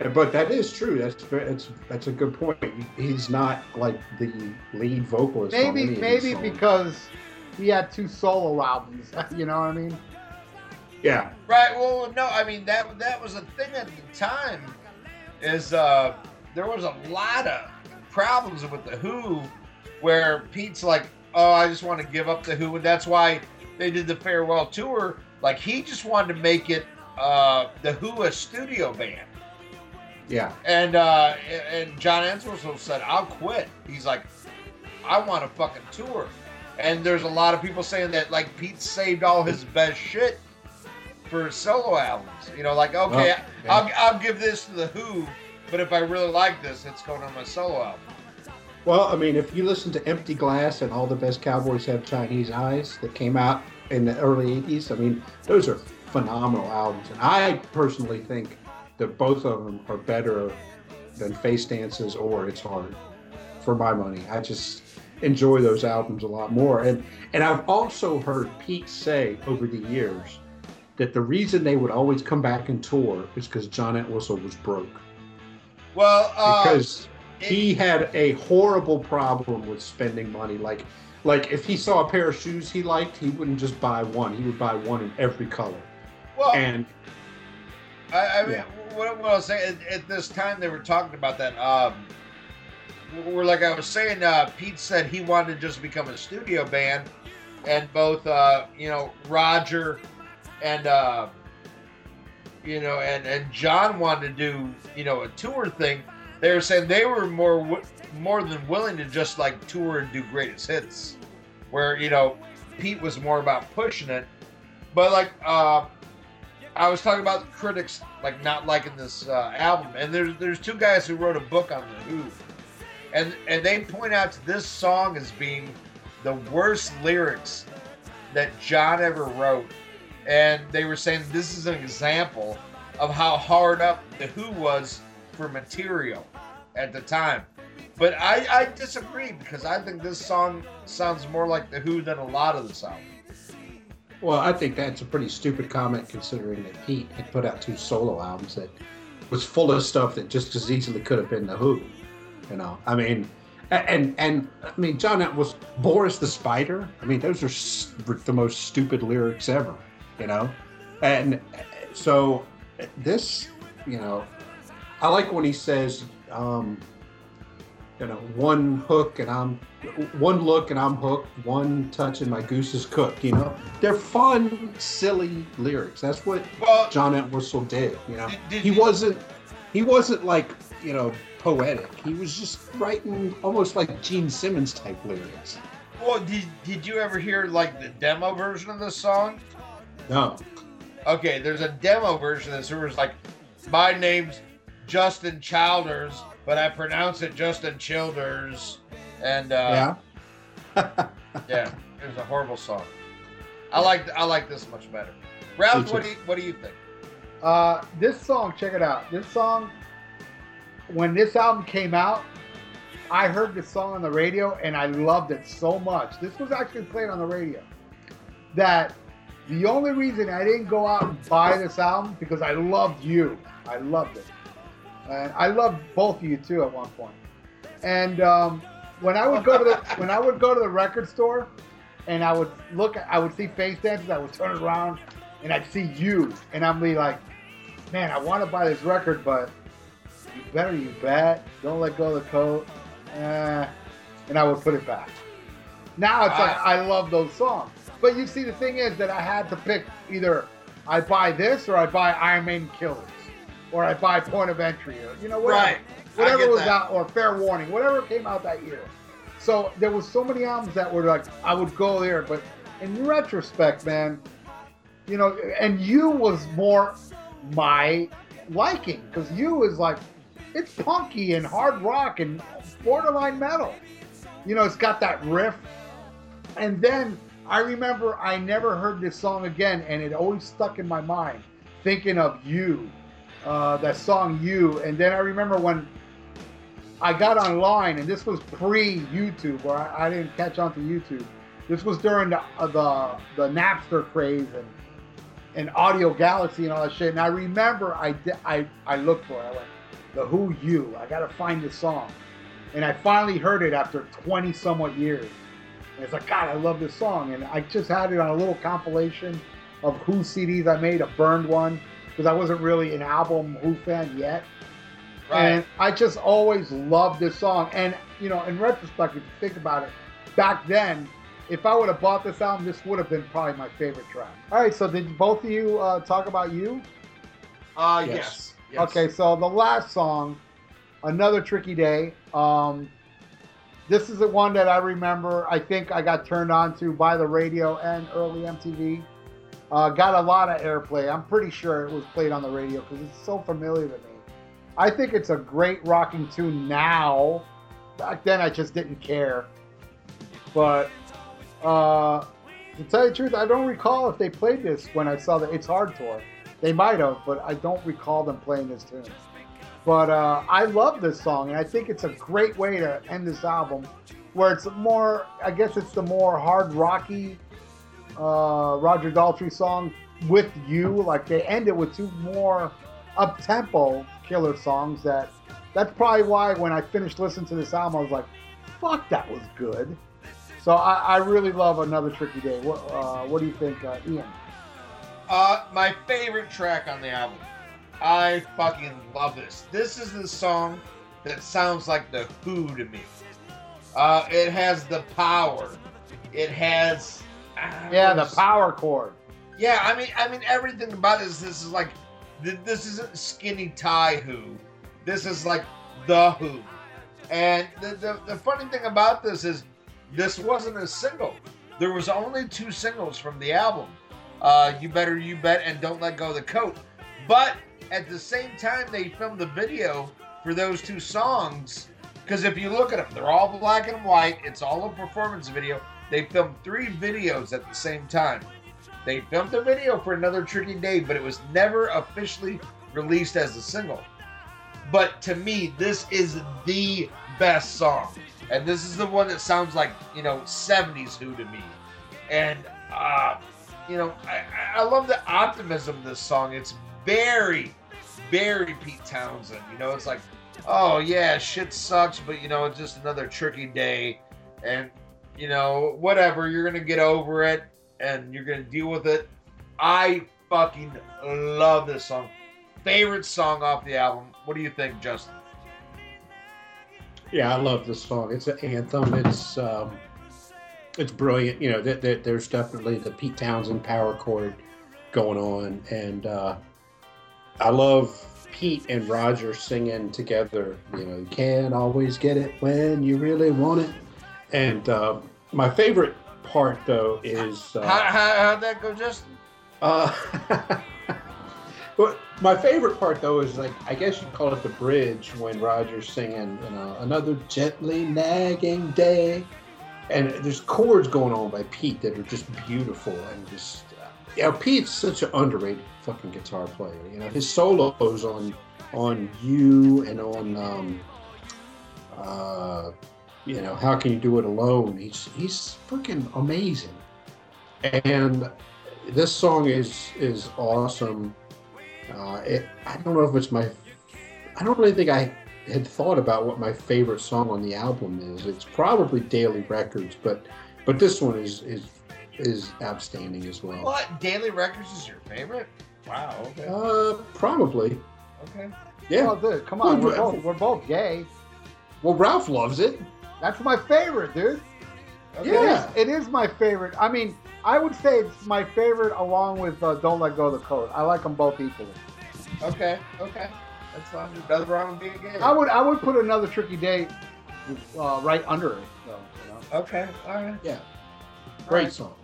Yeah. But that is true. That's that's that's a good point. He's not like the lead vocalist. on Maybe any maybe songs. because he had two solo albums. You know what I mean? yeah, Right. Well, no. I mean that that was a thing at the time. Is uh, there was a lot of problems with the Who, where Pete's like, oh, I just want to give up the Who, and that's why they did the farewell tour. Like he just wanted to make it uh, the Who a studio band. Yeah. And uh, and John Entwistle said, "I'll quit." He's like, "I want a fucking tour." And there's a lot of people saying that like Pete saved all his best shit for solo albums. You know, like okay, Well, yeah. I'll I'll give this to the Who, but if I really like this, it's going on my solo album. Well, I mean, if you listen to Empty Glass and All the Best Cowboys Have Chinese Eyes that came out in the early 80s, I mean, those are phenomenal albums. And I personally think that both of them are better than Face Dances or It's Hard for my money. I just enjoy those albums a lot more. And and I've also heard Pete say over the years that the reason they would always come back and tour is because John Entwistle was broke. Well, uh, Because he had a horrible problem with spending money. Like, like if he saw a pair of shoes he liked, he wouldn't just buy one. He would buy one in every color. well, And I, I mean, Yeah. what, what I was saying at, at this time they were talking about that. Um, we're like I was saying, uh, Pete said he wanted to just become a studio band, and both, uh, you know, Roger and uh, you know, and and John wanted to do, you know, a tour thing. They were saying they were more more than willing to just like tour and do greatest hits, where you know, Pete was more about pushing it. But like, uh, I was talking about critics like not liking this uh, album, and there's there's two guys who wrote a book on the Who, and and they point out this song as being the worst lyrics that John ever wrote, and they were saying this is an example of how hard up the Who was for material at the time. But I, I disagree because I think this song sounds more like the Who than a lot of this album. Well, I think that's a pretty stupid comment considering that Pete had put out two solo albums that was full of stuff that just as easily could have been the Who. You know, I mean, and and I mean, John that was Boris the Spider. I mean, those are the most stupid lyrics ever. You know, and so this, you know, I like when he says, um, you know, one hook and I'm one look and I'm hooked, one touch and my goose is cooked. You know, they're fun, silly lyrics. That's what Well, John Entwistle did. You know, Did- did he you- wasn't he wasn't like you know poetic. He was just writing almost like Gene Simmons type lyrics. well, did, did you ever hear like the demo version of this song? No, Okay, there's a demo version of this where it's like, my name's Justin Childers, but I pronounce it Justin Childers. And uh, yeah, yeah, it was a horrible song. I like I like this much better. Ralph, what do you what do you think? Uh, this song, check it out. This song, when this album came out, I heard this song on the radio and I loved it so much. This was actually played on the radio. That the only reason I didn't go out and buy this album because I loved you. I loved it, and I loved both of you too at one point. And um, when I would go to the when I would go to the record store, and I would look, I would see face dances. I would turn around and I'd see you, and I'd be like, man, I want to buy this record, but you better you bet. Don't let go of the coat. Eh. And I would put it back. Now it's like I love those songs. But you see, the thing is that I had to pick either I buy this or I buy Iron Maiden Killers or I buy Point of Entry or, you know, whatever, Right. Whatever was that. out or Fair Warning, whatever came out that year. So there was so many albums that were like, I would go there. But in retrospect, man, you know, and you was more my liking because you is like it's punky and hard rock and borderline metal. You know, it's got that riff. And then I remember I never heard this song again, and it always stuck in my mind, thinking of you, uh, that song "You." And then I remember when I got online, and this was pre YouTube, where I, I didn't catch on to YouTube. This was during the uh, the the Napster craze and and Audio Galaxy and all that shit. And I remember I di- I I looked for it. I went, the Who You. I gotta find this song, and I finally heard it after 20 somewhat years. And it's like God, I love this song, and I just had it on a little compilation of Who CDs I made, a burned one, because I wasn't really an album Who fan yet. And I just always loved this song. And, you know, in retrospect, if you think about it, back then, if I would have bought this album, this would have been probably my favorite track. All right, so did both of you uh, talk about you? Uh, Yes. yes. yes. Okay, so the last song, Another Tricky Day. Um, this is the one that I remember. I think I got turned on to by the radio and early MTV. Uh, got a lot of airplay. I'm pretty sure it was played on the radio because it's so familiar to me. I think it's a great rocking tune now. Back then, I just didn't care. But uh, to tell you the truth, I don't recall if they played this when I saw the It's Hard tour. They might have, but I don't recall them playing this tune. But uh, I love this song, and I think it's a great way to end this album, where it's more, I guess it's the more hard rocky uh, Roger Daltrey song with you. Like they end it with two more up tempo killer songs. That that's probably why when I finished listening to this album, I was like, "Fuck, that was good." So I, I really love another tricky day. What uh, what do you think, uh, Ian? Uh, my favorite track on the album. I fucking love this. This is the song that sounds like the Who to me. Uh, it has the power. It has. Ah, Yeah, the power chord. Yeah, I mean, I mean, everything about this. This is like, this isn't skinny tie Who. This is like the Who. And the, the the funny thing about this is, this wasn't a single. There was only two singles from the album. Uh, you better you bet and don't let go of the coat. But at the same time, they filmed the video for those two songs. Because if you look at them, they're all black and white. It's all a performance video. They filmed three videos at the same time. They filmed a video for another Tricky Day, but it was never officially released as a single. But to me, this is the best song. And this is the one that sounds like, you know, 70s Who to me. And, uh, you know, I, I- love the optimism of this song. It's very, very Pete Townshend. You know, it's like, oh, yeah, shit sucks, but, you know, it's just another tricky day. And, you know, whatever, you're going to get over it and you're going to deal with it. I fucking love this song. Favorite song off the album. What do you think, Justin? Yeah, I love this song. It's an anthem. It's um, it's brilliant. You know, th- th- there's definitely the Pete Townshend power chord going on, and uh, I love Pete and Roger singing together. You know, you can't always get it when you really want it. And uh, my favorite part, though, is How, uh, how, how'd that go, Justin? uh, but my favorite part though is like I guess you'd call it the bridge when Roger's singing, you know, another gently nagging day, and there's chords going on by Pete that are just beautiful and just. Uh, yeah, Pete's such an underrated fucking guitar player. You know, his solos on on you and on um, uh, you know, how can you do it alone? He's he's freaking amazing, and this song is is awesome. Uh, it, I don't know if it's my. I don't really think I had thought about what my favorite song on the album is. It's probably Daily Records, but but this one is is is outstanding as well. What? Daily Records is your favorite? Wow, okay. Uh, probably. Okay. Yeah. Oh, dude, come on, we're both, we're both gay. Well, Ralph loves it. That's my favorite, dude. It Yeah. is, it is my favorite. I mean, I would say it's my favorite along with uh, Don't Let Go of the Coat. I like them both equally. Okay. Okay. That's fine. There's nothing wrong with being gay. I would I would put another tricky day uh, right under it. So, you know. Okay. All right. Yeah. Great Alright. song.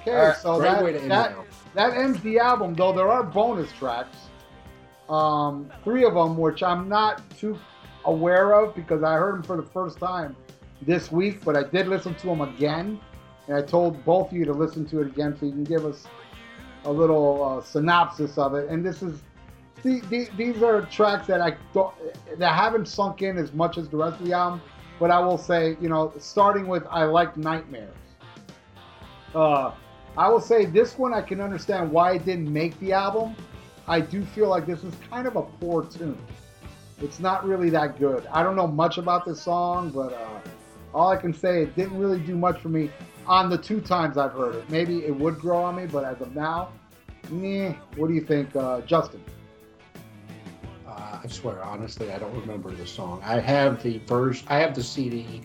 Okay, All right, so Great that, way to end that, it. that ends the album. Though there are bonus tracks, um, three of them which I'm not too aware of because I heard them for the first time this week, but I did listen to them again, and I told both of you to listen to it again so you can give us a little uh, synopsis of it. And this is the, the, these are tracks that I don't that haven't sunk in as much as the rest of the album, but I will say, you know, starting with I like Nightmares. Uh, I will say this one I can understand why it didn't make the album. I do feel like this is kind of a poor tune. It's not really that good. I don't know much about this song, but uh, all I can say it didn't really do much for me on the two times I've heard it. Maybe it would grow on me, but as of now, meh. What do you think, uh, Justin? Uh, I swear, honestly, I don't remember the song. I have the first. I have the CD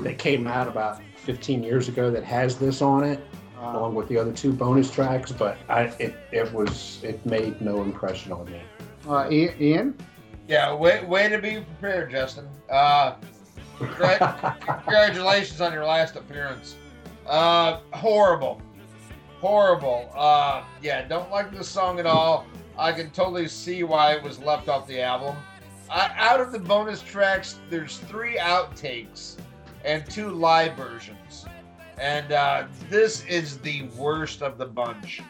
that came out about 15 years ago that has this on it, Uh, along with the other two bonus tracks. But I, it, it was, it made no impression on me. uh, Ian, Ian? Yeah, way, way to be prepared, Justin. Uh, great, congratulations on your last appearance. Uh, horrible, horrible. Uh, yeah, don't like this song at all. I can totally see why it was left off the album. Out of the bonus tracks, there's three outtakes and two live versions, and uh, this is the worst of the bunch.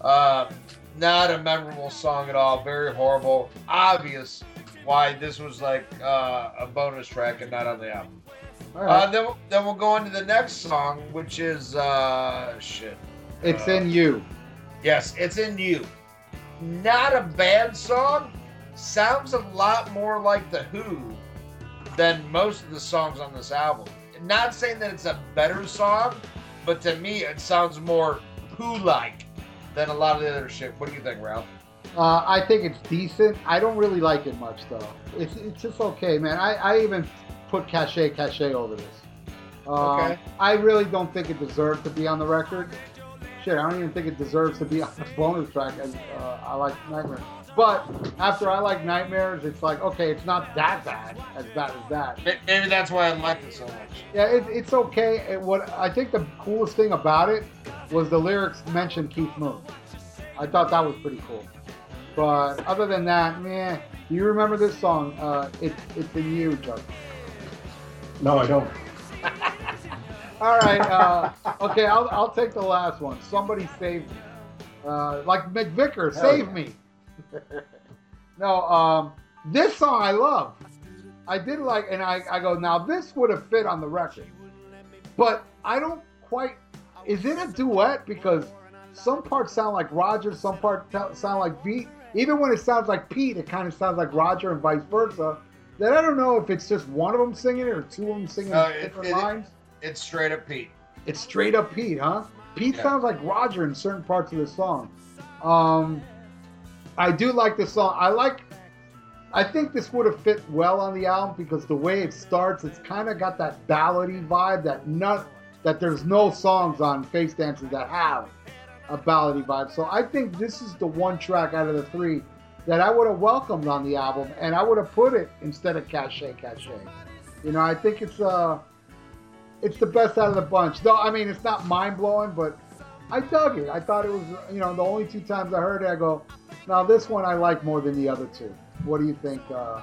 Uh, not a memorable song at all. Very horrible. Obvious why this was like uh, a bonus track and not on the album. All Uh, right. then, then we'll go on to the next song, which is uh, shit. it's uh, in you. Yes, it's in you. Not a bad song. Sounds a lot more like the Who than most of the songs on this album. Not saying that it's a better song, but to me it sounds more Who-like than a lot of the other shit. What do you think, Ralph? Uh, I think it's decent. I don't really like it much though. It's it's just okay, man. I, I even put cache cache over this. Um, Okay. I really don't think it deserves to be on the record. Shit, I don't even think it deserves to be on the bonus track. As uh, I like Nightmares, but after I like Nightmares, it's like okay, it's not that bad, as bad as that. May- Maybe that's why I like it so much. Yeah, it, it's okay. And what I think the coolest thing about it was the lyrics mentioned Keith Moon. I thought that was pretty cool. But other than that, man, do you remember this song? Uh, it's it's in you, Justin. No, I don't. All right. Uh, okay, I'll, I'll take the last one. Somebody save me. Uh, like McVicar, Hell save yeah. me. no, um, this song I love. I did like, and I, I go, now this would have fit on the record. But I don't quite, is it a duet? Because some parts sound like Roger, some parts sound like Pete. Even when it sounds like Pete, it kind of sounds like Roger and vice versa. Then I don't know if it's just one of them singing it or two of them singing it- different it- lines. It's straight up Pete. It's straight up Pete, huh? Pete Yeah. sounds like Roger in certain parts of the song. Um, I do like this song. I like. I think this would have fit well on the album because the way it starts, it's kind of got that ballady vibe that not that there's no songs on Face Dances that have a ballady vibe. So I think this is the one track out of the three that I would have welcomed on the album, and I would have put it instead of Cache Cache. You know, I think it's uh it's the best out of the bunch. Though I mean, it's not mind blowing, but I dug it. I thought it was, you know, the only two times I heard it, I go, now this one I like more than the other two. What do you think, uh,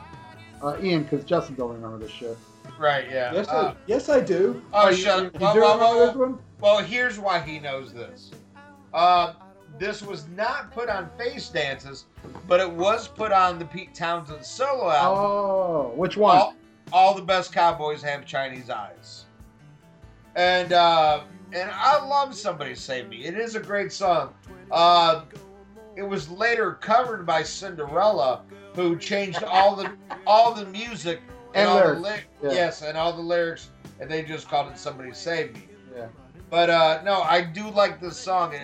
uh, Ian? Because Justin don't remember this shit. Right, yeah. Yes, Uh, I, yes, I do. oh, you, shut you, up. you Well, well, remember well, this one? Well, here's why he knows this. Uh, this was not put on Face Dances, but it was put on the Pete Townshend solo album. Oh, which one? All, all the best cowboys have Chinese eyes. And uh, and I love Somebody Save Me. It is a great song. Uh, it was later covered by Cinderella, who changed all the all the music And all lyrics, the ly- yeah. yes, and all the lyrics, and they just called it "Somebody Save Me." Yeah. But uh, no, I do like this song, and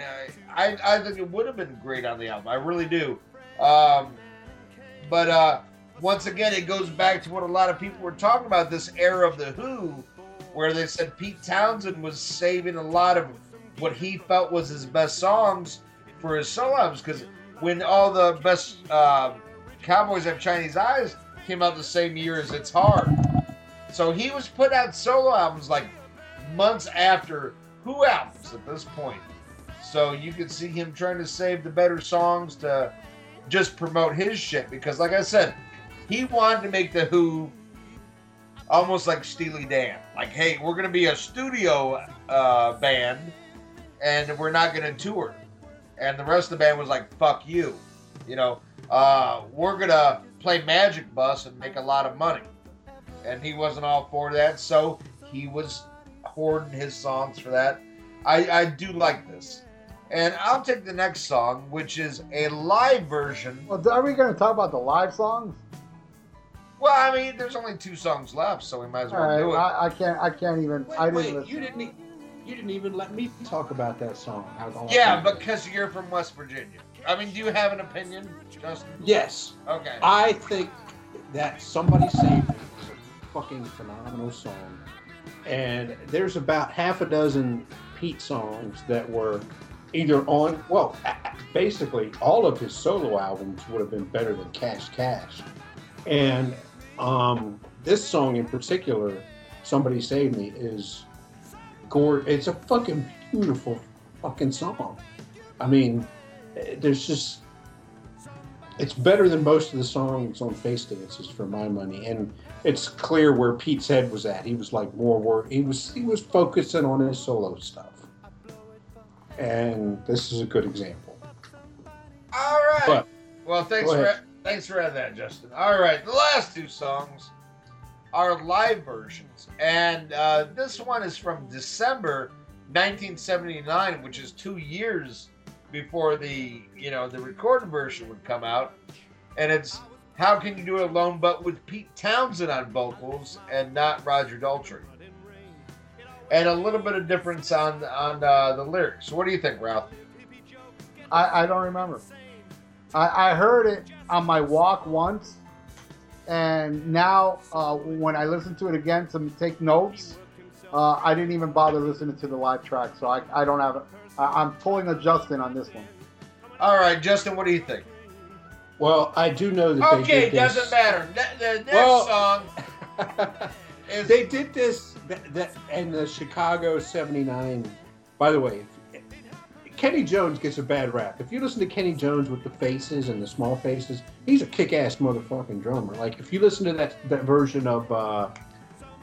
I, I, I think it would have been great on the album. I really do. Um, but uh, once again, it goes back to what a lot of people were talking about this era of the Who, where they said Pete Townshend was saving a lot of what he felt was his best songs for his solo albums. Because when all the best uh, Cowboys Have Chinese Eyes came out the same year as It's Hard, so he was putting out solo albums like months after Who albums at this point. So you could see him trying to save the better songs to just promote his shit because, like I said, he wanted to make the Who almost like Steely Dan. Like, hey, we're gonna be a studio uh, band, and we're not gonna tour. And the rest of the band was like, "Fuck you," you know. Uh, we're gonna play Magic Bus and make a lot of money. And he wasn't all for that, so he was hoarding his songs for that. I, I do like this. And I'll take the next song, which is a live version. Well, are we going to talk about the live songs? Well, I mean, there's only two songs left, so we might as well All right, do it. I, I can't. I can't even. Wait, I didn't wait, listen. you didn't. You didn't even let me talk about that song. How long- yeah, because you're from West Virginia. I mean, do you have an opinion, Justin? yes, Okay. I think that somebody saved me is a fucking phenomenal song. And there's about half a dozen Pete songs that were either on well, basically all of his solo albums would have been better than Cache Cache, and um, this song in particular, "Somebody Save Me," is gore. It's a fucking beautiful fucking song. I mean, there's just it's better than most of the songs on Face Dances for my money, and it's clear where Pete's head was at. He was like more work. He was he was focusing on his solo stuff, and this is a good example. All right. But- well, thanks for thanks for that, Justin. All right, the last two songs are live versions, and uh, this one is from December 1979, which is two years before the you know the recorded version would come out, and it's "How Can You Do It Alone," but with Pete Townshend on vocals and not Roger Daltrey, and a little bit of difference on on uh, the lyrics. What do you think, Ralph? I, I don't remember. I, I heard it on my walk once, and now uh, when I listen to it again to take notes, uh, I didn't even bother listening to the live track, so I, I don't have it. I'm pulling a Justin on this one. All right, Justin, what do you think? Well, I do know that they Okay, did this. doesn't matter. Ne- the next Well- song is they did this that, that and the Chicago '79. By the way, Kenny Jones gets a bad rap. If you listen to Kenny Jones with the faces and the small faces, he's a kick-ass motherfucking drummer. Like if you listen to that that version of uh,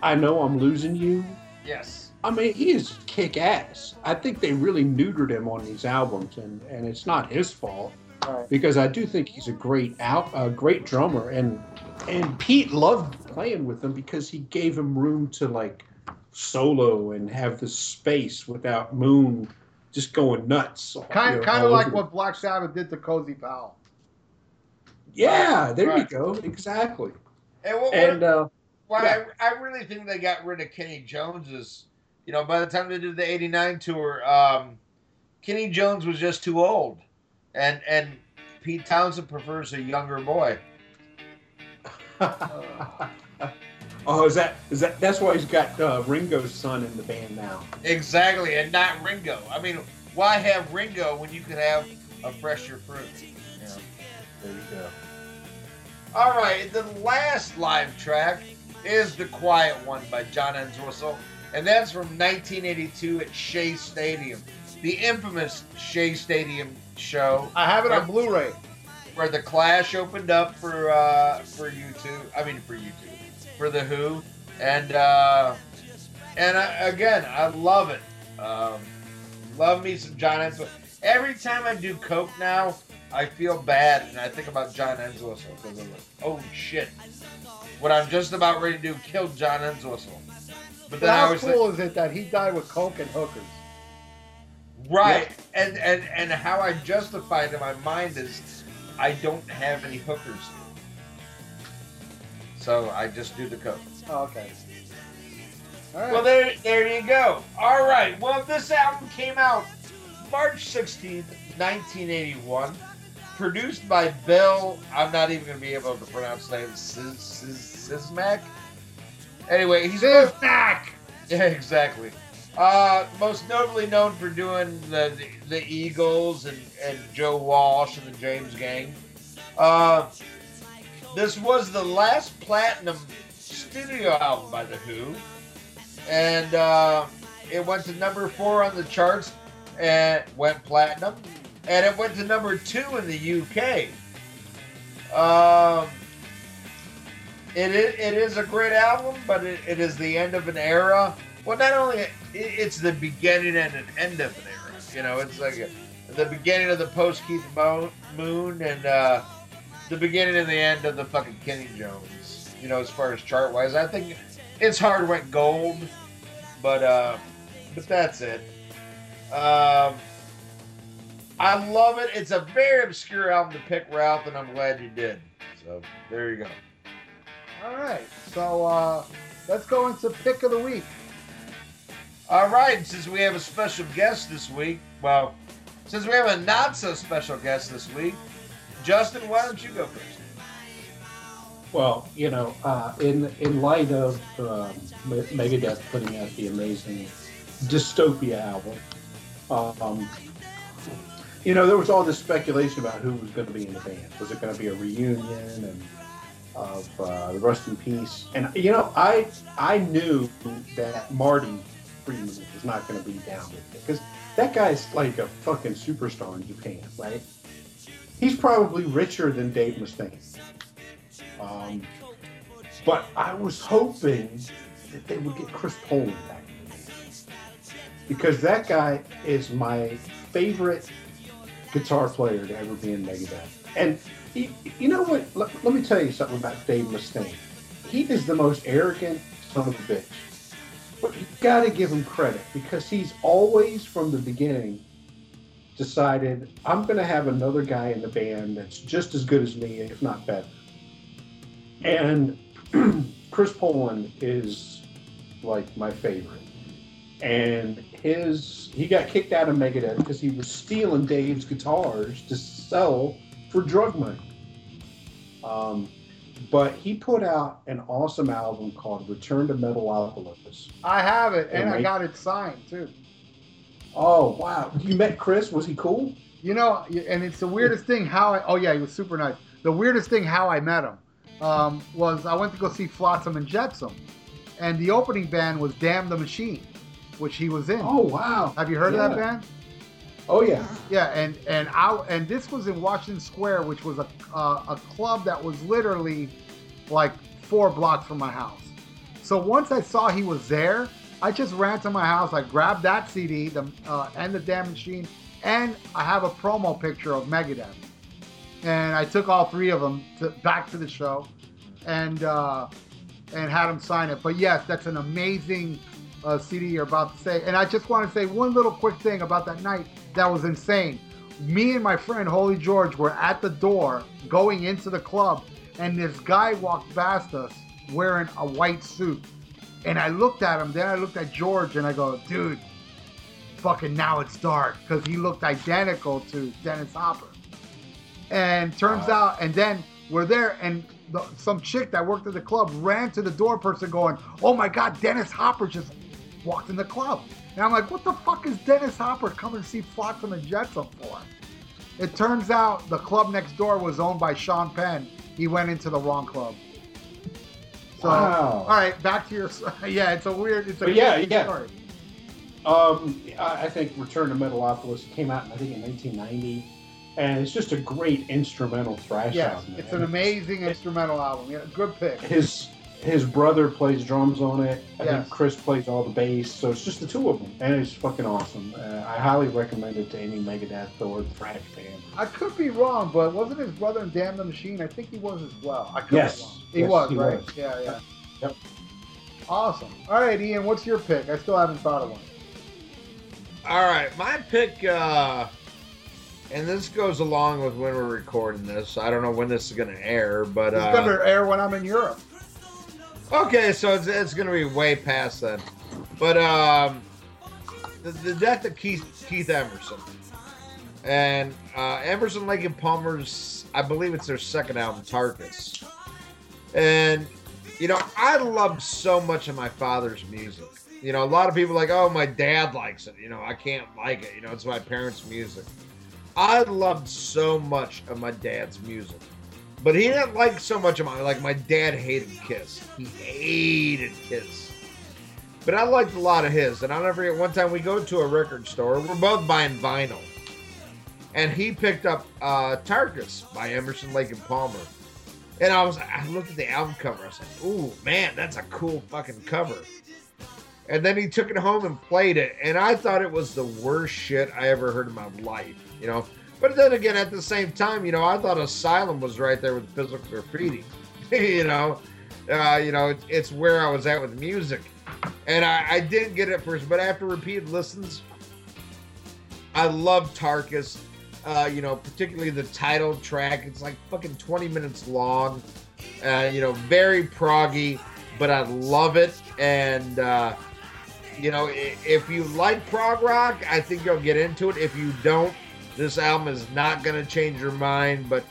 "I Know I'm Losing You," yes. I mean he is kick-ass. I think they really neutered him on these albums, and and it's not his fault right. because I do think he's a great out, a great drummer, and and Pete loved playing with him because he gave him room to like solo and have the space without Moon just going nuts. Kind, you know, kind of like what Black Sabbath did to Cozy Powell. the- Yeah, there Right. you go. Exactly. And what, And what, uh, why yeah. I, I really think they got rid of Kenny Jones is, you know, by the time they did the '89 tour, um, Kenny Jones was just too old, and and Pete Townshend prefers a younger boy. oh, is that is that? That's why he's got uh, Ringo's son in the band now. Exactly, and not Ringo. I mean, why have Ringo when you could have a fresher fruit? Know? There you go. All right, the last live track is "The Quiet One" by John Entwistle, and that's from 1982 at Shea Stadium, the infamous Shea Stadium show I have it on Blu-ray. where the Clash opened up for uh, for YouTube. I mean, for YouTube, for the Who, and uh, and I, again, I love it. Um, love me some John Entwistle. Every time I do coke now, I feel bad, and I think about John Entwistle because I'm like, oh shit, what I'm just about ready to do killed John Entwistle. But But then how cool is it that he died with coke and hookers? Right, and and and how I justify it in my mind is, I don't have any hookers. So I just do the coke. Oh, okay. All right. Well, there, there you go. All right. Well, this album came out March 16th, 1981. Produced by Bill. I'm not even going to be able to pronounce the name. Sis, Sis, Sismac? Anyway, he's Ziznak! yeah, exactly. Uh, most notably known for doing the, the, the Eagles and, and Joe Walsh and the James Gang. Uh, this was the last platinum studio album by The Who. And uh, it went to number four on the charts and went platinum. And it went to number two in the UK. Um, it is, it is a great album, but it, it is the end of an era. Well, not only it's the beginning and an end of an era. You know, it's like a, the beginning of the post Keith Moon and uh, the beginning and the end of the fucking Kenny Jones. You know, as far as chart wise, I think it's hard went gold, but uh, but that's it. Um, I love it. It's a very obscure album to pick, Ralph, and I'm glad you did. So there you go. All right. So uh, let's go into pick of the week. All right, since we have a special guest this week, well, since we have a not so special guest this week, Justin, why don't you go first? Well, you know, uh, in in light of um, Megadeth putting out the amazing Dystopia album, um, you know, there was all this speculation about who was going to be in the band. Was it going to be a reunion and of uh, Rust in Peace? And you know, I I knew that Marty Friedman is not going to be down with it because that guy's like a fucking superstar in Japan, right? He's probably richer than Dave Mustaine. Um, but I was hoping that they would get Chris Poland back because that guy is my favorite guitar player to ever be in Megadeth. And he, you know what? Let, me tell you something about Dave Mustaine. He is the most arrogant son of a bitch. But you got to give him credit because he's always, from the beginning, decided I'm going to have another guy in the band that's just as good as me, if not better. And Chris Poland is like my favorite. And his he got kicked out of Megadeth because he was stealing Dave's guitars to sell for drug money. Um, but he put out an awesome album called Return to Metalopolis. I have it, and, and I got it signed too. Oh wow! You met Chris? Was he cool? You know, and it's the weirdest thing how I. Oh yeah, he was super nice. The weirdest thing how I met him um, was I went to go see Flotsam and Jetsam, and the opening band was Damn the Machine, which he was in. Oh wow! Have you heard yeah. of that band? Oh yeah. Yeah, and and I and this was in Washington Square, which was a uh, a club that was literally like four blocks from my house. So once I saw he was there, I just ran to my house. I grabbed that CD, the uh, and the Damn Machine, and I have a promo picture of Megadeth. And I took all three of them to, back to the show, and uh, and had them sign it. But yes, that's an amazing uh, CD you're about to say. And I just want to say one little quick thing about that night that was insane. Me and my friend Holy George were at the door going into the club, and this guy walked past us wearing a white suit and I looked at him, then I looked at George and I go, dude, fucking now it's dark. Because he looked identical to Dennis Hopper. And turns wow. out, and then we're there, and the, some chick that worked at the club ran to the door person going, oh my God, Dennis Hopper just walked in the club. And I'm like, what the fuck is Dennis Hopper coming to see Flotsam and Jetsam for? It turns out the club next door was owned by Sean Penn. He went into the wrong club. So, wow. all right, back to your. Yeah, it's a weird. It's a but yeah, yeah. Story. Um, I think Return to Metalopolis came out, I think, in 1990, and it's just a great instrumental thrash yes, album. it's an amazing it, instrumental album. Yeah, good pick. His his brother plays drums on it. I yes. think Chris plays all the bass. So it's just the two of them, and it's fucking awesome. Uh, I highly recommend it to any Megadeth or thrash fan. I could be wrong, but wasn't his brother in Damn the Machine? I think he was as well. I could yes. be wrong. He yes, was, he right? Was. Yeah, yeah. Yep. Awesome. All right, Ian, what's your pick? I still haven't thought of one. All right, my pick, uh, and this goes along with when we're recording this. I don't know when this is going to air, but it's uh, going to air when I'm in Europe. Okay, so it's, it's going to be way past then. But um, the, the death of Keith Keith Emerson and uh, Emerson Lake and Palmer's, I believe it's their second album, Tarkus. And you know, I loved so much of my father's music. You know, a lot of people like, oh, my dad likes it. You know, I can't like it. You know, it's my parents' music. I loved so much of my dad's music. But he didn't like so much of my like my dad hated Kiss. He hated Kiss. But I liked a lot of his. And I'll never forget one time we go to a record store. We're both buying vinyl. And he picked up uh Tarkus by Emerson Lake and Palmer. And I was I looked at the album cover. I was like, "Ooh, man, that's a cool fucking cover." And then he took it home and played it, and I thought it was the worst shit I ever heard in my life. You know, but then again, at the same time, you know, I thought Asylum was right there with physical graffiti. you know, uh, you know, it's where I was at with music, and I, I didn't get it first, but after repeated listens, I love Tarkus. Uh, you know, particularly the title track. It's like fucking 20 minutes long. Uh, you know, very proggy, but I love it. And, uh, you know, if you like prog rock, I think you'll get into it. If you don't, this album is not going to change your mind. But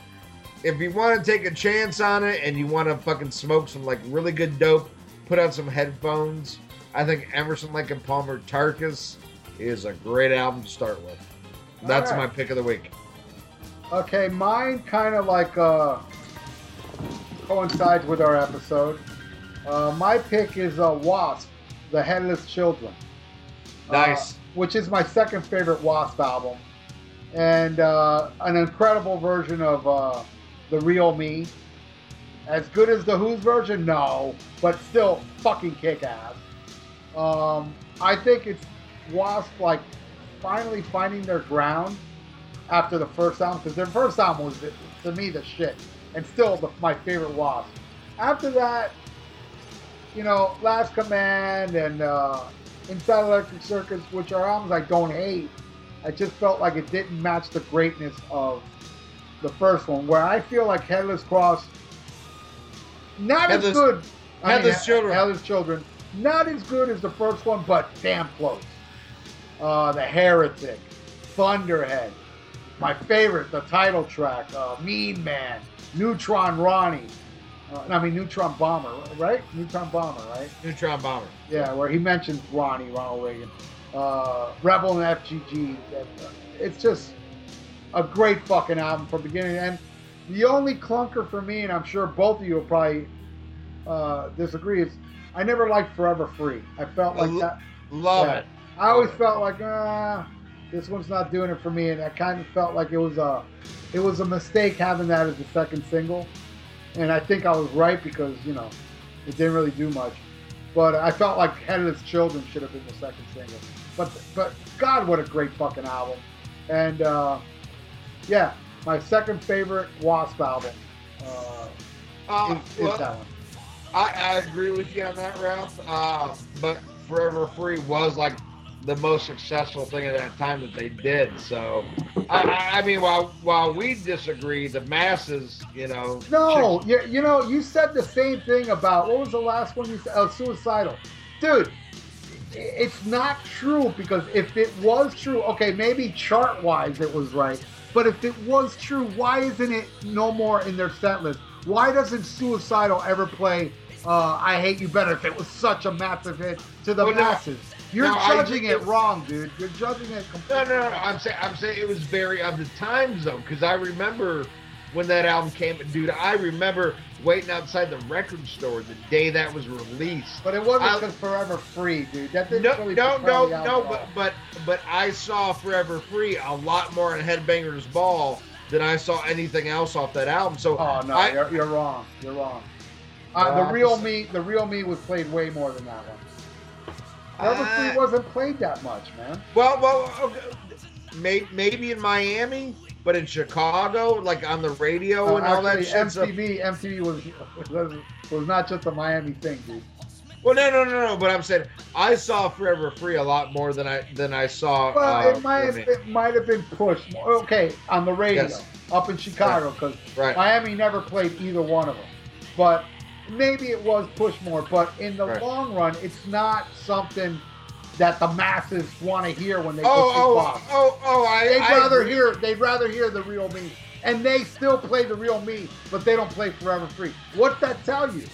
if you want to take a chance on it and you want to fucking smoke some like really good dope, put on some headphones. I think Emerson, Lake and Palmer Tarkus is a great album to start with. That's All my pick of the week. Okay, mine kind of like uh, coincides with our episode. Uh, my pick is uh, Wasp, The Headless Children. Uh, Nice. which is my second favorite Wasp album. And uh, an incredible version of uh, The Real Me. As good as the Who's version? No, but still fucking kick ass. Um, I think it's Wasp like finally finding their ground after the first album because their first album was to me the shit and still the, my favorite Wasp. After that, you know, Last Command and uh, Inside Electric Circus, which are albums I don't hate, I just felt like it didn't match the greatness of the first one. Where I feel like Headless Cross, not Headless- as good. I mean, Headless Children. Headless Children, not as good as the first one, but damn close. Uh, the Heretic, Thunderhead, my favorite, the title track, uh, Mean Man, Neutron Ronnie. Uh, I mean Neutron Bomber, right? Neutron Bomber, right? Neutron Bomber. Yeah, where he mentions Ronnie, Ronald Reagan, uh, Rebel and FGG. It's just a great fucking album from beginning to end. The only clunker for me, and I'm sure both of you will probably uh, disagree, is I never liked Forever Free. I felt like that. Love Yeah. it. I always felt like, ah, this one's not doing it for me, and I kind of felt like it was a, it was a mistake having that as the second single, and I think I was right because you know, it didn't really do much, but I felt like Headless Children should have been the second single. But but God, what a great fucking album, and uh, yeah, my second favorite Wasp album uh, Uh, is, is well, that one. I, I agree with you on that, Ralph. Uh, but Forever Free was like the most successful thing at that time that they did. So, I, I, mean, while while we disagree, the masses, you know, No, you, you know, you said the same thing about what was the last one you said? Oh, suicidal, dude. It's not true because if it was true, okay, maybe chart wise it was right, but if it was true, why isn't it no more in their set list? Why doesn't suicidal ever play uh, "I Hate You Better" if it was such a massive hit to the Well, no, masses? You're no, judging it wrong, dude. You're judging it No, completely. no, no. I'm saying, I'm saying it was very of the times though, because I remember when that album came. Dude, I remember waiting outside the record store the day that was released. But it wasn't I- because Forever Free, dude. That didn't No, really no, no, no. But but but I saw Forever Free a lot more in Headbangers Ball than I saw anything else off that album. So Oh no, I- you're, you're wrong. You're wrong. Uh, the real me, the real me was played way more than that one. Forever Uh, Free wasn't played that much, man. Well, well, okay. Maybe in Miami, but in Chicago, like on the radio Uh, and all that shit. MTV, MTV was, was was not just a Miami thing, dude. well, no, no, no, no. But I'm saying I saw Forever Free a lot more than I than I saw. Well, uh, it might have, it might have been pushed. More. Okay, on the radio Yes. up in Chicago because Right. Miami never played either one of them. But maybe it was pushed more. But in the Right. long run, it's not something that the masses want to hear when they Oh, oh, Bob. oh, oh! I, They'd I rather agree. hear they'd rather hear the real me. And they still play the real me, but they don't play Forever Free. What's that tell you?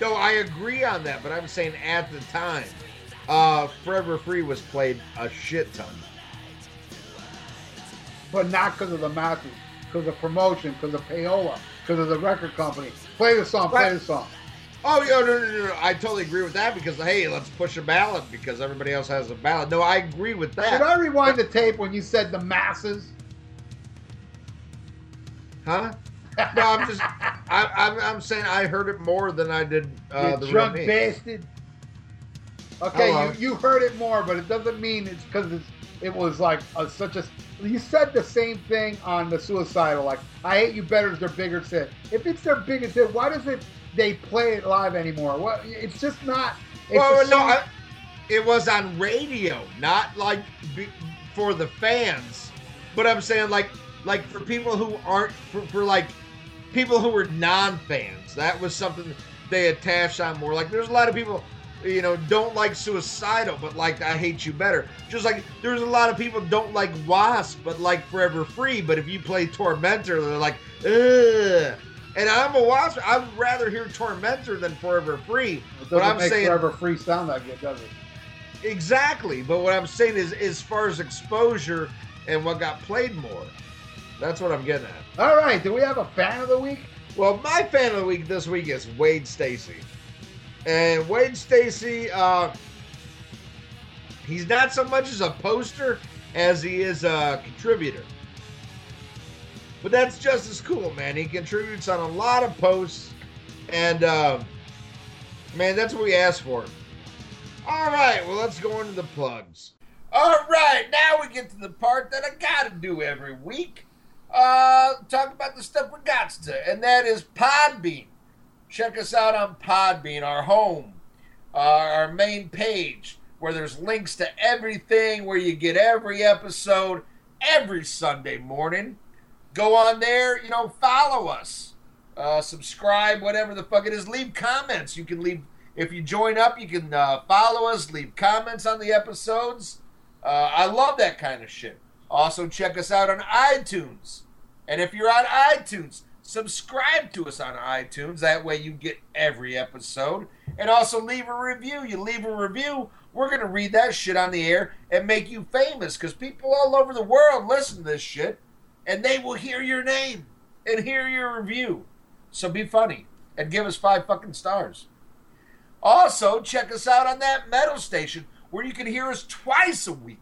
No, I agree on that, but I'm saying at the time, uh, Forever Free was played a shit ton. But not because of the masses, because of promotion, because of payola, because of the record company. Play the song, play the song. Oh, no, no, no, no! I totally agree with that because hey, let's push a ballot because everybody else has a ballot. No, I agree with that. Should I rewind the tape when you said the masses? Huh? No, I'm just, I, I'm, I'm saying I heard it more than I did uh, you the drunk bastard. Okay, Hello. you, you heard it more, but it doesn't mean it's because it's, it was like a, such a. You said the same thing on the suicidal. Like, I hate you better as their bigger hit. If it's their biggest hit, why doesn't they play it live anymore? What? It's just not. It's well, no, I, it was on radio, not like be, for the fans. But I'm saying like, like for people who aren't, for, for like people who were non-fans, that was something they attached on more. Like, there's a lot of people. you know, don't like suicidal, but like I hate you better. Just like there's a lot of people don't like Wasp, but like Forever Free. But if you play Tormentor, they're like, ugh. And I'm a Wasp. I would rather hear Tormentor than Forever Free. It But doesn't I'm make saying Forever Free sound that good, does it? exactly. But what I'm saying is, as far as exposure and what got played more, that's what I'm getting at. All right, do we have a fan of the week? Well, my fan of the week this week is Wade Stacy. And Wade Stacy, uh, he's not so much as a poster as he is a contributor. But that's just as cool, man. He contributes on a lot of posts. And, uh, man, that's what we asked for. All right, well, let's go into the plugs. All right, now we get to the part that I got to do every week uh, talk about the stuff we got to, and that is Podbean. Check us out on Podbean, our home, uh, our main page, where there's links to everything, where you get every episode every Sunday morning. Go on there, you know, follow us, uh, subscribe, whatever the fuck it is. Leave comments. You can leave if you join up. You can uh, follow us, leave comments on the episodes. Uh, I love that kind of shit. Also, check us out on iTunes. And if you're on iTunes, subscribe to us on iTunes. That way you get every episode. And also leave a review. You leave a review, we're going to read that shit on the air and make you famous because people all over the world listen to this shit and they will hear your name and hear your review. So be funny and give us five fucking stars. Also, check us out on that metal station where you can hear us twice a week.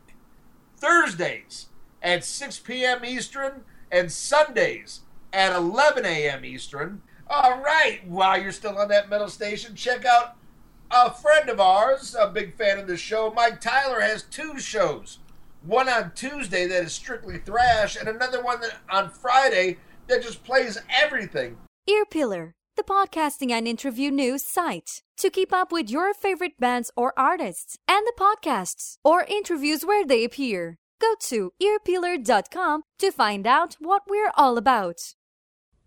Thursdays at 6 p.m. Eastern and Sundays at 11 a.m. Eastern. All right, while you're still on that metal station, check out a friend of ours, a big fan of the show. Mike Tyler has two shows. One on Tuesday that is strictly thrash, and another one that on Friday that just plays everything. Earpillar, the podcasting and interview news site. To keep up with your favorite bands or artists and the podcasts or interviews where they appear, go to earpillar.com to find out what we're all about.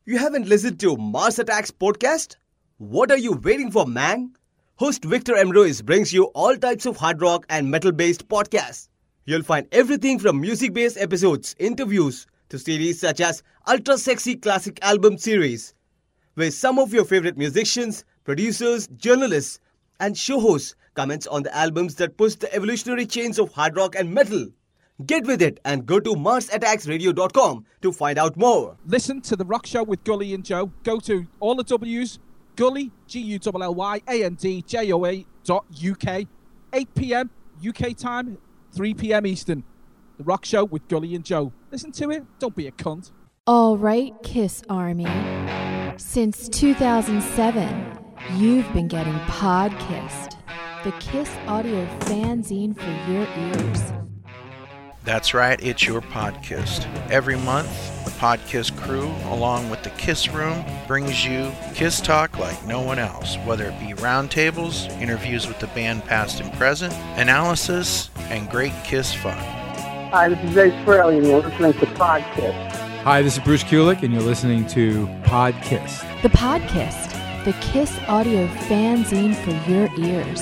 You haven't listened to Mars Attacks podcast? What are you waiting for, man? Host Victor M. Ruiz brings you all types of hard rock and metal based podcasts. You'll find everything from music based episodes, interviews, to series such as Ultra Sexy Classic Album Series, where some of your favorite musicians, producers, journalists, and show hosts comments on the albums that push the evolutionary chains of hard rock and metal. Get with it and go to MarsAttacksRadio.com to find out more. Listen to The Rock Show with Gully and Joe. Go to all the W's, Gully, G U L L Y A N D J O A dot UK, 8 p.m. UK time, 3 p.m. Eastern. The Rock Show with Gully and Joe. Listen to it. Don't be a cunt. All right, Kiss Army. Since 2007, you've been getting Podkissed, the Kiss audio fanzine for your ears. That's right, it's your podcast. Every month, the Podcast crew, along with the Kiss Room, brings you Kiss Talk like no one else, whether it be roundtables, interviews with the band past and present, analysis, and great Kiss fun. Hi, this is Ace Frehley, and you're listening to Podcast. Hi, this is Bruce Kulick, and you're listening to Podkiss. The Podkissed, the Kiss audio fanzine for your ears.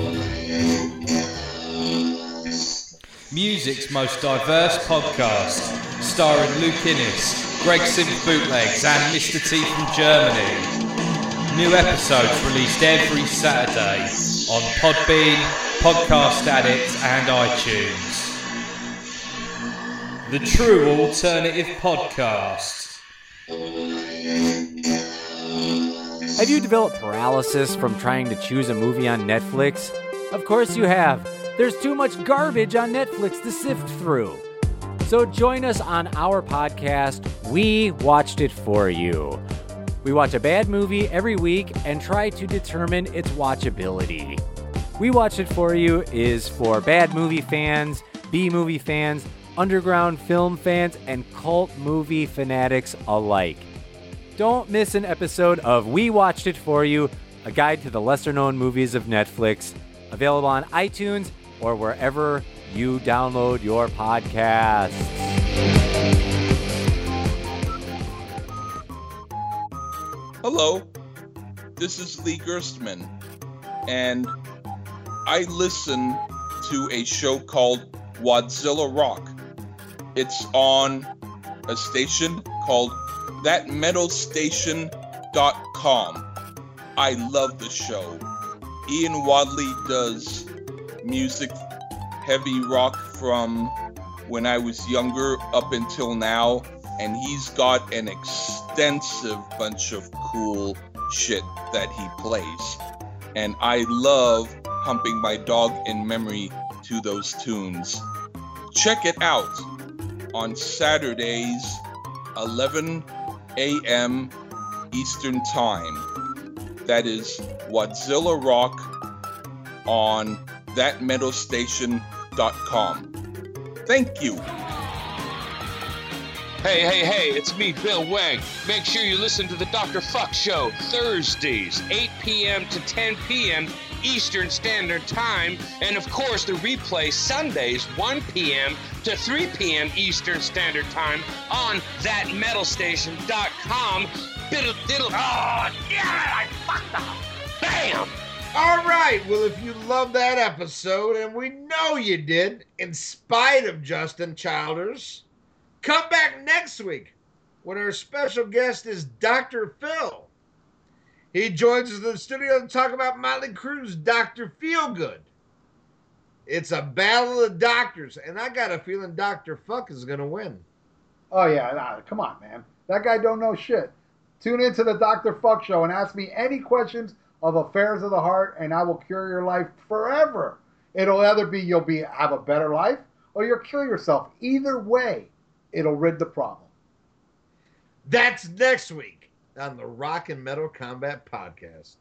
Music's most diverse podcast, starring Luke Innes, Greg Simp Bootlegs, and Mr. T from Germany. New episodes released every Saturday on Podbean, Podcast Addict, and iTunes. The true alternative podcast. Have you developed paralysis from trying to choose a movie on Netflix? Of course you have. There's too much garbage on Netflix to sift through. So join us on our podcast, We Watched It For You. We watch a bad movie every week and try to determine its watchability. We Watched It For You is for bad movie fans, B movie fans, underground film fans, and cult movie fanatics alike. Don't miss an episode of We Watched It For You, a guide to the lesser known movies of Netflix, available on iTunes or wherever you download your podcasts. Hello, this is Lee Gerstmann, and I listen to a show called Wadzilla Rock. It's on a station called thatmetalstation.com. I love the show. Ian Wadley does music, heavy rock from when I was younger up until now, and he's got an extensive bunch of cool shit that he plays. And I love humping my dog in memory to those tunes. Check it out on Saturdays, 11 a.m. Eastern Time. That is Wadzilla Rock on thatmetalstation.com. Thank you. Hey, hey, hey, it's me, Bill Wang. Make sure you listen to the Dr. Fuck Show Thursdays, 8 p.m. to 10 p.m. Eastern Standard Time, and of course the replay Sundays, 1 p.m. to 3 p.m. Eastern Standard Time on thatmetalstation.com. Biddle diddle. Oh, yeah, I fucked up. Bam! All right. Well, if you love that episode, and we know you did, in spite of Justin Childers, come back next week when our special guest is Dr. Phil. He joins us in the studio to talk about Motley Crue's Dr. Feelgood. It's a battle of doctors, and I got a feeling Dr. Fuck is going to win. Oh yeah, nah, come on, man. That guy don't know shit. Tune into the Dr. Fuck Show and ask me any questions of affairs of the heart, and I will cure your life forever. It'll either be you'll be have a better life, or you'll kill yourself. Either way, it'll rid the problem. That's next week on the Rock and Metal Combat Podcast.